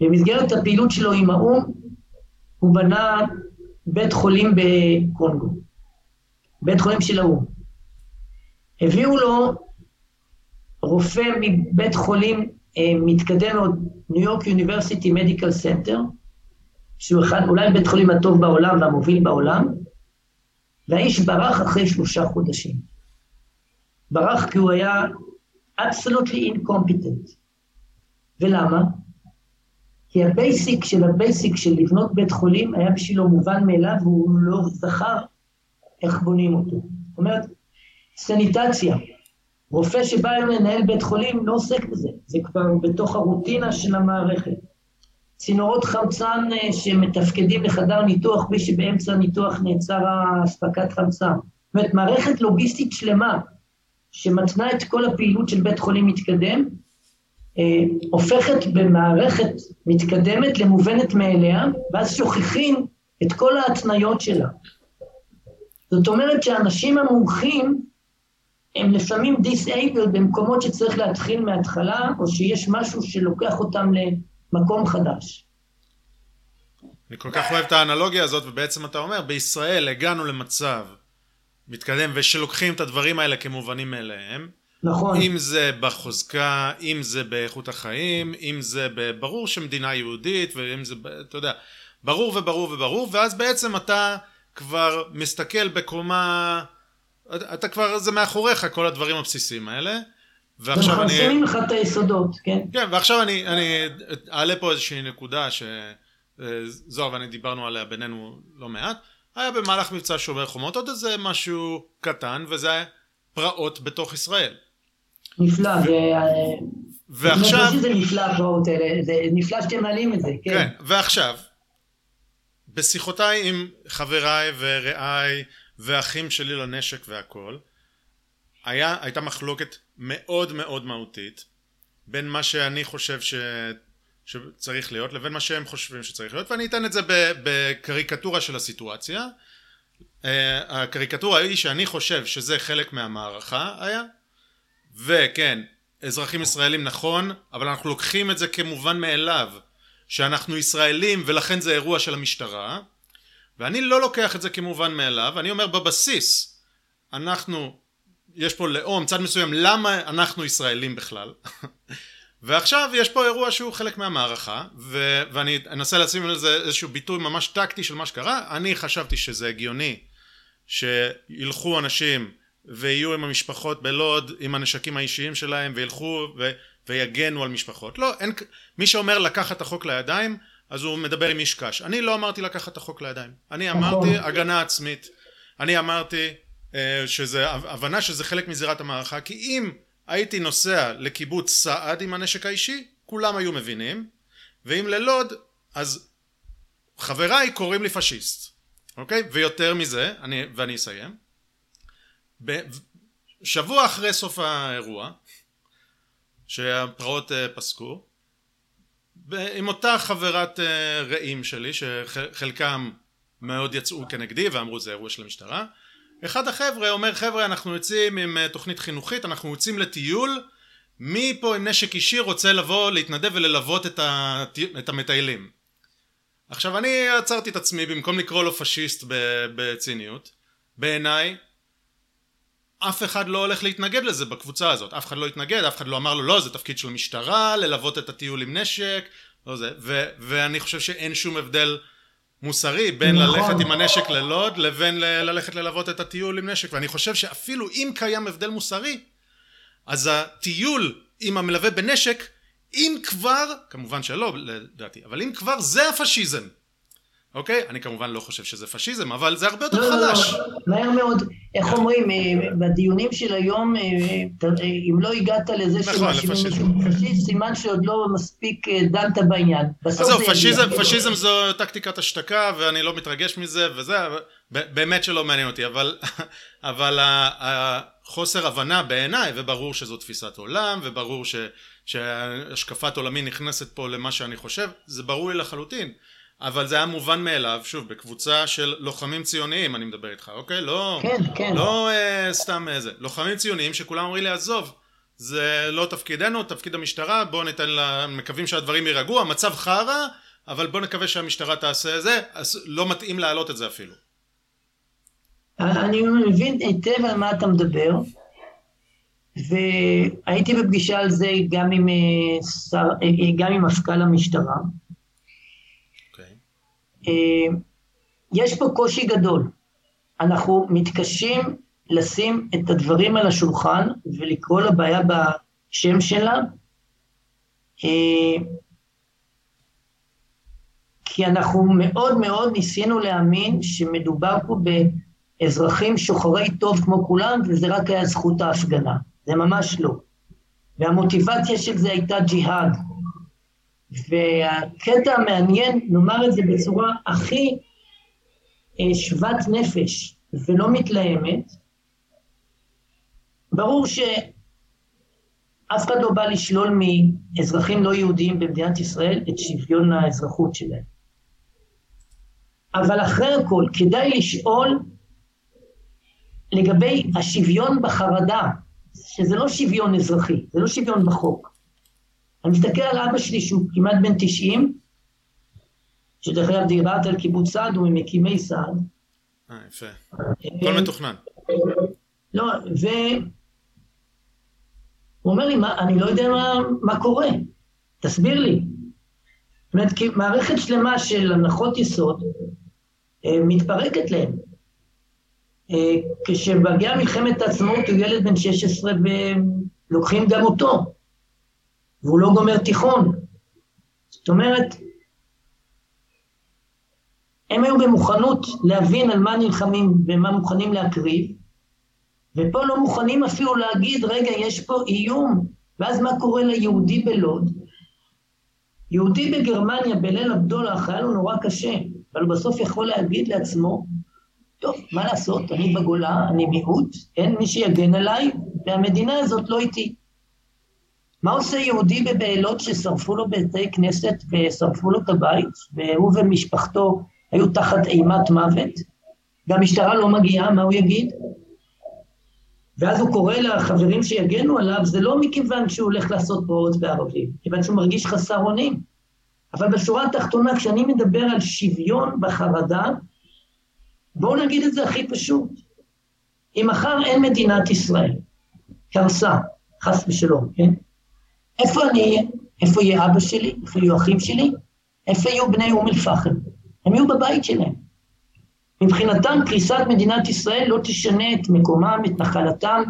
במסגרת הפעילות שלו עם האו"ם, הוא בנה בית חולים בקונגו, בית חולים של האו"ם. הביאו לו רופא מבית חולים אה, מתקדם מאוד, New York University Medical Center, שהוא אחד, אולי בית חולים הטוב בעולם והמוביל בעולם, והאיש ברח אחרי שלושה חודשים. ברח כי הוא היה absolutely incompetent. ולמה? כי ה basic של ה basic של לבנות בית חולים היה בשבילו מובן מאליו, והוא לא זכר איך בונים אותו. זאת אומרת, סניטציה, רופא שבא לנהל בית חולים לא עוסק בזה, זה כבר בתוך הרוטינה של המערכת. צינורות חמצן אה, שמתפקדים לחדר ניתוח בלי שבאמצע הניתוח נעצר אספקת חמצן. זאת אומרת, מערכת לוגיסטית שלמה שמתנה את כל הפעילות של בית חולים מתקדם, אה, הופכת במערכת מתקדמת למובנת מאליה, ואז שוכחים את כל ההתניות שלה. זאת אומרת שהאנשים המומחים הם לפעמים דיסאייבל במקומות שצריך להתחיל מההתחלה, או שיש משהו שלוקח אותם למקום חדש. אני כל כך אוהב את האנלוגיה הזאת, ובעצם אתה אומר, בישראל הגענו למצב מתקדם, ושלוקחים את הדברים האלה כמובנים מאליהם. נכון. אם זה בחוזקה, אם זה באיכות החיים, אם זה ברור שמדינה יהודית, ואם זה, אתה יודע, ברור וברור וברור, ואז בעצם אתה כבר מסתכל בקומה... אתה כבר, זה מאחוריך כל הדברים הבסיסיים האלה. ועכשיו אני... אנחנו שמים לך את היסודות, כן. כן, ועכשיו אני, אני אעלה פה איזושהי נקודה שזוהר אה, ואני דיברנו עליה בינינו לא מעט. היה במהלך מבצע שומר חומות עוד איזה משהו קטן, וזה פרעות בתוך ישראל. נפלא, ו... ועכשיו... זה נפלא הפרעות האלה, זה נפלא שאתם מעלים את זה, כן. כן, ועכשיו, בשיחותיי עם חבריי ורעיי ואחים שלי לנשק והכל, היה, הייתה מחלוקת מאוד מאוד מהותית בין מה שאני חושב ש... שצריך להיות לבין מה שהם חושבים שצריך להיות ואני אתן את זה בקריקטורה של הסיטואציה. אה, הקריקטורה היא שאני חושב שזה חלק מהמערכה היה וכן אזרחים ישראלים נכון אבל אנחנו לוקחים את זה כמובן מאליו שאנחנו ישראלים ולכן זה אירוע של המשטרה ואני לא לוקח את זה כמובן מאליו אני אומר בבסיס אנחנו יש פה לאום צד מסוים למה אנחנו ישראלים בכלל? [LAUGHS] ועכשיו יש פה אירוע שהוא חלק מהמערכה ו- ואני אנסה לשים לזה איזשהו ביטוי ממש טקטי של מה שקרה. אני חשבתי שזה הגיוני שילכו אנשים ויהיו עם המשפחות בלוד עם הנשקים האישיים שלהם וילכו ו- ויגנו על משפחות. לא אין מי שאומר לקחת את החוק לידיים אז הוא מדבר עם איש קש. אני לא אמרתי לקחת את החוק לידיים. אני אמרתי נכון. הגנה עצמית. אני אמרתי אה, שזה הבנה שזה חלק מזירת המערכה כי אם הייתי נוסע לקיבוץ סעד עם הנשק האישי כולם היו מבינים ואם ללוד אז חבריי קוראים לי פשיסט אוקיי? ויותר מזה אני, ואני אסיים. שבוע אחרי סוף האירוע שהפרעות אה, פסקו. עם אותה חברת אה, רעים שלי שחלקם מאוד יצאו כנגדי ואמרו זה אירוע של המשטרה. אחד החבר'ה אומר חבר'ה אנחנו יוצאים עם אה, תוכנית חינוכית אנחנו יוצאים לטיול. מי פה עם נשק אישי רוצה לבוא להתנדב וללוות את, הת... את המטיילים? עכשיו אני עצרתי את עצמי במקום לקרוא לו פשיסט בציניות. בעיניי אף אחד לא הולך להתנגד לזה בקבוצה הזאת. אף אחד לא התנגד אף אחד לא אמר לו לא זה תפקיד של המשטרה ללוות את הטיול עם נשק לא זה. ו- ואני חושב שאין שום הבדל מוסרי בין נכון. ללכת עם הנשק ללוד לבין ל- ללכת ללוות את הטיול עם נשק. ואני חושב שאפילו אם קיים הבדל מוסרי אז הטיול עם המלווה בנשק אם כבר כמובן שלא לדעתי אבל אם כבר זה הפשיזם אוקיי? אני כמובן לא חושב שזה פשיזם, אבל זה הרבה יותר לא, לא, לא חלש. לא, מהר מאוד, איך אומרים, אה, בדיונים של היום, אה, אם לא הגעת לזה נכון, שמאשימים פשיזם, סימן שעוד לא מספיק אה, דנת בעניין. אז זהו, פשיזם, פשיזם זו טקטיקת השתקה, ואני לא מתרגש מזה, וזה, באמת שלא מעניין אותי, אבל, [LAUGHS] אבל החוסר הבנה בעיניי, וברור שזו תפיסת עולם, וברור ש, שהשקפת עולמי נכנסת פה למה שאני חושב, זה ברור לי לחלוטין. אבל זה היה מובן מאליו, שוב, בקבוצה של לוחמים ציוניים אני מדבר איתך, אוקיי? לא, כן, כן. לא אה, סתם איזה, לוחמים ציוניים שכולם אומרים לי עזוב, זה לא תפקידנו, תפקיד המשטרה, בואו ניתן לה, מקווים שהדברים יירגעו, המצב חרא, אבל בואו נקווה שהמשטרה תעשה את זה, אז לא מתאים להעלות את זה אפילו. אני מבין היטב על מה אתה מדבר, והייתי בפגישה על זה גם עם, אה, שר, אה, גם עם מפכ"ל המשטרה. אה, יש פה קושי גדול. אנחנו מתקשים לשים את הדברים על השולחן ולקרוא לבעיה בשם שלה, אה, כי אנחנו מאוד מאוד ניסינו להאמין שמדובר פה באזרחים שוחרי טוב כמו כולם, וזה רק היה זכות ההפגנה. זה ממש לא. והמוטיבציה של זה הייתה ג'יהאד. והקטע המעניין, נאמר את זה בצורה הכי אה, שוות נפש ולא מתלהמת, ברור שאף אחד לא בא לשלול מאזרחים לא יהודיים במדינת ישראל את שוויון האזרחות שלהם. אבל אחרי הכל, כדאי לשאול לגבי השוויון בחרדה, שזה לא שוויון אזרחי, זה לא שוויון בחוק. אני מסתכל על אבא שלי שהוא כמעט בן 90, שדרך אגב דיברת על קיבוץ סעד, הוא ממקימי סעד. אה, יפה. הכל מתוכנן. לא, ו... הוא אומר לי, מה, אני לא יודע מה, מה קורה, תסביר לי. זאת אומרת, כי מערכת שלמה של הנחות יסוד אה, מתפרקת להם. אה, כשמגיעה מלחמת העצמאות הוא ילד בן 16 ולוקחים גם אותו. והוא לא גומר תיכון. זאת אומרת, הם היו במוכנות להבין על מה נלחמים ומה מוכנים להקריב, ופה לא מוכנים אפילו להגיד, רגע, יש פה איום. ואז מה קורה ליהודי בלוד? יהודי בגרמניה בליל הבדולח היה לו נורא קשה, אבל בסוף יכול להגיד לעצמו, טוב, מה לעשות, אני בגולה, אני מיעוט, אין מי שיגן עליי, והמדינה הזאת לא איתי. מה עושה יהודי בבעלות ששרפו לו בתי כנסת ושרפו לו את הבית, והוא ומשפחתו היו תחת אימת מוות, והמשטרה לא מגיעה, מה הוא יגיד? ואז הוא קורא לחברים שיגנו עליו, זה לא מכיוון שהוא הולך לעשות פרעות בערבים, כיוון שהוא מרגיש חסר אונים. אבל בשורה התחתונה, כשאני מדבר על שוויון בחרדה, בואו נגיד את זה הכי פשוט. אם מחר אין מדינת ישראל, קרסה, חס ושלום, כן? איפה אני איפה יהיה אבא שלי? איפה יהיו אחים שלי? איפה יהיו בני אום אל-פחם? הם יהיו בבית שלהם. מבחינתם קריסת מדינת ישראל לא תשנה את מקומם, את נחלתם,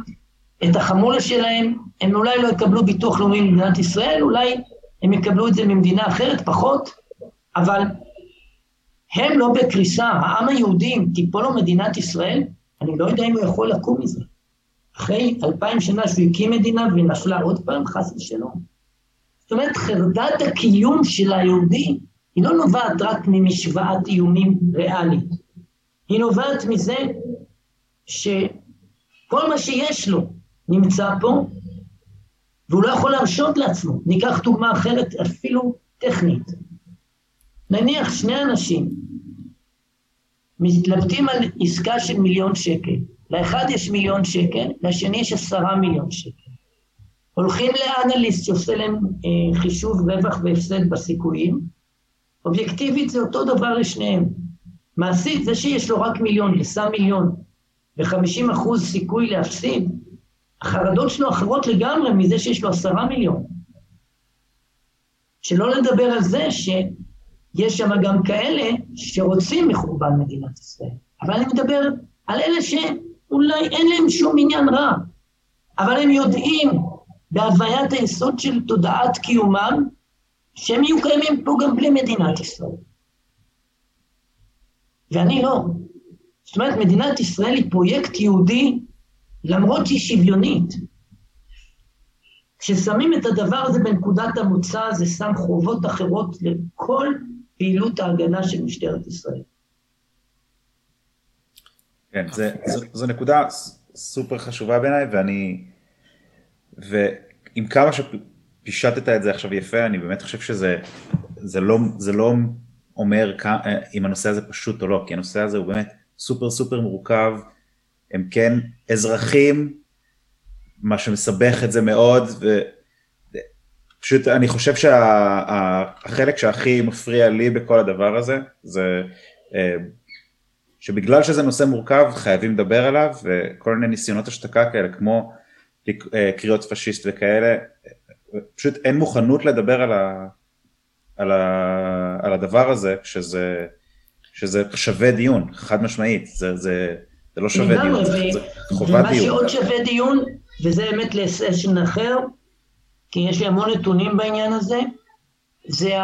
את החמולה שלהם, הם אולי לא יקבלו ביטוח לאומי ממדינת ישראל, אולי הם יקבלו את זה ממדינה אחרת, פחות, אבל הם לא בקריסה. העם היהודי, אם תיפול לו מדינת ישראל, אני לא יודע אם הוא יכול לקום מזה. אחרי אלפיים שנה שהוא הקים מדינה והיא נפלה עוד פעם, חס ושלום. זאת אומרת, חרדת הקיום של היהודי היא לא נובעת רק ממשוואת איומים ריאלית. היא נובעת מזה שכל מה שיש לו נמצא פה, והוא לא יכול להרשות לעצמו. ניקח דוגמה אחרת, אפילו טכנית. נניח שני אנשים מתלבטים על עסקה של מיליון שקל. לאחד יש מיליון שקל, לשני יש עשרה מיליון שקל. הולכים לאנליסט שעושה להם אה, חישוב רווח והפסד בסיכויים, אובייקטיבית זה אותו דבר לשניהם. מעשית, זה שיש לו רק מיליון ושם מיליון ו-50 אחוז סיכוי להפסיד, החרדות שלו אחרות לגמרי מזה שיש לו עשרה מיליון. שלא לדבר על זה שיש שם גם כאלה שרוצים מחורבן מדינת ישראל. אבל אני מדבר על אלה שאולי אין להם שום עניין רע, אבל הם יודעים בהוויית היסוד של תודעת קיומם, שהם יהיו קיימים פה גם בלי מדינת ישראל. ואני לא. זאת אומרת, מדינת ישראל היא פרויקט יהודי למרות שהיא שוויונית. כששמים את הדבר הזה בנקודת המוצא, זה שם חובות אחרות לכל פעילות ההגנה של משטרת ישראל. כן, זה, זו, זו נקודה סופר חשובה בעיניי, ואני, ועם כמה שפישטת את זה עכשיו יפה, אני באמת חושב שזה זה לא, זה לא אומר כמה, אם הנושא הזה פשוט או לא, כי הנושא הזה הוא באמת סופר סופר מורכב, הם כן אזרחים, מה שמסבך את זה מאוד, ופשוט אני חושב שהחלק שה, שהכי מפריע לי בכל הדבר הזה, זה אה, שבגלל שזה נושא מורכב חייבים לדבר עליו, וכל מיני ניסיונות השתקה כאלה, כמו אה, קריאות פשיסט וכאלה, פשוט אין מוכנות לדבר על, ה, על, ה, על הדבר הזה, שזה, שזה שווה דיון, חד משמעית, זה, זה, זה לא שווה דיון, זה, זה חובת דיון. ומה שעוד שווה דיון, וזה באמת לסשן אחר, כי יש לי המון נתונים בעניין הזה, זה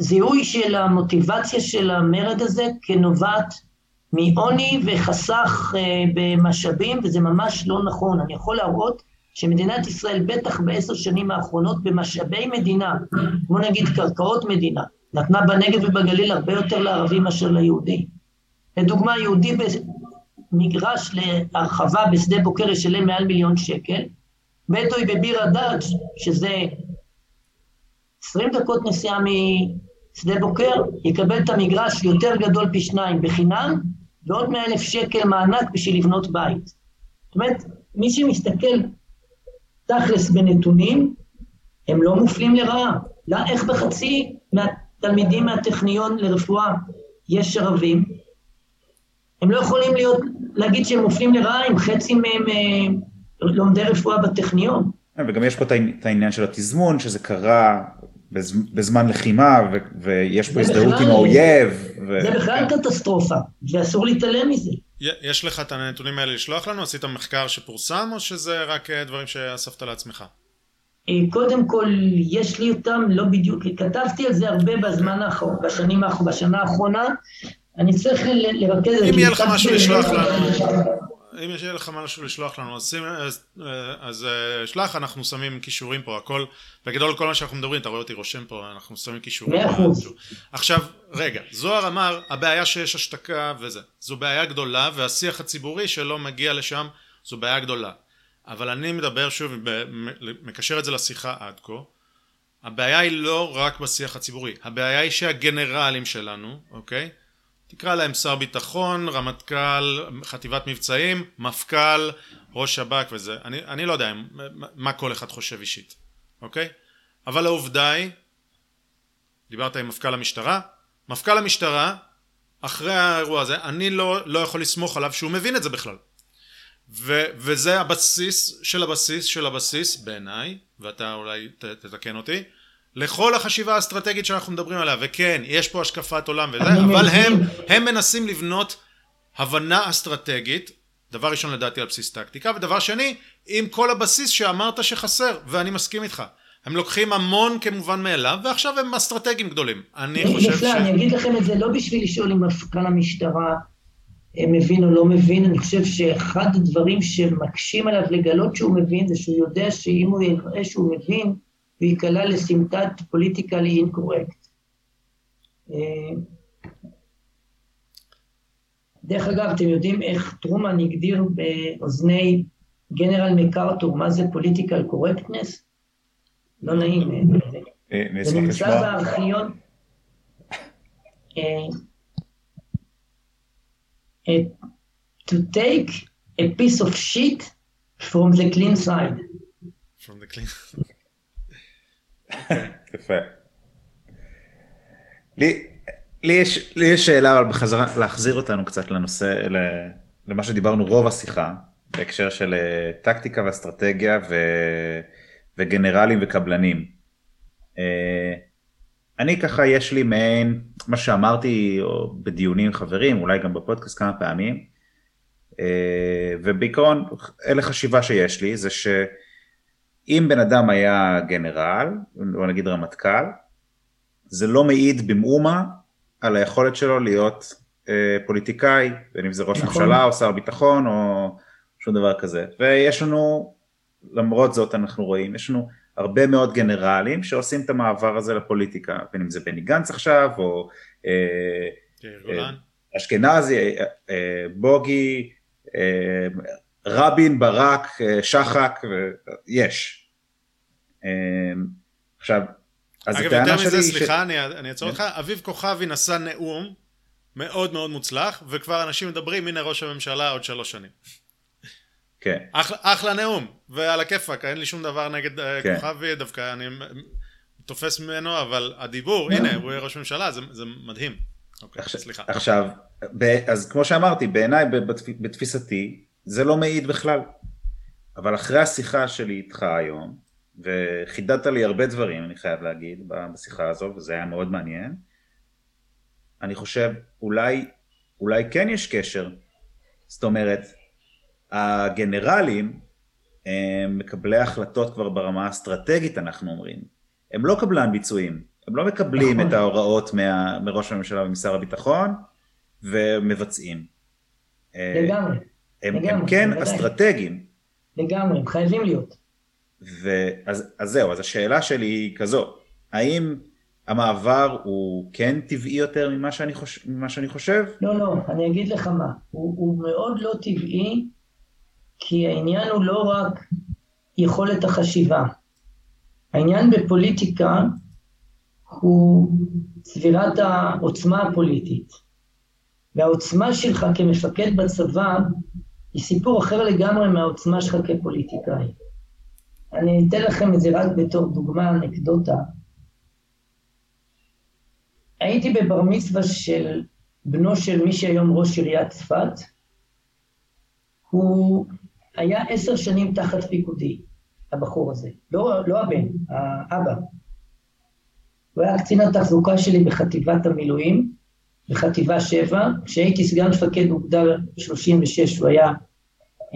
הזיהוי של המוטיבציה של המרד הזה כנובעת מעוני וחסך uh, במשאבים, וזה ממש לא נכון. אני יכול להראות שמדינת ישראל, בטח בעשר שנים האחרונות, במשאבי מדינה, כמו נגיד קרקעות מדינה, נתנה בנגב ובגליל הרבה יותר לערבים מאשר ליהודים. לדוגמה, יהודי במגרש להרחבה בשדה בוקר ישלם מעל מיליון שקל, בדואי בביר הדאג', שזה 20 דקות נסיעה משדה בוקר, יקבל את המגרש יותר גדול פי שניים בחינם, ועוד 100 אלף שקל מענק בשביל לבנות בית. זאת אומרת, מי שמסתכל תכלס בנתונים, הם לא מופלים לרעה. לא, איך בחצי מהתלמידים מהטכניון לרפואה יש ערבים? הם לא יכולים להיות, להגיד שהם מופלים לרעה אם חצי מהם אה, לומדי רפואה בטכניון. וגם יש פה את העניין של התזמון, שזה קרה בזמן לחימה, ו- ויש פה הזדהות עם האויב. ו... זה בכלל כן. קטסטרופה, ואסור להתעלם מזה. יש לך את הנתונים האלה לשלוח לנו? עשית מחקר שפורסם, או שזה רק אה, דברים שאספת לעצמך? אה, קודם כל, יש לי אותם, לא בדיוק, כתבתי על זה הרבה בזמן האחרון, בשנים האחרונות, בשנה האחרונה. אני צריך לרכז... אם יהיה לך משהו לשלוח לנו, אם יש לך משהו לשלוח לנו, אז, אז, אז שלח, אנחנו שמים כישורים פה, הכל, בגדול כל מה שאנחנו מדברים, אתה רואה אותי רושם פה, אנחנו שמים כישורים. מאה אחוז. עכשיו, רגע, זוהר אמר, הבעיה שיש השתקה וזה, זו בעיה גדולה, והשיח הציבורי שלא מגיע לשם, זו בעיה גדולה. אבל אני מדבר שוב, מקשר את זה לשיחה עד כה, הבעיה היא לא רק בשיח הציבורי, הבעיה היא שהגנרלים שלנו, אוקיי? תקרא להם שר ביטחון, רמטכ"ל, חטיבת מבצעים, מפכ"ל, ראש שב"כ וזה, אני, אני לא יודע מה כל אחד חושב אישית, אוקיי? אבל העובדה היא, דיברת עם מפכ"ל המשטרה, מפכ"ל המשטרה, אחרי האירוע הזה, אני לא, לא יכול לסמוך עליו שהוא מבין את זה בכלל. ו, וזה הבסיס של הבסיס של הבסיס בעיניי, ואתה אולי ת, תתקן אותי, לכל החשיבה האסטרטגית שאנחנו מדברים עליה, וכן, יש פה השקפת עולם וזה, אבל הם, הם מנסים לבנות הבנה אסטרטגית, דבר ראשון לדעתי על בסיס טקטיקה, ודבר שני, עם כל הבסיס שאמרת שחסר, ואני מסכים איתך. הם לוקחים המון כמובן מאליו, ועכשיו הם אסטרטגיים גדולים. אני חושב ש... אני אגיד לכם את זה לא בשביל לשאול אם מפכ"ל המשטרה אה, מבין או לא מבין, אני חושב שאחד הדברים שמקשים עליו לגלות שהוא מבין, זה שהוא יודע שאם הוא יראה שהוא מבין, וייקלע לסמטת פוליטיקלי אינקורקט. דרך אגב, אתם יודעים איך טרומן הגדיר באוזני גנרל מקארתור מה זה פוליטיקל קורקטנס? לא נעים. אה, זה נמצא בארכיון. אה, to take a piece of shit from the clean side. From the clean [LAUGHS] יפה. לי, לי, יש, לי יש שאלה, אבל בחזרה, להחזיר אותנו קצת לנושא, למה שדיברנו רוב השיחה, בהקשר של אה, טקטיקה ואסטרטגיה ו, וגנרלים וקבלנים. אה, אני ככה, יש לי מעין, מה שאמרתי בדיונים עם חברים, אולי גם בפודקאסט כמה פעמים, אה, ובעיקרון, אלה חשיבה שיש לי, זה ש... אם בן אדם היה גנרל, או נגיד רמטכ"ל, זה לא מעיד במאומה על היכולת שלו להיות אה, פוליטיקאי, בין אם זה ראש נכון. ממשלה או שר ביטחון או שום דבר כזה. ויש לנו, למרות זאת אנחנו רואים, יש לנו הרבה מאוד גנרלים שעושים את המעבר הזה לפוליטיקה, בין אם זה בני גנץ עכשיו, או אה, אה, אשכנזי, אה, אה, בוגי, אה, רבין, ברק, אה, שחק, יש. אה, עכשיו, אז אגב, יותר מזה, ש... סליחה, אני, אני אעצור אותך, אביב כוכבי נשא נאום מאוד מאוד מוצלח, וכבר אנשים מדברים, הנה ראש הממשלה עוד שלוש שנים. כן. אחלה, אחלה נאום, ועל הכיפאק, אין לי שום דבר נגד אה, כן. כוכבי, דווקא אני תופס ממנו, אבל הדיבור, הנה, הוא יהיה ראש ממשלה, זה, זה מדהים. אוקיי, עכשיו, סליחה. עכשיו, אז כמו שאמרתי, בעיניי, בתפיסתי, זה לא מעיד בכלל. אבל אחרי השיחה שלי איתך היום, וחידדת לי הרבה דברים, אני חייב להגיד, בשיחה הזו, וזה היה מאוד מעניין, אני חושב, אולי, אולי כן יש קשר. זאת אומרת, הגנרלים הם מקבלי החלטות כבר ברמה האסטרטגית, אנחנו אומרים. הם לא קבלן ביצועים, הם לא מקבלים נכון. את ההוראות מה, מראש הממשלה ומשר הביטחון, ומבצעים. לגמרי. הם, הם כן בוודאי. אסטרטגיים. לגמרי, הם חייבים להיות. ואז, אז זהו, אז השאלה שלי היא כזו, האם המעבר הוא כן טבעי יותר ממה שאני, חוש... ממה שאני חושב? לא, לא, אני אגיד לך מה, הוא, הוא מאוד לא טבעי, כי העניין הוא לא רק יכולת החשיבה. העניין בפוליטיקה הוא צבירת העוצמה הפוליטית. והעוצמה שלך כמפקד בצבא היא סיפור אחר לגמרי מהעוצמה שלך כפוליטיקאי. אני אתן לכם את זה רק בתור דוגמה, אנקדוטה. הייתי בבר מצווה של בנו של מי שהיום ראש עיריית צפת. הוא היה עשר שנים תחת פיקודי, הבחור הזה. לא, לא הבן, האבא. הוא היה קצין התחזוקה שלי בחטיבת המילואים, בחטיבה 7. כשהייתי סגן מפקד אוגדה 36, הוא היה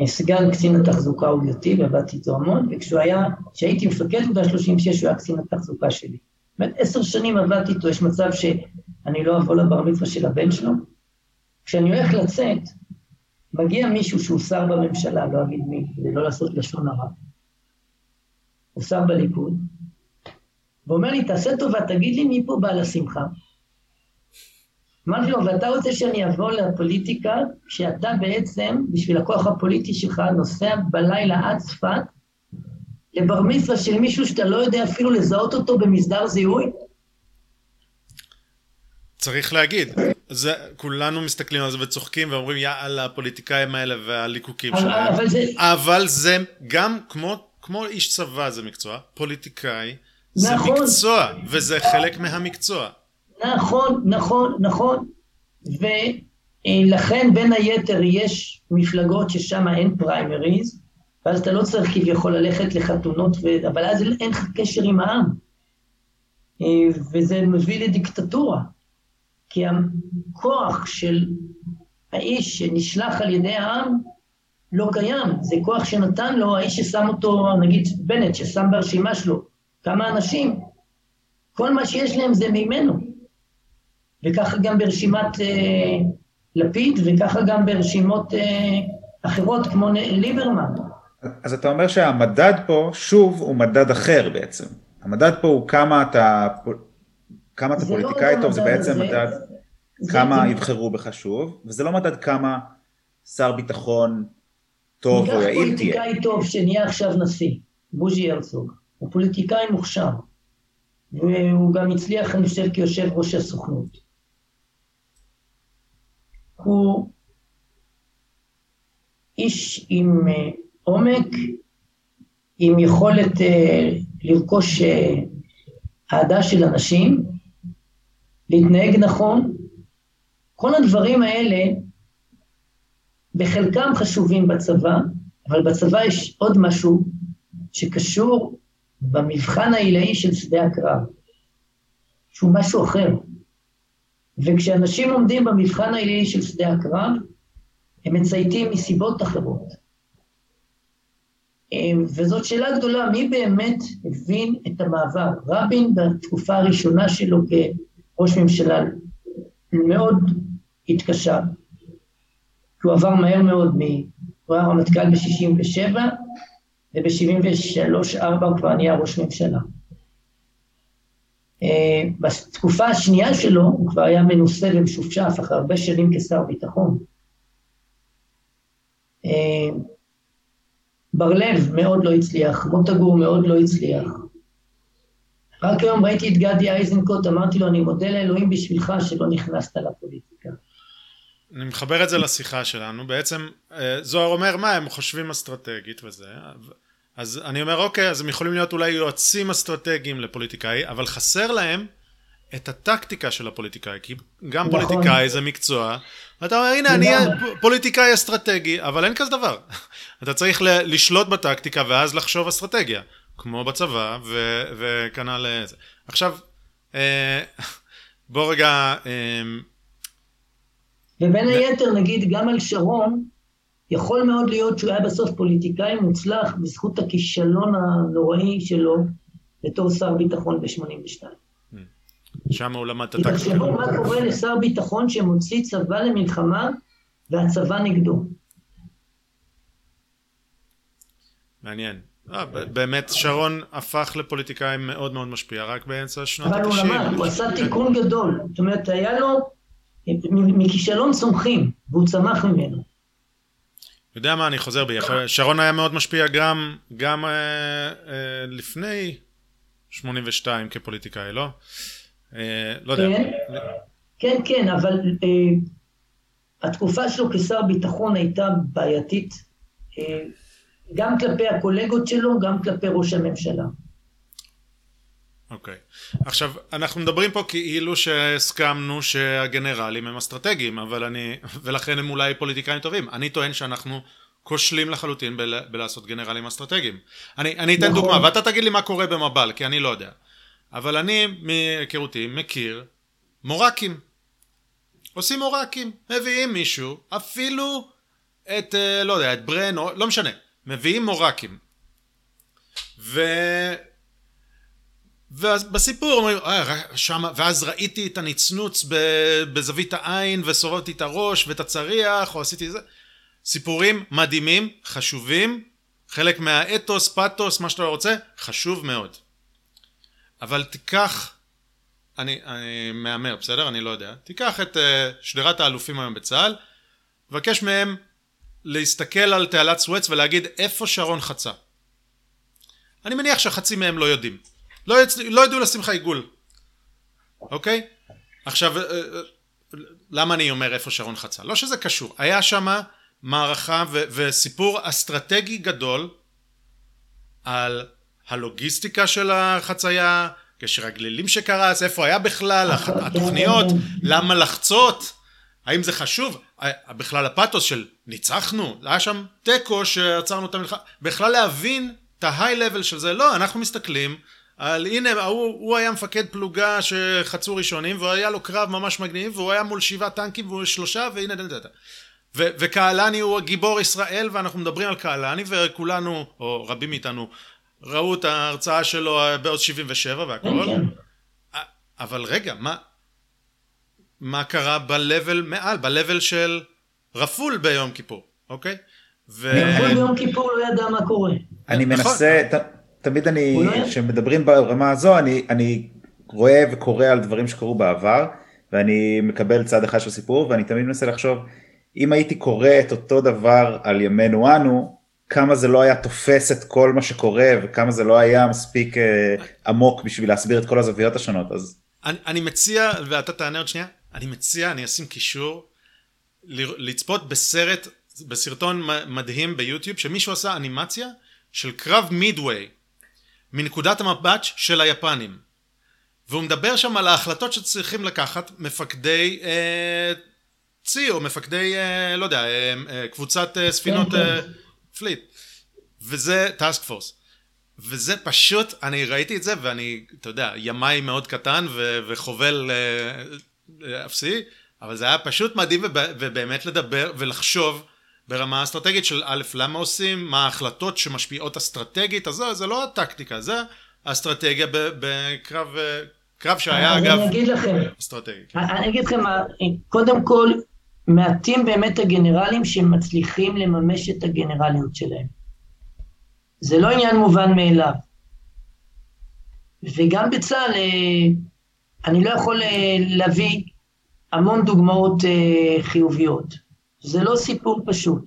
סגן קצין התחזוקה אוגדתי, ועבדתי איתו המון, וכשהוא היה, כשהייתי מפקד אוגדה 36, הוא היה קצין התחזוקה שלי. זאת אומרת, עשר שנים עבדתי איתו, יש מצב שאני לא אבוא לבר מצווה של הבן שלו. כשאני הולך לצאת, מגיע מישהו שהוא שר בממשלה, לא אגיד מי, כדי לא לעשות לשון הרע. הוא שר בליכוד, ואומר לי, תעשה טובה, תגיד לי מי פה בעל השמחה. אמרתי לו, ואתה רוצה שאני אבוא לפוליטיקה, שאתה בעצם, בשביל הכוח הפוליטי שלך, נוסע בלילה עד צפת, לבר מצווה של מישהו שאתה לא יודע אפילו לזהות אותו במסדר זיהוי? צריך להגיד, זה, כולנו מסתכלים על זה וצוחקים ואומרים יאללה הפוליטיקאים האלה והליקוקים שלהם, אבל זה, אבל זה גם כמו, כמו איש צבא זה מקצוע, פוליטיקאי זה נכון. מקצוע וזה חלק מהמקצוע. נכון, נכון, נכון, ולכן בין היתר יש מפלגות ששם אין פריימריז, ואז אתה לא צריך כביכול ללכת לחתונות, ו... אבל אז אין לך קשר עם העם. וזה מביא לדיקטטורה. כי הכוח של האיש שנשלח על ידי העם לא קיים. זה כוח שנתן לו האיש ששם אותו, נגיד בנט, ששם ברשימה שלו כמה אנשים, כל מה שיש להם זה ממנו. וככה גם ברשימת אה, לפיד, וככה גם ברשימות אה, אחרות כמו ליברמן. אז אתה אומר שהמדד פה, שוב, הוא מדד אחר בעצם. המדד פה הוא כמה אתה, כמה אתה לא פוליטיקאי לא טוב, זה בעצם זה, מדד זה, כמה זה... יבחרו בך שוב, וזה לא מדד כמה שר ביטחון טוב או יעיל תהיה. ניקח פוליטיקאי טוב שנהיה עכשיו נשיא, בוז'י הרצוג, הוא פוליטיקאי מוכשר, והוא גם הצליח, אני חושב, כיושב ראש הסוכנות. הוא איש עם אה, עומק, עם יכולת uh, לרכוש uh, אהדה של אנשים, להתנהג נכון. כל הדברים האלה, בחלקם חשובים בצבא, אבל בצבא יש עוד משהו שקשור במבחן העילאי של שדה הקרב, שהוא משהו אחר. וכשאנשים עומדים במבחן העילאי של שדה הקרב, הם מצייתים מסיבות אחרות. אמ, וזאת שאלה גדולה, מי באמת הבין את המעבר? רבין בתקופה הראשונה שלו כראש ממשלה מאוד התקשה, כי הוא עבר מהר מאוד, הוא היה רמטכ"ל ב-67' וב-73-4 הוא כבר נהיה ראש ממשלה. בתקופה השנייה שלו הוא כבר היה מנוסה ומשופשף אחרי הרבה שנים כשר ביטחון. אמ, בר לב מאוד לא הצליח, מוטה גור מאוד לא הצליח. רק היום ראיתי את גדי איזנקוט, אמרתי לו, אני מודה לאלוהים בשבילך שלא נכנסת לפוליטיקה. אני מחבר את זה לשיחה שלנו, בעצם אה, זוהר אומר מה הם חושבים אסטרטגית וזה, אז אני אומר אוקיי, אז הם יכולים להיות אולי יועצים אסטרטגיים לפוליטיקאי, אבל חסר להם את הטקטיקה של הפוליטיקאי, כי גם נכון. פוליטיקאי זה מקצוע, ואתה אומר הנה אני פוליטיקאי אסטרטגי, אבל אין כזה דבר. [LAUGHS] אתה צריך לשלוט בטקטיקה ואז לחשוב אסטרטגיה, כמו בצבא וכנ"ל אה. עכשיו, אה, בוא רגע... אה, ובין היתר נגיד גם על שרון, יכול מאוד להיות שהוא היה בסוף פוליטיקאי מוצלח בזכות הכישלון הנוראי שלו בתור שר ביטחון ב-82. שם הוא למד את הטקטיקה. תחשבו מה קורה לשר ביטחון שמוציא צבא למלחמה והצבא נגדו. מעניין. אה, באמת שרון הפך לפוליטיקאי מאוד מאוד משפיע רק באמצע שנות ה-90. אבל הוא למד, הוא עשה תיקון גדול. זאת אומרת, היה לו, מכישלון צומחים, והוא צמח ממנו. יודע מה, אני חוזר בי. שרון היה מאוד משפיע גם, גם אה, אה, לפני 82 כפוליטיקאי, לא? אה, לא יודע. כן, כן, כן, אבל אה, התקופה שלו כשר ביטחון הייתה בעייתית, אה, גם כלפי הקולגות שלו, גם כלפי ראש הממשלה. אוקיי. Okay. עכשיו, אנחנו מדברים פה כאילו שהסכמנו שהגנרלים הם אסטרטגיים, אבל אני, ולכן הם אולי פוליטיקאים טובים. אני טוען שאנחנו כושלים לחלוטין בל, בלעשות גנרלים אסטרטגיים. אני, אני אתן נכון. דוגמה, ואתה תגיד לי מה קורה במב"ל, כי אני לא יודע. אבל אני מהיכרותי מכיר מורקים. עושים מורקים, מביאים מישהו, אפילו את, אה, לא יודע, את ברן, לא משנה, מביאים מורקים. ו... ואז בסיפור אומרים, אה, שמה, ואז ראיתי את הנצנוץ בזווית העין וסובבתי את הראש ואת הצריח, או עשיתי זה. סיפורים מדהימים, חשובים, חלק מהאתוס, פתוס, מה שאתה רוצה, חשוב מאוד. אבל תיקח, אני, אני מהמר, בסדר? אני לא יודע. תיקח את uh, שדרת האלופים היום בצה"ל, תבקש מהם להסתכל על תעלת סואץ ולהגיד איפה שרון חצה. אני מניח שחצי מהם לא יודעים. לא, יצ... לא ידעו לשים לך עיגול, אוקיי? עכשיו, אה, אה, למה אני אומר איפה שרון חצה? לא שזה קשור. היה שם מערכה ו- וסיפור אסטרטגי גדול על הלוגיסטיקה של החצייה, קשר הגלילים שקרס, איפה היה בכלל, התוכניות, למה לחצות, האם זה חשוב, בכלל הפתוס של ניצחנו, היה שם תיקו שעצרנו את המלחמה, בכלל להבין את ההיי לבל של זה, לא, אנחנו מסתכלים על הנה, הוא, הוא היה מפקד פלוגה שחצו ראשונים, והיה לו קרב ממש מגניב, והוא היה מול שבעה טנקים והוא שלושה, והנה, דה, דה, דה. וקהלני הוא גיבור ישראל, ואנחנו מדברים על קהלני, וכולנו, או רבים מאיתנו, ראו את ההרצאה שלו בעוד 77 והכל. כן, כן. אבל רגע, מה, מה קרה ב-level מעל, ב-level של רפול ביום כיפור, אוקיי? ו... רפול ביום כיפור לא ידע מה קורה. אני נכון. מנסה, תמיד אני, לא כשמדברים ברמה הזו, אני, אני רואה וקורא על דברים שקרו בעבר, ואני מקבל צד אחד של סיפור, ואני תמיד מנסה לחשוב, אם הייתי קורא את אותו דבר על ימינו אנו, כמה זה לא היה תופס את כל מה שקורה, וכמה זה לא היה מספיק אה, עמוק בשביל להסביר את כל הזוויות השונות, אז... אני, אני מציע, ואתה תענה עוד שנייה, אני מציע, אני אשים קישור, לצפות בסרט, בסרטון מדהים ביוטיוב, שמישהו עשה אנימציה של קרב מידווי, מנקודת המבט של היפנים. והוא מדבר שם על ההחלטות שצריכים לקחת מפקדי אה, צי או מפקדי, אה, לא יודע, אה, אה, קבוצת אה, ספינות כן, אה, כן. פליט. וזה טאסק פורס. וזה פשוט, אני ראיתי את זה ואני, אתה יודע, ימאי מאוד קטן ו- וחובל אה, אה, אפסי, אבל זה היה פשוט מדהים ובאמת לדבר ולחשוב ברמה אסטרטגית של א', למה עושים, מה ההחלטות שמשפיעות אסטרטגית, אז זה, זה לא הטקטיקה, זה האסטרטגיה בקרב, קרב שהיה אגב אני אגיד לכם, אסטרטגי. אני אגיד לכם, קודם כל, מעטים באמת הגנרלים שמצליחים לממש את הגנרליות שלהם. זה לא עניין מובן מאליו. וגם בצה"ל, אה, אני לא יכול אה, להביא המון דוגמאות אה, חיוביות. זה לא סיפור פשוט.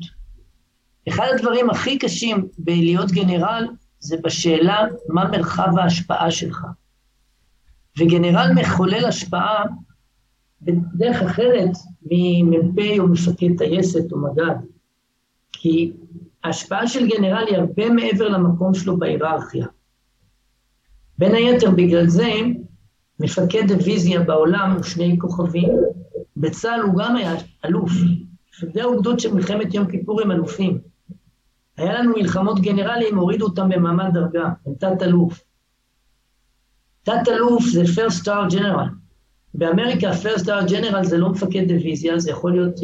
אחד הדברים הכי קשים בלהיות גנרל זה בשאלה מה מרחב ההשפעה שלך. וגנרל מחולל השפעה בדרך אחרת ממ"פ או מפקד טייסת או מג"ד. כי ההשפעה של גנרל היא הרבה מעבר למקום שלו בהיררכיה. בין היתר בגלל זה מפקד דיוויזיה בעולם הוא שני כוכבים, בצה"ל הוא גם היה אלוף. מפקדי האוגדות של מלחמת יום כיפור הם אלופים. היה לנו מלחמות גנרלים, הורידו אותם במעמד דרגה, הם תת-אלוף. תת-אלוף זה first star general. באמריקה first star general זה לא מפקד דיוויזיה, זה יכול להיות uh,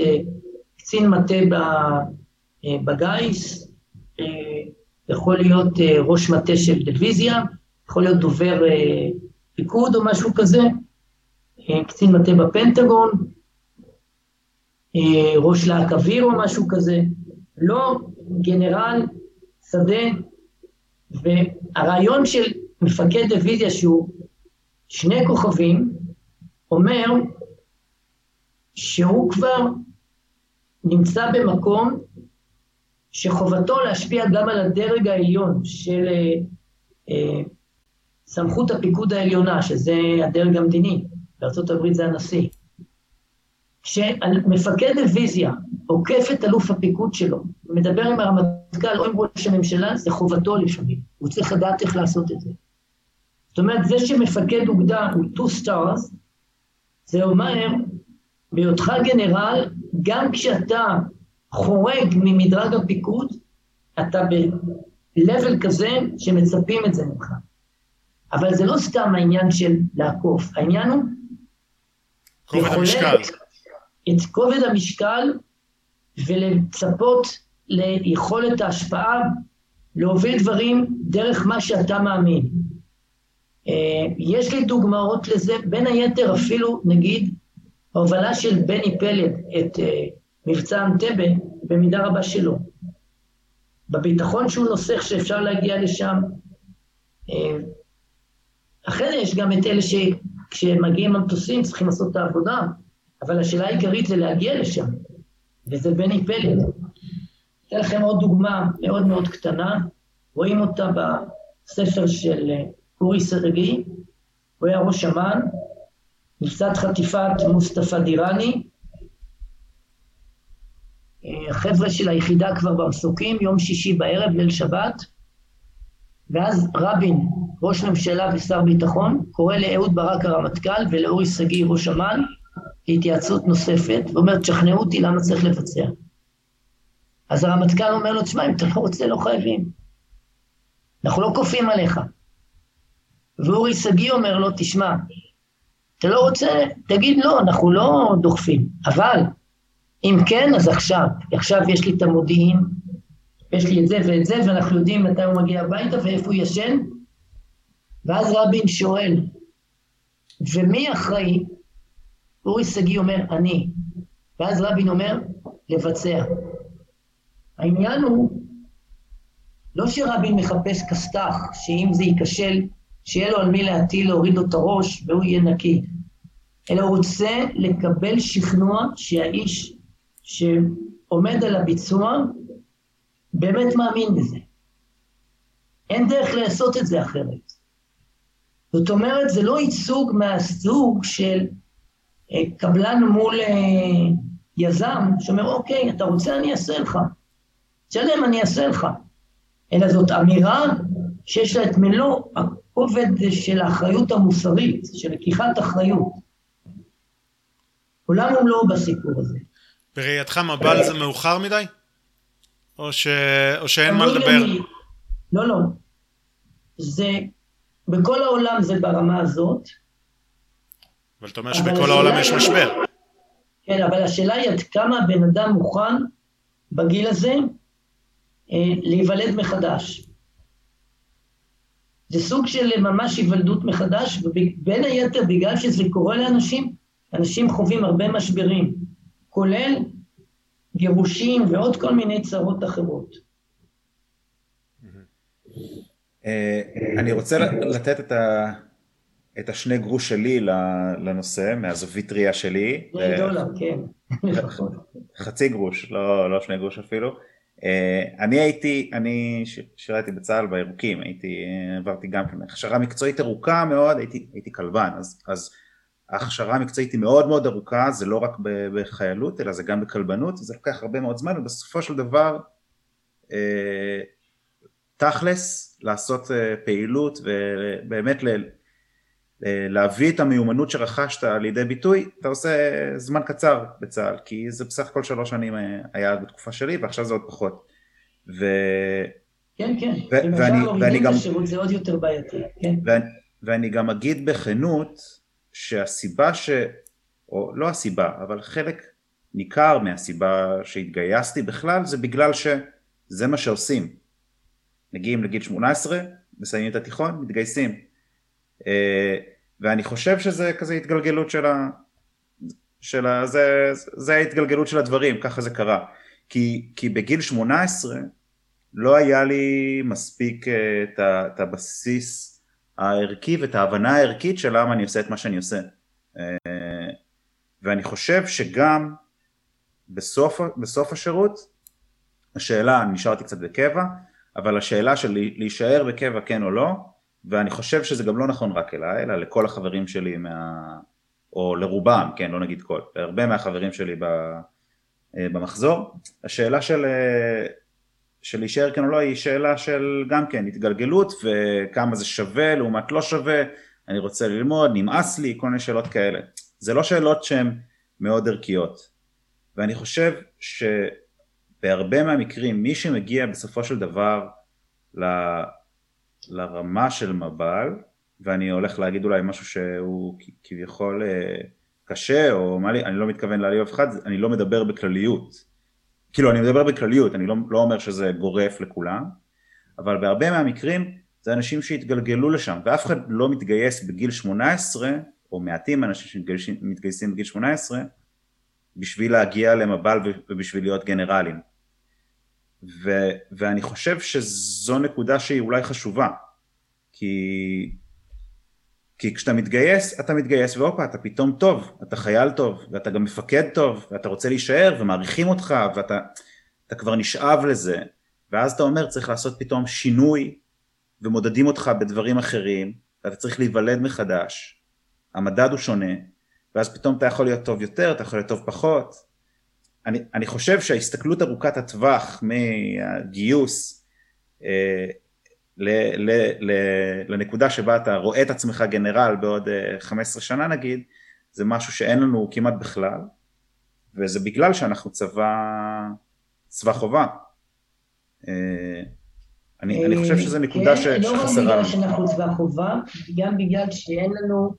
קצין מטה uh, בגיס, uh, יכול להיות uh, ראש מטה של דיוויזיה, יכול להיות דובר uh, פיקוד או משהו כזה, uh, קצין מטה בפנטגון, ראש להק אוויר או משהו כזה, לא גנרל שדה, והרעיון של מפקד דיוויזיה שהוא שני כוכבים, אומר שהוא כבר נמצא במקום שחובתו להשפיע גם על הדרג העליון של אה, אה, סמכות הפיקוד העליונה, שזה הדרג המדיני, בארה"ב זה הנשיא. כשמפקד דיוויזיה עוקף את אלוף הפיקוד שלו, מדבר עם הרמטכ"ל או עם ראש הממשלה, זה חובתו לפעמים. הוא צריך לדעת איך לעשות את זה. זאת אומרת, זה שמפקד אוגדה הוא two stars, זה אומר, בהיותך גנרל, גם כשאתה חורג ממדרג הפיקוד, אתה ב-level כזה שמצפים את זה ממך. אבל זה לא סתם העניין של לעקוף, העניין הוא... כובד המשקל. את כובד המשקל ולצפות ליכולת ההשפעה, להוביל דברים דרך מה שאתה מאמין. אה, יש לי דוגמאות לזה, בין היתר אפילו, נגיד, ההובלה של בני פלד את אה, מבצע אנטבה, במידה רבה שלא. בביטחון שהוא נוסח שאפשר להגיע לשם. אה, אכן יש גם את אלה שכשמגיעים המטוסים צריכים לעשות את העבודה, אבל השאלה העיקרית זה להגיע לשם, וזה בני פלד. אתן לכם עוד דוגמה מאוד מאוד קטנה, רואים אותה בספר של אה, אורי סרגי, הוא היה ראש אמ"ן, מבצעת חטיפת מוסטפא דיראני, החבר'ה של היחידה כבר במסוקים, יום שישי בערב, ליל שבת, ואז רבין, ראש ממשלה ושר ביטחון, קורא לאהוד ברק הרמטכ"ל ולאורי שגיא ראש אמ"ן להתייעצות נוספת, ואומר, תשכנעו אותי למה צריך לבצע. אז הרמטכ"ל אומר לו, תשמע, אם אתה לא רוצה, לא חייבים. אנחנו לא כופים עליך. ואורי שגיא אומר לו, תשמע, אתה לא רוצה, תגיד לא, אנחנו לא דוחפים, אבל אם כן, אז עכשיו. עכשיו יש לי את המודיעין, יש לי את זה ואת זה, ואנחנו יודעים מתי הוא מגיע הביתה ואיפה הוא ישן. ואז רבין שואל, ומי אחראי? אורי שגיא אומר, אני. ואז רבין אומר, לבצע. העניין הוא, לא שרבין מחפש כסת"ח, שאם זה ייכשל, שיהיה לו על מי להטיל, להוריד לו את הראש, והוא יהיה נקי. אלא הוא רוצה לקבל שכנוע שהאיש שעומד על הביצוע באמת מאמין בזה. אין דרך לעשות את זה אחרת. זאת אומרת, זה לא ייצוג מהסוג של קבלן מול אה, יזם, שאומר, אוקיי, אתה רוצה, אני אעשה לך. תשלם, אני אעשה לך. אלא זאת אמירה שיש לה את מלוא הכובד של האחריות המוסרית, של לקיחת אחריות. עולם ומלואו בסיפור הזה. בראייתך מב"ל זה מאוחר מדי? או, ש... או שאין מה לדבר? לא, לא. זה, בכל העולם זה ברמה הזאת. אבל אתה אומר שבכל העולם יש משבר. כן, אבל השאלה היא עד כמה הבן אדם מוכן בגיל הזה אה, להיוולד מחדש. זה סוג של ממש היוולדות מחדש, ובין היתר בגלל שזה קורה לאנשים, אנשים חווים הרבה משברים. כולל גירושים ועוד כל מיני צרות אחרות. אה, אני רוצה לתת את, ה, את השני גרוש שלי לנושא, מהזווית ראייה שלי. דולר, כן. חצי גרוש, לא, לא שני גרוש אפילו. אה, אני הייתי, אני שירתי בצה"ל בירוקים, הייתי, עברתי גם כן הכשרה מקצועית ארוכה מאוד, הייתי, הייתי כלבן, אז, אז ההכשרה המקצועית היא מאוד מאוד ארוכה, זה לא רק בחיילות, אלא זה גם בכלבנות, זה לוקח הרבה מאוד זמן, ובסופו של דבר, אה, תכלס, לעשות אה, פעילות ובאמת להביא את המיומנות שרכשת לידי ביטוי, אתה עושה זמן קצר בצה"ל, כי זה בסך הכל שלוש שנים אה, היה בתקופה שלי, ועכשיו זה עוד פחות. ו... כן, כן, ו- ואני, ואני גם... השירות זה עוד יותר בעייתי, כן. ואני, ואני גם אגיד בכנות, שהסיבה ש... או לא הסיבה, אבל חלק ניכר מהסיבה שהתגייסתי בכלל זה בגלל שזה מה שעושים. מגיעים לגיל 18, מסיימים את התיכון, מתגייסים. אה, ואני חושב שזה כזה התגלגלות של ה... של ה... זה, זה ההתגלגלות של הדברים, ככה זה קרה. כי, כי בגיל 18 לא היה לי מספיק אה, את, את הבסיס הערכי ואת ההבנה הערכית של למה אני עושה את מה שאני עושה. אה, ואני חושב שגם בסוף, בסוף השירות, השאלה, נשארתי קצת בקבע, אבל השאלה של להישאר בקבע כן או לא, ואני חושב שזה גם לא נכון רק אליי, אלא לכל החברים שלי מה... או לרובם, כן, לא נגיד כל, הרבה מהחברים שלי אה, במחזור, השאלה של אה, של להישאר כן או לא היא שאלה של גם כן התגלגלות וכמה זה שווה לעומת לא שווה, אני רוצה ללמוד, נמאס לי, כל מיני שאלות כאלה. זה לא שאלות שהן מאוד ערכיות. ואני חושב שבהרבה מהמקרים מי שמגיע בסופו של דבר. לרמה של מב"ל, ואני הולך להגיד אולי משהו שהוא כביכול אה, קשה, או מה לי, אני לא מתכוון להעליב אף אחד, אני לא מדבר בכלליות. כאילו אני מדבר בכלליות, אני לא, לא אומר שזה גורף לכולם, אבל בהרבה מהמקרים זה אנשים שהתגלגלו לשם, ואף אחד לא מתגייס בגיל 18, או מעטים אנשים שמתגייסים בגיל 18, בשביל להגיע למב"ל ובשביל להיות גנרלים. ו, ואני חושב שזו נקודה שהיא אולי חשובה, כי, כי כשאתה מתגייס, אתה מתגייס והופה, אתה פתאום טוב, אתה חייל טוב, ואתה גם מפקד טוב, ואתה רוצה להישאר, ומעריכים אותך, ואתה כבר נשאב לזה, ואז אתה אומר צריך לעשות פתאום שינוי, ומודדים אותך בדברים אחרים, ואתה צריך להיוולד מחדש, המדד הוא שונה, ואז פתאום אתה יכול להיות טוב יותר, אתה יכול להיות טוב פחות. אני, אני חושב שההסתכלות ארוכת הטווח מהגיוס אה, ל, ל, ל, לנקודה שבה אתה רואה את עצמך גנרל בעוד אה, 15 שנה נגיד, זה משהו שאין לנו כמעט בכלל, וזה בגלל שאנחנו צבא, צבא חובה. אה, אני, אני חושב שזו נקודה כן, ש, לא רק שחסרה בגלל לנו. שאנחנו צבא חובה, גם בגלל שאין לנו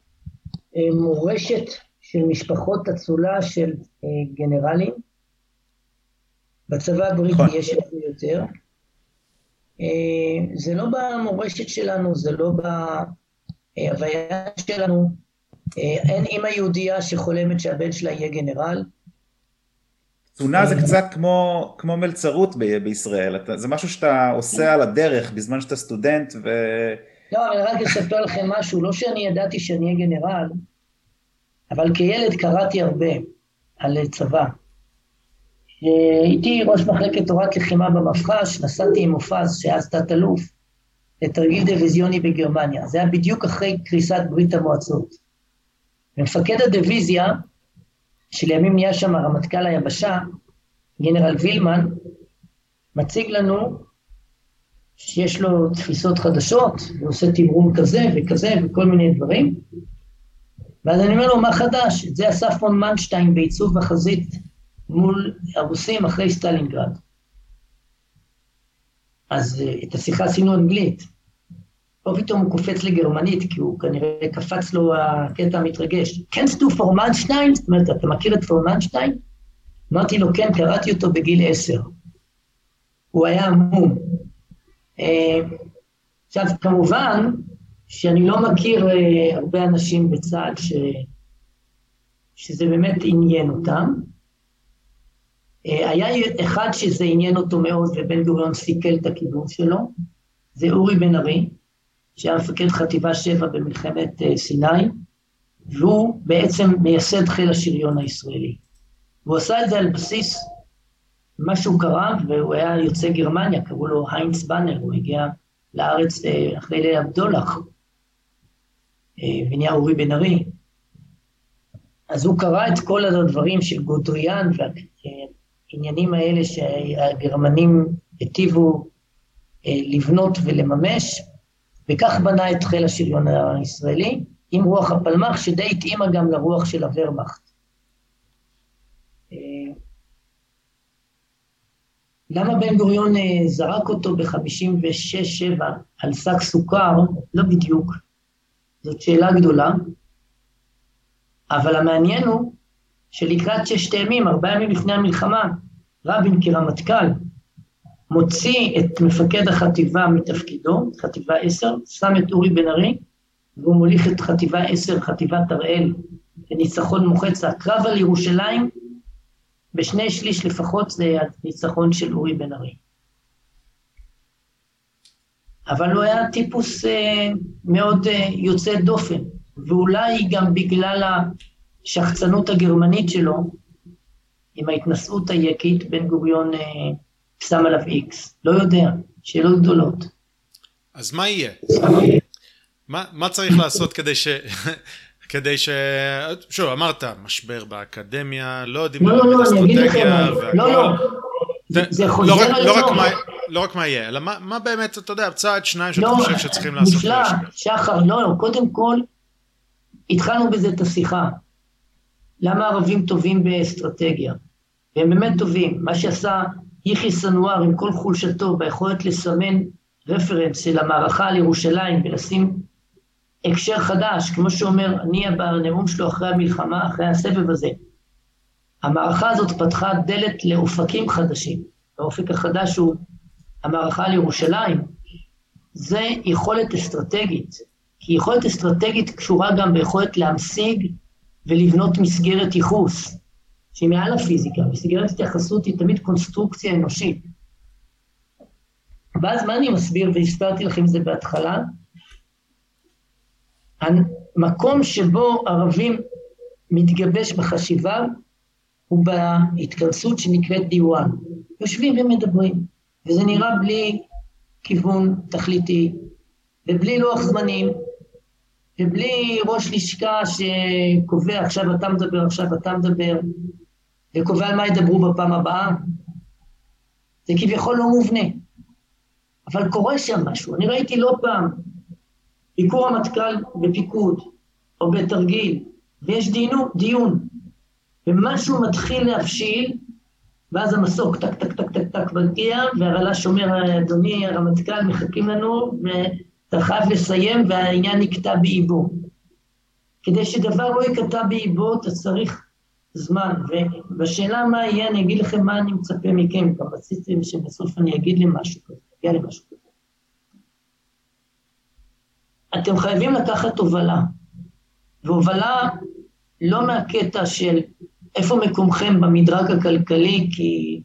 אה, מורשת של משפחות אצולה של אה, גנרלים. בצבא הבריטי נכון. יש את זה יותר. אה, זה לא במורשת שלנו, זה לא בהוויה שלנו. אה, אין אימא יהודייה שחולמת שהבן שלה יהיה גנרל. קצונה זה קצת כמו, כמו מלצרות ב- בישראל, אתה, זה משהו שאתה עושה על הדרך בזמן שאתה סטודנט ו... לא, אבל רק אספר לכם משהו, לא שאני ידעתי שאני אהיה גנרל, אבל כילד קראתי הרבה על צבא. הייתי ראש מחלקת תורת לחימה במפח"ש, נסעתי עם מופז, שהיה אז תת-אלוף, לתרגיל דיוויזיוני בגרמניה. זה היה בדיוק אחרי קריסת ברית המועצות. ומפקד הדיוויזיה, שלימים נהיה שם רמטכ"ל היבשה, גנרל וילמן, מציג לנו שיש לו תפיסות חדשות, הוא עושה תמרון כזה וכזה וכל מיני דברים. ואז אני אומר לו, מה חדש? את זה עשה פון מנשטיין בעיצוב החזית מול הרוסים אחרי סטלינגרד. אז אה, את השיחה עשינו אנגלית. פה פתאום הוא קופץ לגרמנית, כי הוא כנראה קפץ לו הקטע המתרגש. kennst du פון מנשטיין? זאת אומרת, אתה מכיר את פון מנשטיין? אמרתי לו, כן, קראתי אותו בגיל עשר. הוא היה עמום. אה, עכשיו, כמובן שאני לא מכיר אה, הרבה אנשים בצה"ל ש... שזה באמת עניין אותם. אה, היה אחד שזה עניין אותו מאוד ובן גוריון סיכל את הכיוון שלו, זה אורי בן ארי, שהיה מפקד חטיבה 7 במלחמת אה, סיני, והוא בעצם מייסד חיל השריון הישראלי. והוא עשה את זה על בסיס מה שהוא קרא, והוא היה יוצא גרמניה, קראו לו היינץ באנר, הוא הגיע לארץ אה, אחרי ליל הבדולח, ונהיה אורי בן ארי. אז הוא קרא את כל הדברים של גודריאן והעניינים האלה שהגרמנים היטיבו אה, לבנות ולממש, וכך בנה את חיל השריון הישראלי, עם רוח הפלמ"ח, שדי התאימה גם לרוח של הוורמאכט. אה, למה בן גוריון אה, זרק אותו ב-56-7 על שק סוכר? לא בדיוק. זאת שאלה גדולה. אבל המעניין הוא שלקראת ששת הימים, ארבעה ימים לפני המלחמה, רבין כרמטכ"ל מוציא את מפקד החטיבה מתפקידו, חטיבה 10, שם את אורי בן ארי, והוא מוליך את חטיבה 10, חטיבת הראל, לניצחון מוחץ. הקרב על ירושלים, בשני שליש לפחות זה הניצחון של אורי בן ארי. אבל הוא היה טיפוס אה, מאוד אה, יוצא דופן, ואולי גם בגלל השחצנות הגרמנית שלו, עם ההתנשאות היקית, בן גוריון אה, שם עליו איקס. לא יודע, שאלות גדולות. אז מה יהיה? מה, מה צריך לעשות כדי ש... [LAUGHS] כדי ש... שוב, אמרת, משבר באקדמיה, לא יודעים לא, לא, לא, אני אגיד לכם, לא. לא, זה- זה חוזר לא לא, רק. מה, לא רק מה יהיה, אלא מה, מה באמת, אתה יודע, צעד שניים שאתה לא, חושב שצריכים לעשות. נפלא, שחר, לא, לא, קודם כל, התחלנו בזה את השיחה. למה ערבים טובים באסטרטגיה? והם באמת טובים. מה שעשה יחיא סנואר עם כל חולשתו ביכולת לסמן רפרנס של המערכה על ירושלים ולשים הקשר חדש, כמו שאומר אני בנאום שלו אחרי המלחמה, אחרי הסבב הזה. המערכה הזאת פתחה דלת לאופקים חדשים. האופק החדש הוא המערכה על ירושלים. זה יכולת אסטרטגית, כי יכולת אסטרטגית קשורה גם ביכולת להמשיג ולבנות מסגרת ייחוס. שהיא מעל הפיזיקה, וסגרת התייחסות היא תמיד קונסטרוקציה אנושית. ואז מה אני מסביר, והסברתי לכם את זה בהתחלה? המקום שבו ערבים מתגבש בחשיבה הוא בהתכנסות שנקראת דיוואן. יושבים ומדברים, וזה נראה בלי כיוון תכליתי, ובלי לוח זמנים, ובלי ראש לשכה שקובע עכשיו אתה מדבר, עכשיו אתה מדבר, וקובע על מה ידברו בפעם הבאה. זה כביכול לא מובנה. אבל קורה שם משהו. אני ראיתי לא פעם ביקור המטכ"ל בפיקוד, או בתרגיל, ויש דינו, דיון, ומשהו מתחיל להבשיל, ואז המסוק טק טק טק טק טק מגיע, והרל"ש אומר, אדוני הרמטכ"ל, מחכים לנו, חייב לסיים, והעניין נקטע באיבו. כדי שדבר לא ייקטע באיבו, אתה צריך זמן. ובשאלה מה יהיה, אני אגיד לכם מה אני מצפה מכם, גם רציתם שבסוף אני אגיד לי משהו כזה, אגיע למשהו כזה. אתם חייבים לקחת הובלה, והובלה לא מהקטע של איפה מקומכם במדרג הכלכלי, כי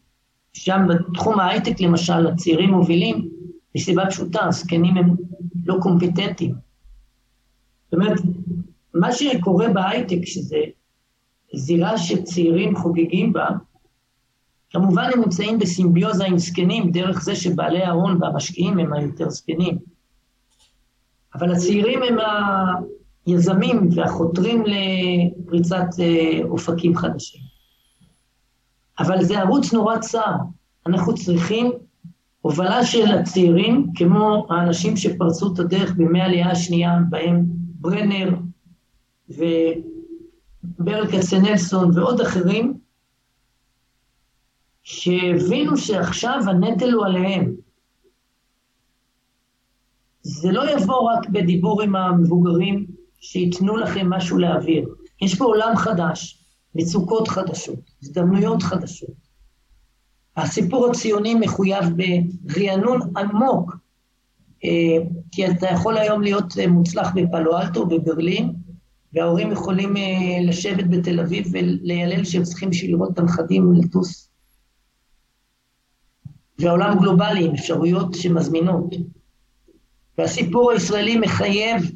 שם בתחום ההייטק למשל, הצעירים מובילים, מסיבה פשוטה, הזקנים הם לא קומפיטנטים. זאת אומרת, מה שקורה בהייטק, שזה זירה שצעירים חוגגים בה, כמובן הם נמצאים בסימביוזה עם זקנים, דרך זה שבעלי ההון והמשקיעים הם היותר זקנים. אבל הצעירים הם היזמים והחותרים לפריצת אה, אופקים חדשים. אבל זה ערוץ נורא צר. אנחנו צריכים הובלה של הצעירים, כמו האנשים שפרצו את הדרך בימי העלייה השנייה, בהם ברנר וברל כצנלסון ועוד אחרים, שהבינו שעכשיו הנטל הוא עליהם. זה לא יבוא רק בדיבור עם המבוגרים שייתנו לכם משהו להעביר. יש פה עולם חדש, מצוקות חדשות, הזדמנויות חדשות. הסיפור הציוני מחויב ברענון עמוק, אה, כי אתה יכול היום להיות מוצלח בפלו אלטו, בברלין, וההורים יכולים אה, לשבת בתל אביב וליילל שהם צריכים בשביל לראות את הנכדים לטוס. והעולם גלובלי עם אפשרויות שמזמינות. והסיפור הישראלי מחייב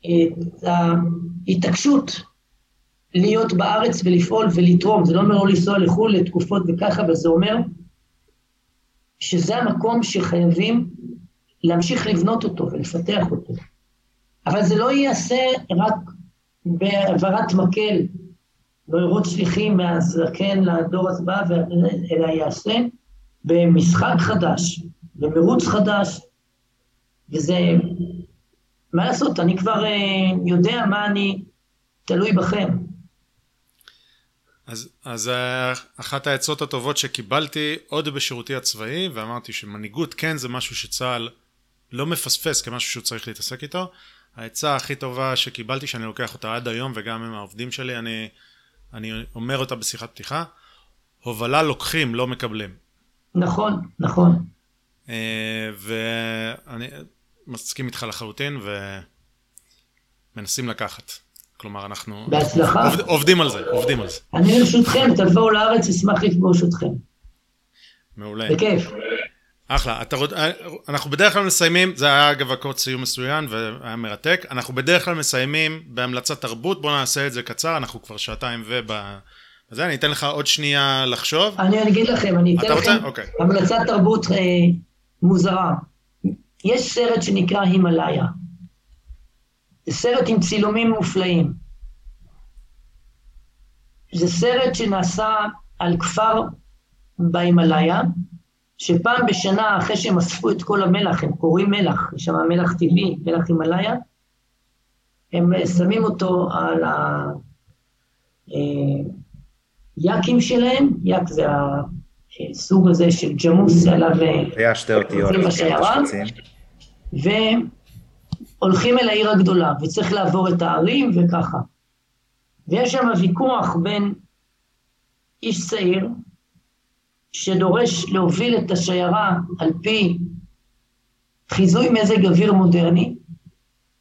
את ההתעקשות להיות בארץ ולפעול ולתרום. זה לא אומר לא לנסוע לחו"ל לתקופות וככה, אבל זה אומר שזה המקום שחייבים להמשיך לבנות אותו ולפתח אותו. אבל זה לא ייעשה רק בהעברת מקל, לא שליחים מהזקן לדור הבא, אלא ייעשה במשחק חדש, במרוץ חדש, וזה, מה לעשות, אני כבר אה, יודע מה אני תלוי בכם. אז, אז אה, אחת העצות הטובות שקיבלתי עוד בשירותי הצבאי, ואמרתי שמנהיגות כן זה משהו שצה"ל לא מפספס כמשהו שהוא צריך להתעסק איתו. העצה הכי טובה שקיבלתי, שאני לוקח אותה עד היום, וגם עם העובדים שלי, אני, אני אומר אותה בשיחת פתיחה, הובלה לוקחים, לא מקבלים. נכון, נכון. אה, ואני מסכים איתך לחלוטין ומנסים לקחת. כלומר, אנחנו... בהצלחה. עובד, עובדים על זה, עובדים על זה. אני לרשותכם, תבואו לארץ, אשמח לפגוש אתכם. מעולה. בכיף. אחלה. אתה, אנחנו בדרך כלל מסיימים, זה היה אגב הקוד סיום מצוין והיה מרתק, אנחנו בדרך כלל מסיימים בהמלצת תרבות, בואו נעשה את זה קצר, אנחנו כבר שעתיים וב... וזה, אני אתן לך עוד שנייה לחשוב. אני אגיד לכם, אני אתן לכם רוצה? אוקיי. המלצת תרבות אה, מוזרה. יש סרט שנקרא הימאליה. סרט עם צילומים מופלאים. זה סרט שנעשה על כפר בהימאליה, שפעם בשנה, אחרי שהם אספו את כל המלח, הם קוראים מלח, יש שם מלח טבעי, מלח הימאליה, הם שמים אותו על היאקים שלהם, יאק זה הסוג הזה של ג'מוס עליו... היה שתי אותיות. והולכים אל העיר הגדולה, וצריך לעבור את הערים וככה. ויש שם ויכוח בין איש צעיר, שדורש להוביל את השיירה על פי חיזוי מזג אוויר מודרני,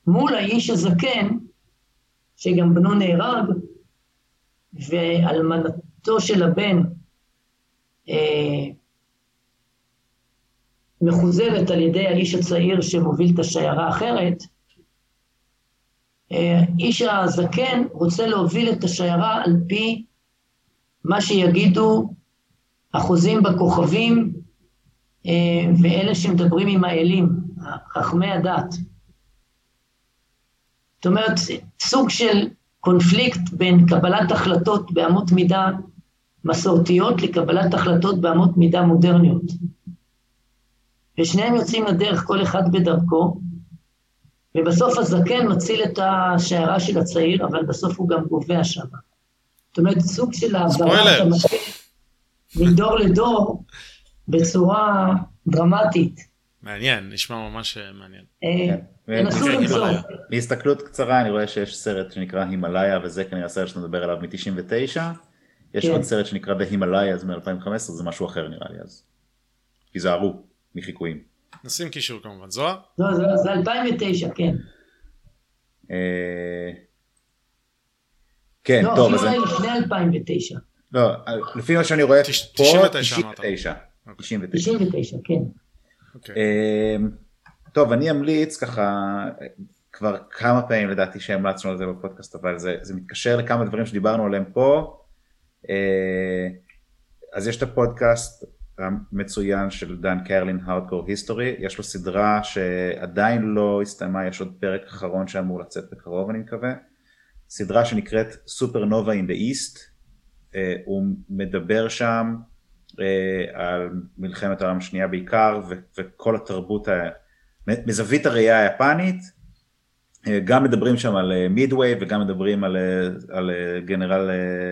מול האיש הזקן, שגם בנו נהרג, ואלמנתו של הבן אה, מחוזרת על ידי האיש הצעיר שמוביל את השיירה האחרת, אה, איש הזקן רוצה להוביל את השיירה על פי מה שיגידו החוזים בכוכבים אה, ואלה שמדברים עם האלים, חכמי הדת. זאת אומרת, סוג של קונפליקט בין קבלת החלטות באמות מידה מסורתיות לקבלת החלטות באמות מידה מודרניות. ושניהם יוצאים לדרך, כל אחד בדרכו, ובסוף הזקן מציל את השיירה של הצעיר, אבל בסוף הוא גם גובע שם. זאת אומרת, סוג של העברת המקל מדור לדור בצורה דרמטית. מעניין, נשמע ממש אה, מעניין. אה, תנסו למצוא. בהסתכלות קצרה אני רואה שיש סרט שנקרא הימאליה, וזה כנראה סרט שאתה מדבר עליו מ-99. יש כן. עוד סרט שנקרא The Himalayas מ-2015, זה משהו אחר נראה לי אז. תיזהרו מחיקויים. נשים קישור כמובן. זוהר? לא, זה 2009, כן. אה, כן, טוב. לא, אפילו לפני 2009. לא, לפי מה שאני רואה פה, 99. 99, 99, כן. אוקיי. אמ, טוב, אני אמליץ ככה, כבר כמה פעמים לדעתי שהמלצנו על זה בפודקאסט, אבל זה, זה מתקשר לכמה דברים שדיברנו עליהם פה. אה, אז יש את הפודקאסט המצוין של דן קרלין, Hardcore History, יש לו סדרה שעדיין לא הסתיימה, יש עוד פרק אחרון שאמור לצאת בקרוב אני מקווה. סדרה שנקראת סופרנובה אין דה איסט, הוא מדבר שם אה, על מלחמת העולם השנייה בעיקר וכל התרבות, מזווית הראייה היפנית, גם מדברים שם על מידווי אה, וגם מדברים על, על גנרל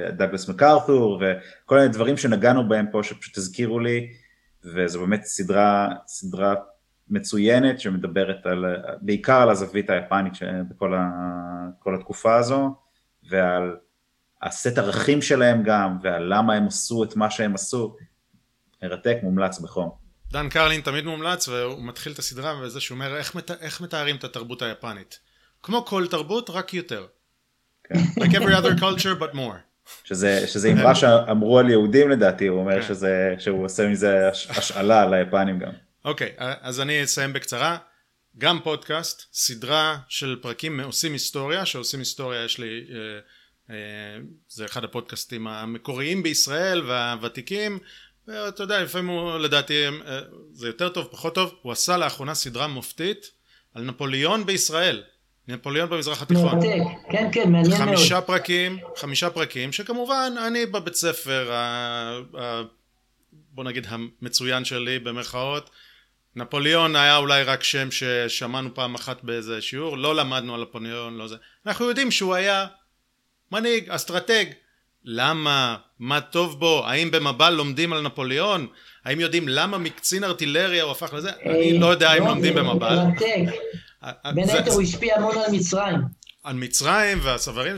דאגלס מקארתור וכל מיני דברים שנגענו בהם פה שפשוט הזכירו לי וזו באמת סדרה, סדרה מצוינת שמדברת על, בעיקר על הזווית היפנית בכל התקופה הזו ועל הסט ערכים שלהם גם ועל למה הם עשו את מה שהם עשו מרתק, מומלץ בחום. דן קרלין תמיד מומלץ והוא מתחיל את הסדרה בזה שהוא אומר איך, מת, איך מתארים את התרבות היפנית. כמו כל תרבות רק יותר. כן. like every other culture but more. שזה, שזה אמרה שאמרו על יהודים לדעתי, הוא אומר כן. שזה, שהוא עושה מזה השאלה ליפנים גם. אוקיי, okay, אז אני אסיים בקצרה. גם פודקאסט, סדרה של פרקים עושים היסטוריה, שעושים היסטוריה יש לי, אה, אה, זה אחד הפודקאסטים המקוריים בישראל והוותיקים, ואתה יודע, לפעמים הוא לדעתי, אה, זה יותר טוב, פחות טוב, הוא עשה לאחרונה סדרה מופתית על נפוליאון בישראל. נפוליאון במזרח התיכון. מרתק, כן כן, מעניין מאוד. חמישה פרקים, חמישה פרקים, שכמובן אני בבית ספר, ה, ה, בוא נגיד המצוין שלי במרכאות, נפוליאון היה אולי רק שם ששמענו פעם אחת באיזה שיעור, לא למדנו על נפוליאון, לא זה. אנחנו יודעים שהוא היה מנהיג, אסטרטג, למה? מה טוב בו? האם במב"ל לומדים על נפוליאון? האם יודעים למה מקצין ארטילריה הוא הפך לזה? אני לא יודע אם לא, לומדים במב"ל. בין היתר הוא השפיע המון על מצרים. על מצרים והצברים,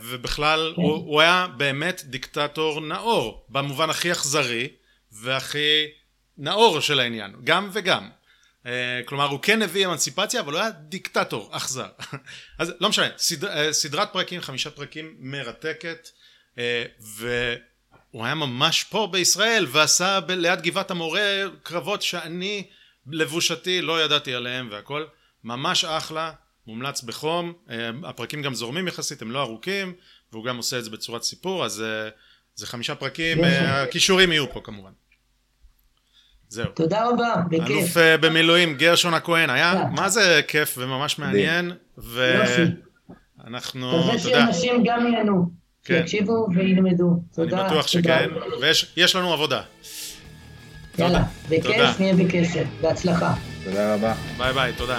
ובכלל כן. הוא היה באמת דיקטטור נאור, במובן הכי אכזרי והכי נאור של העניין, גם וגם. אה, כלומר הוא כן הביא אמנציפציה אבל הוא היה דיקטטור אכזר [LAUGHS] אז לא משנה סדר, סדרת פרקים חמישה פרקים מרתקת אה, והוא היה ממש פה בישראל ועשה ב- ליד גבעת המורה קרבות שאני לבושתי לא ידעתי עליהם והכל ממש אחלה מומלץ בחום אה, הפרקים גם זורמים יחסית הם לא ארוכים והוא גם עושה את זה בצורת סיפור אז אה, זה חמישה פרקים הכישורים יהיו פה כמובן זהו. תודה רבה, בכיף. אלוף במילואים גרשון הכהן, היה מה זה כיף וממש מעניין, ואנחנו, אתה יודע. שאנשים גם ייהנו. כן. שיקשיבו וילמדו. תודה. אני בטוח שכן, ויש לנו עבודה. יאללה, בכיף נהיה בקשר, בהצלחה. תודה רבה. ביי ביי, תודה.